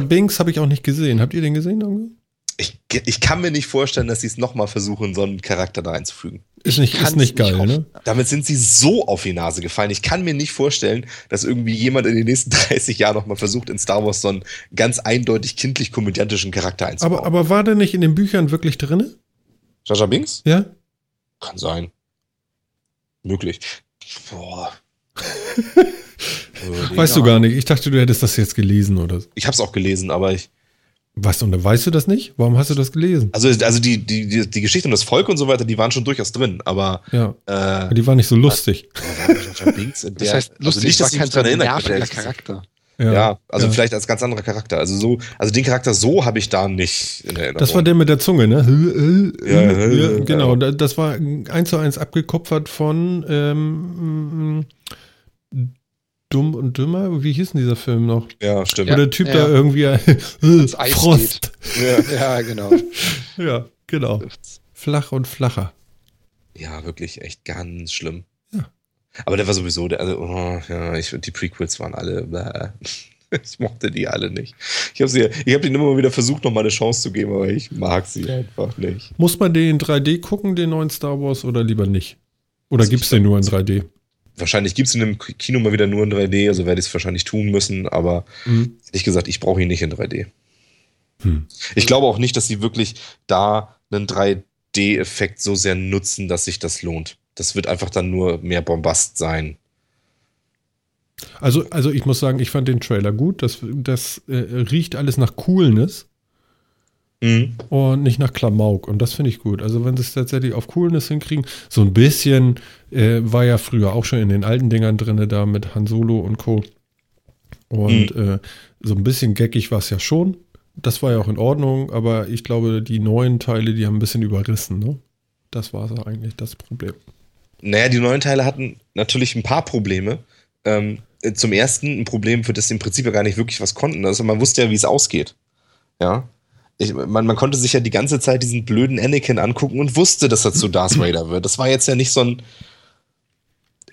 Binks habe ich auch nicht gesehen. Habt ihr den gesehen? irgendwo? Ich, ich kann mir nicht vorstellen, dass sie es nochmal versuchen, so einen Charakter da einzufügen. Ist nicht, ist nicht geil, nicht ne? Damit sind sie so auf die Nase gefallen. Ich kann mir nicht vorstellen, dass irgendwie jemand in den nächsten 30 Jahren nochmal versucht, in Star Wars so einen ganz eindeutig kindlich-komödiantischen Charakter einzubauen. Aber, aber war der nicht in den Büchern wirklich drin? Jar Binks? Ja? Kann sein. Möglich. Boah. Weißt du gar nicht. Ich dachte, du hättest das jetzt gelesen oder so. Ich habe es auch gelesen, aber ich. Was, und weißt du das nicht? Warum hast du das gelesen? Also, also die, die, die, die Geschichte und das Volk und so weiter, die waren schon durchaus drin, aber. Ja. Äh, Die war nicht so lustig. In Das der- heißt, lustig, also nicht, war dass ich kein dran. Charakter. Ja, also ja. vielleicht als ganz anderer Charakter. Also so, also den Charakter so habe ich da nicht in Erinnerung. Das war der mit der Zunge, ne? Ja, ja, ja, genau, ja. da- das war eins zu eins abgekupfert von ähm, Dumm und Dümmer. Wie hieß denn dieser Film noch? Ja, stimmt. Wo der Typ ja. da irgendwie äh, Eis Frost. Ja. Ja, genau. Ja, genau. Flach und flacher. Ja, wirklich, echt ganz schlimm. Ja. Aber der war sowieso, der, also, oh, ja, ich, die Prequels waren alle, bläh. ich mochte die alle nicht. Ich habe sie, ich habe denen immer mal wieder versucht, noch mal eine Chance zu geben, aber ich mag sie einfach nicht. Muss man den in 3D gucken, den neuen Star Wars, oder lieber nicht? Oder Also gibt es den nur in 3D? Wahrscheinlich gibt es ihn im Kino mal wieder nur in 3D, also werde ich es wahrscheinlich tun müssen, aber Mhm. ehrlich gesagt, ich brauche ihn nicht in 3D. Hm. Ich glaube auch nicht, dass sie wirklich da einen 3D-Effekt so sehr nutzen, dass sich das lohnt. Das wird einfach dann nur mehr Bombast sein. Also, also ich muss sagen, ich fand den Trailer gut. Das, das äh, riecht alles nach Coolness Mhm. und nicht nach Klamauk. Und das finde ich gut. Also wenn sie es tatsächlich auf Coolness hinkriegen, so ein bisschen äh, war ja früher auch schon in den alten Dingern drin, da mit Han Solo und Co. Und äh, so ein bisschen geckig war es ja schon. Das war ja auch in Ordnung, aber ich glaube, die neuen Teile, die haben ein bisschen überrissen. Ne? Das war so eigentlich das Problem. Naja, die neuen Teile hatten natürlich ein paar Probleme. Ähm, zum ersten ein Problem, für das sie im Prinzip ja gar nicht wirklich was konnten. Also man wusste ja, wie es ausgeht. Ja. Ich, man, man konnte sich ja die ganze Zeit diesen blöden Anakin angucken und wusste, dass er zu Darth Vader wird. Das war jetzt ja nicht so ein,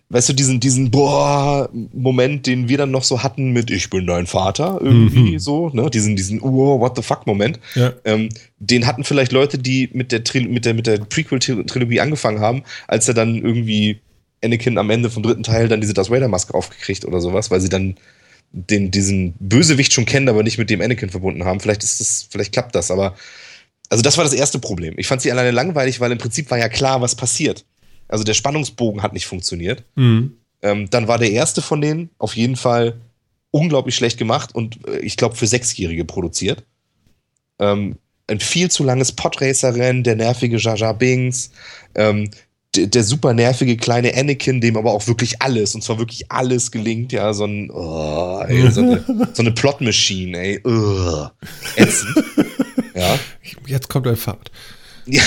weißt du, diesen, diesen Boah-Moment, den wir dann noch so hatten mit Ich bin dein Vater, irgendwie Mhm. so, ne? Diesen, diesen Oh, what the fuck-Moment. Ja. Ähm, den hatten vielleicht Leute, die mit der, Tril mit der, mit der Prequel-Trilogie angefangen haben, als er dann irgendwie Anakin am Ende vom dritten Teil dann diese Darth Vader-Maske aufgekriegt oder sowas, weil sie dann den, diesen Bösewicht schon kennen, aber nicht mit dem Anakin verbunden haben. Vielleicht ist das, vielleicht klappt das, aber also das war das erste Problem. Ich fand sie alleine langweilig, weil im Prinzip war ja klar, was passiert. Also der Spannungsbogen hat nicht funktioniert. Mhm. Ähm, dann war der erste von denen auf jeden Fall unglaublich schlecht gemacht und äh, ich glaube für Sechsjährige produziert. Ähm, ein viel zu langes Podracer-Rennen, der nervige Jar Binks, ähm, der, super nervige kleine Anakin, dem aber auch wirklich alles, und zwar wirklich alles gelingt, ja, so ein, oh, ey, so eine, so eine Plot-Machine, ey, uh, ätzend. ja. Jetzt kommt ein Fahrt. Ja,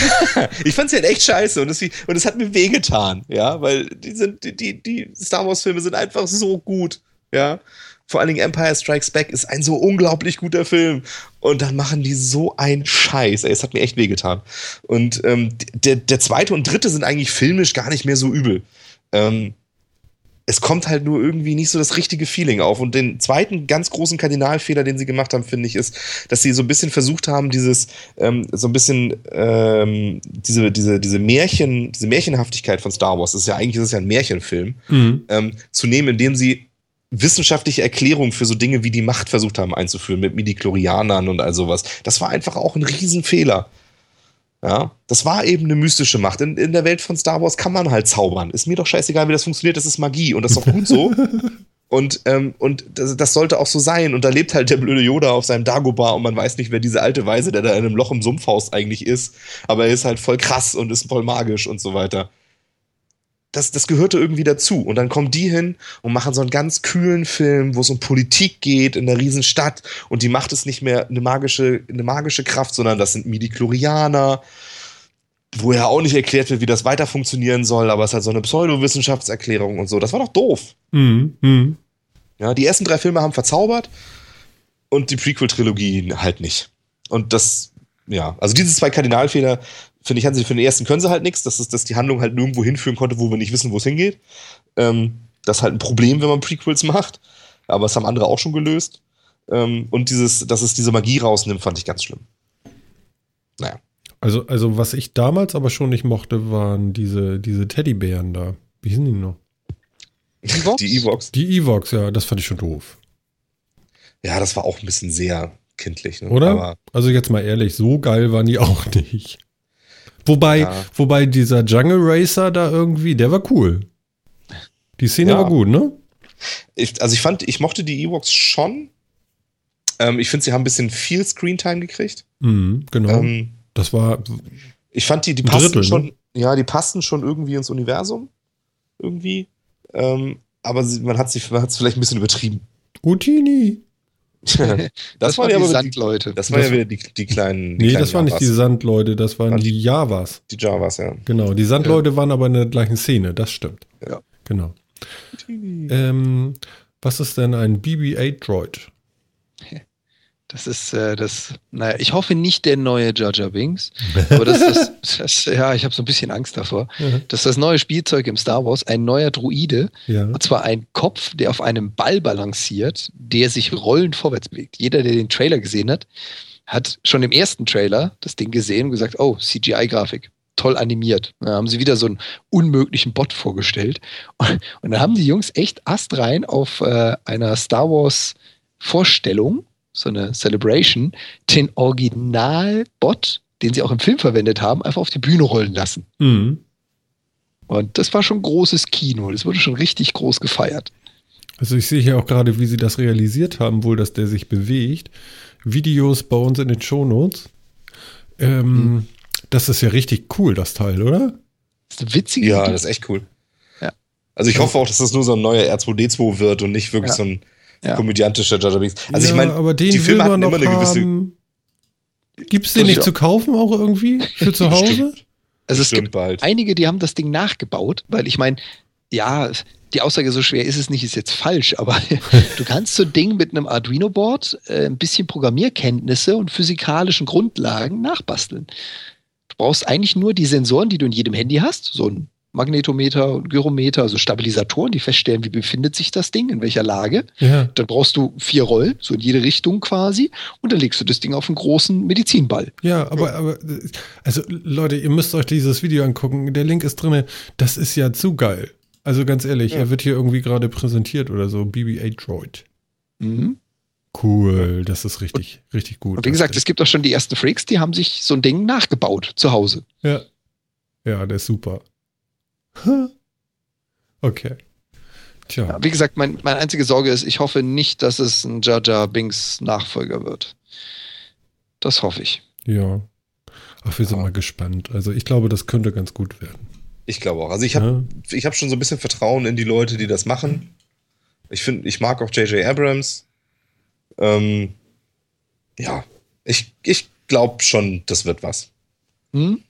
ich fand's halt echt scheiße und es, und hat mir wehgetan, ja, weil die sind, die, die, die Star Wars-Filme sind einfach so gut, ja. Vor allen Dingen Empire Strikes Back ist ein so unglaublich guter Film. Und dann machen die so einen Scheiß. Ey, es hat mir echt wehgetan. Und ähm, der, der zweite und dritte sind eigentlich filmisch gar nicht mehr so übel. Ähm, es kommt halt nur irgendwie nicht so das richtige Feeling auf. Und den zweiten ganz großen Kardinalfehler, den sie gemacht haben, finde ich, ist, dass sie so ein bisschen versucht haben, dieses, ähm, so ein bisschen, ähm, diese, diese, diese Märchen, diese Märchenhaftigkeit von Star Wars, das ist ja eigentlich ist es ja ein Märchenfilm, Mhm. ähm, zu nehmen, indem sie wissenschaftliche Erklärungen für so Dinge wie die Macht versucht haben einzuführen mit Midichlorianern und all sowas. Das war einfach auch ein Riesenfehler. Ja, das war eben eine mystische Macht. In, in der Welt von Star Wars kann man halt zaubern. Ist mir doch scheißegal, wie das funktioniert. Das ist Magie und das ist auch gut so. Und, ähm, und das, das sollte auch so sein. Und da lebt halt der blöde Yoda auf seinem Dagobah und man weiß nicht, wer diese alte Weise, der da in einem Loch im Sumpfhaus eigentlich ist. Aber er ist halt voll krass und ist voll magisch und so weiter. Das, das gehörte irgendwie dazu. Und dann kommen die hin und machen so einen ganz kühlen Film, wo es um Politik geht in der Riesenstadt. Und die Macht ist nicht mehr eine magische, eine magische Kraft, sondern das sind Midichlorianer wo ja auch nicht erklärt wird, wie das weiter funktionieren soll, aber es hat so eine Pseudowissenschaftserklärung und so. Das war doch doof. Mhm. Mhm. Ja, die ersten drei Filme haben verzaubert und die Prequel-Trilogie halt nicht. Und das, ja, also diese zwei Kardinalfehler, finde ich, haben sie für den ersten können sie halt nichts, dass, es- dass die Handlung halt nirgendwo hinführen konnte, wo wir nicht wissen, wo es hingeht. Ähm, das ist halt ein Problem, wenn man Prequels macht. Aber es haben andere auch schon gelöst. Ähm, und dieses, dass es diese Magie rausnimmt, fand ich ganz schlimm. Naja. Also, also, was ich damals aber schon nicht mochte, waren diese, diese Teddybären da. Wie hießen die noch? Die Evox. Die Evox, ja, das fand ich schon doof. Ja, das war auch ein bisschen sehr kindlich. Ne? Oder? Aber also jetzt mal ehrlich, so geil waren die auch nicht. Wobei, Ja. wobei dieser Jungle Racer da irgendwie, der war cool. Die Szene Ja. war gut, ne? ich, also ich fand, ich mochte die Ewoks schon. Ähm, ich finde, sie haben ein bisschen viel Screentime gekriegt. Mhm, genau. Ähm, das war, ich fand, die, die passten Drittel, ne? schon, ja, die passten schon irgendwie ins Universum. Irgendwie. Ähm, aber sie, man hat sich, man hat es vielleicht ein bisschen übertrieben. Utini. das, Das waren ja die aber die, Sandleute. das waren Das- ja wieder die, die kleinen. Die Nee, kleinen das waren nicht die. Sandleute, das waren Waren die Javas. Die Javas, ja. Genau, die Sandleute waren aber in der gleichen Szene, das stimmt. Ja. Genau. Ähm, was ist denn ein BB-8-Droid? Das ist äh, das, naja, ich hoffe nicht der neue Jar Binks, aber das, das, das ja, ich habe so ein bisschen Angst davor, Mhm. dass das neue Spielzeug im Star Wars ein neuer Druide, Ja. und zwar ein Kopf, der auf einem Ball balanciert, der sich rollend vorwärts bewegt. Jeder, der den Trailer gesehen hat, hat schon im ersten Trailer das Ding gesehen und gesagt, oh, CGI-Grafik. Toll animiert. Da haben sie wieder so einen unmöglichen Bot vorgestellt. Und, und dann haben die Jungs echt astrein auf äh, einer Star Wars Vorstellung, so eine Celebration, den Original-Bot, den sie auch im Film verwendet haben, einfach auf die Bühne rollen lassen. Mhm. Und das war schon großes Kino. Das wurde schon richtig groß gefeiert. Also ich sehe hier auch gerade, wie sie das realisiert haben, wohl, dass der sich bewegt. Videos bei uns in den Shownotes. Ähm, Das ist ja richtig cool, das Teil, oder? Das ist eine witzige Ja, Idee. das ist echt cool. Ja. Also ich hoffe auch, dass das nur so ein neuer R2D2 wird und nicht wirklich Ja. so ein Ja. komödiantischer Jar Jar Binks. Also ja, ich meine, aber den die Filme hatten immer noch eine gewisse... haben. Gibt es den nicht zu kaufen auch irgendwie für zu Hause? Also es gibt bald. einige, die haben das Ding nachgebaut, weil ich meine, ja, die Aussage so schwer ist es nicht, ist jetzt falsch, aber du kannst so ein Ding mit einem Arduino-Board äh, ein bisschen Programmierkenntnisse und physikalischen Grundlagen nachbasteln. Du brauchst eigentlich nur die Sensoren, die du in jedem Handy hast, so ein Magnetometer und Gyrometer, also Stabilisatoren, die feststellen, wie befindet sich das Ding, in welcher Lage. Ja. Dann brauchst du vier Rollen, so in jede Richtung quasi, und dann legst du das Ding auf einen großen Medizinball. Ja, aber, aber, also Leute, ihr müsst euch dieses Video angucken. Der Link ist drinne. Das ist ja zu geil. Also ganz ehrlich, Ja. er wird hier irgendwie gerade präsentiert oder so. BB-8 Droid. Mhm. Cool, das ist richtig, richtig gut. Und wie gesagt, es gibt auch schon die ersten Freaks, die haben sich so ein Ding nachgebaut zu Hause. ja. Ja, der ist super. Okay. Tja. Ja, wie gesagt, mein, meine einzige Sorge ist, ich hoffe nicht, dass es ein Jar Jar Binks Nachfolger wird. Das hoffe ich. Ja. Ach, wir sind Ja. mal gespannt. Also ich glaube, das könnte ganz gut werden. Ich glaube auch. Also ich habe Ja. ich hab schon so ein bisschen Vertrauen in die Leute, die das machen. Ich finde, ich mag auch J.J. Abrams. Ähm, ja, ich, ich glaube schon, das wird was. Hm?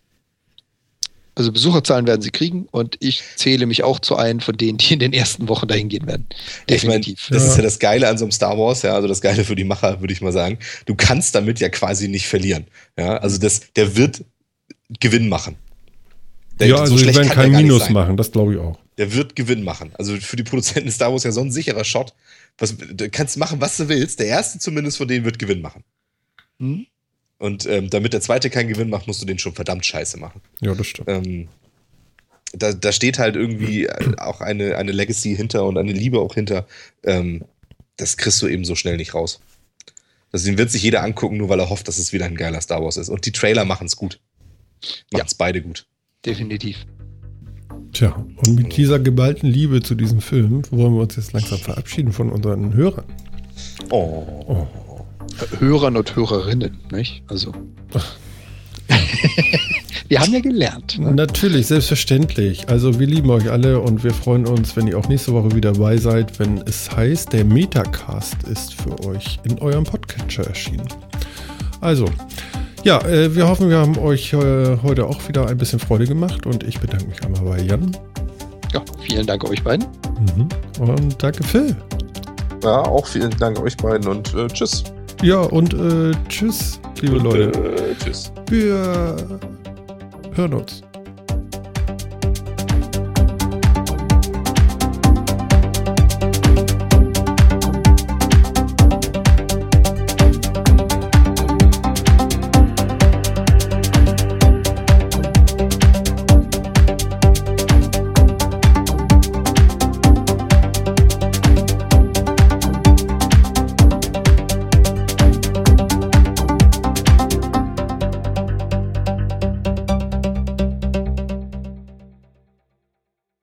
Also Besucherzahlen werden sie kriegen und ich zähle mich auch zu einem von denen, die in den ersten Wochen dahin gehen werden. Ich meine, Definitiv. das Ja. ist ja das Geile an so einem Star Wars, ja, also das Geile für die Macher, würde ich mal sagen. Du kannst damit ja quasi nicht verlieren. Ja, also das, der wird Gewinn machen. Der, ja, also wir werden kann kein Minus sein. machen, das glaube ich auch. Der wird Gewinn machen. Also für die Produzenten Star Wars ja so ein sicherer Shot. Was, du kannst machen, was du willst. Der erste zumindest von denen wird Gewinn machen. Hm? Und ähm, damit der zweite keinen Gewinn macht, musst du den schon verdammt scheiße machen. Ja, das stimmt. Ähm, da, da steht halt irgendwie auch eine, eine Legacy hinter und eine Liebe auch hinter. Ähm, das kriegst du eben so schnell nicht raus. Also den wird sich jeder angucken, nur weil er hofft, dass es wieder ein geiler Star Wars ist. Und die Trailer machen es gut. Machen es beide gut. Definitiv. Tja, und mit dieser geballten Liebe zu diesem Film wollen wir uns jetzt langsam verabschieden von unseren Hörern. Oh. Hörern und Hörerinnen, nicht? Also. wir haben ja gelernt. Ne? Natürlich, selbstverständlich. Also wir lieben euch alle und wir freuen uns, wenn ihr auch nächste Woche wieder dabei seid, wenn es heißt, der Metacast ist für euch in eurem Podcatcher erschienen. Also, ja, äh, wir hoffen, wir haben euch äh, heute auch wieder ein bisschen Freude gemacht und ich bedanke mich einmal bei Jan. Ja, vielen Dank euch beiden. Mhm. Und danke Phil. Ja, auch vielen Dank euch beiden und äh, tschüss. Ja, und äh, tschüss, liebe Leute. Äh, tschüss. Wir hören uns.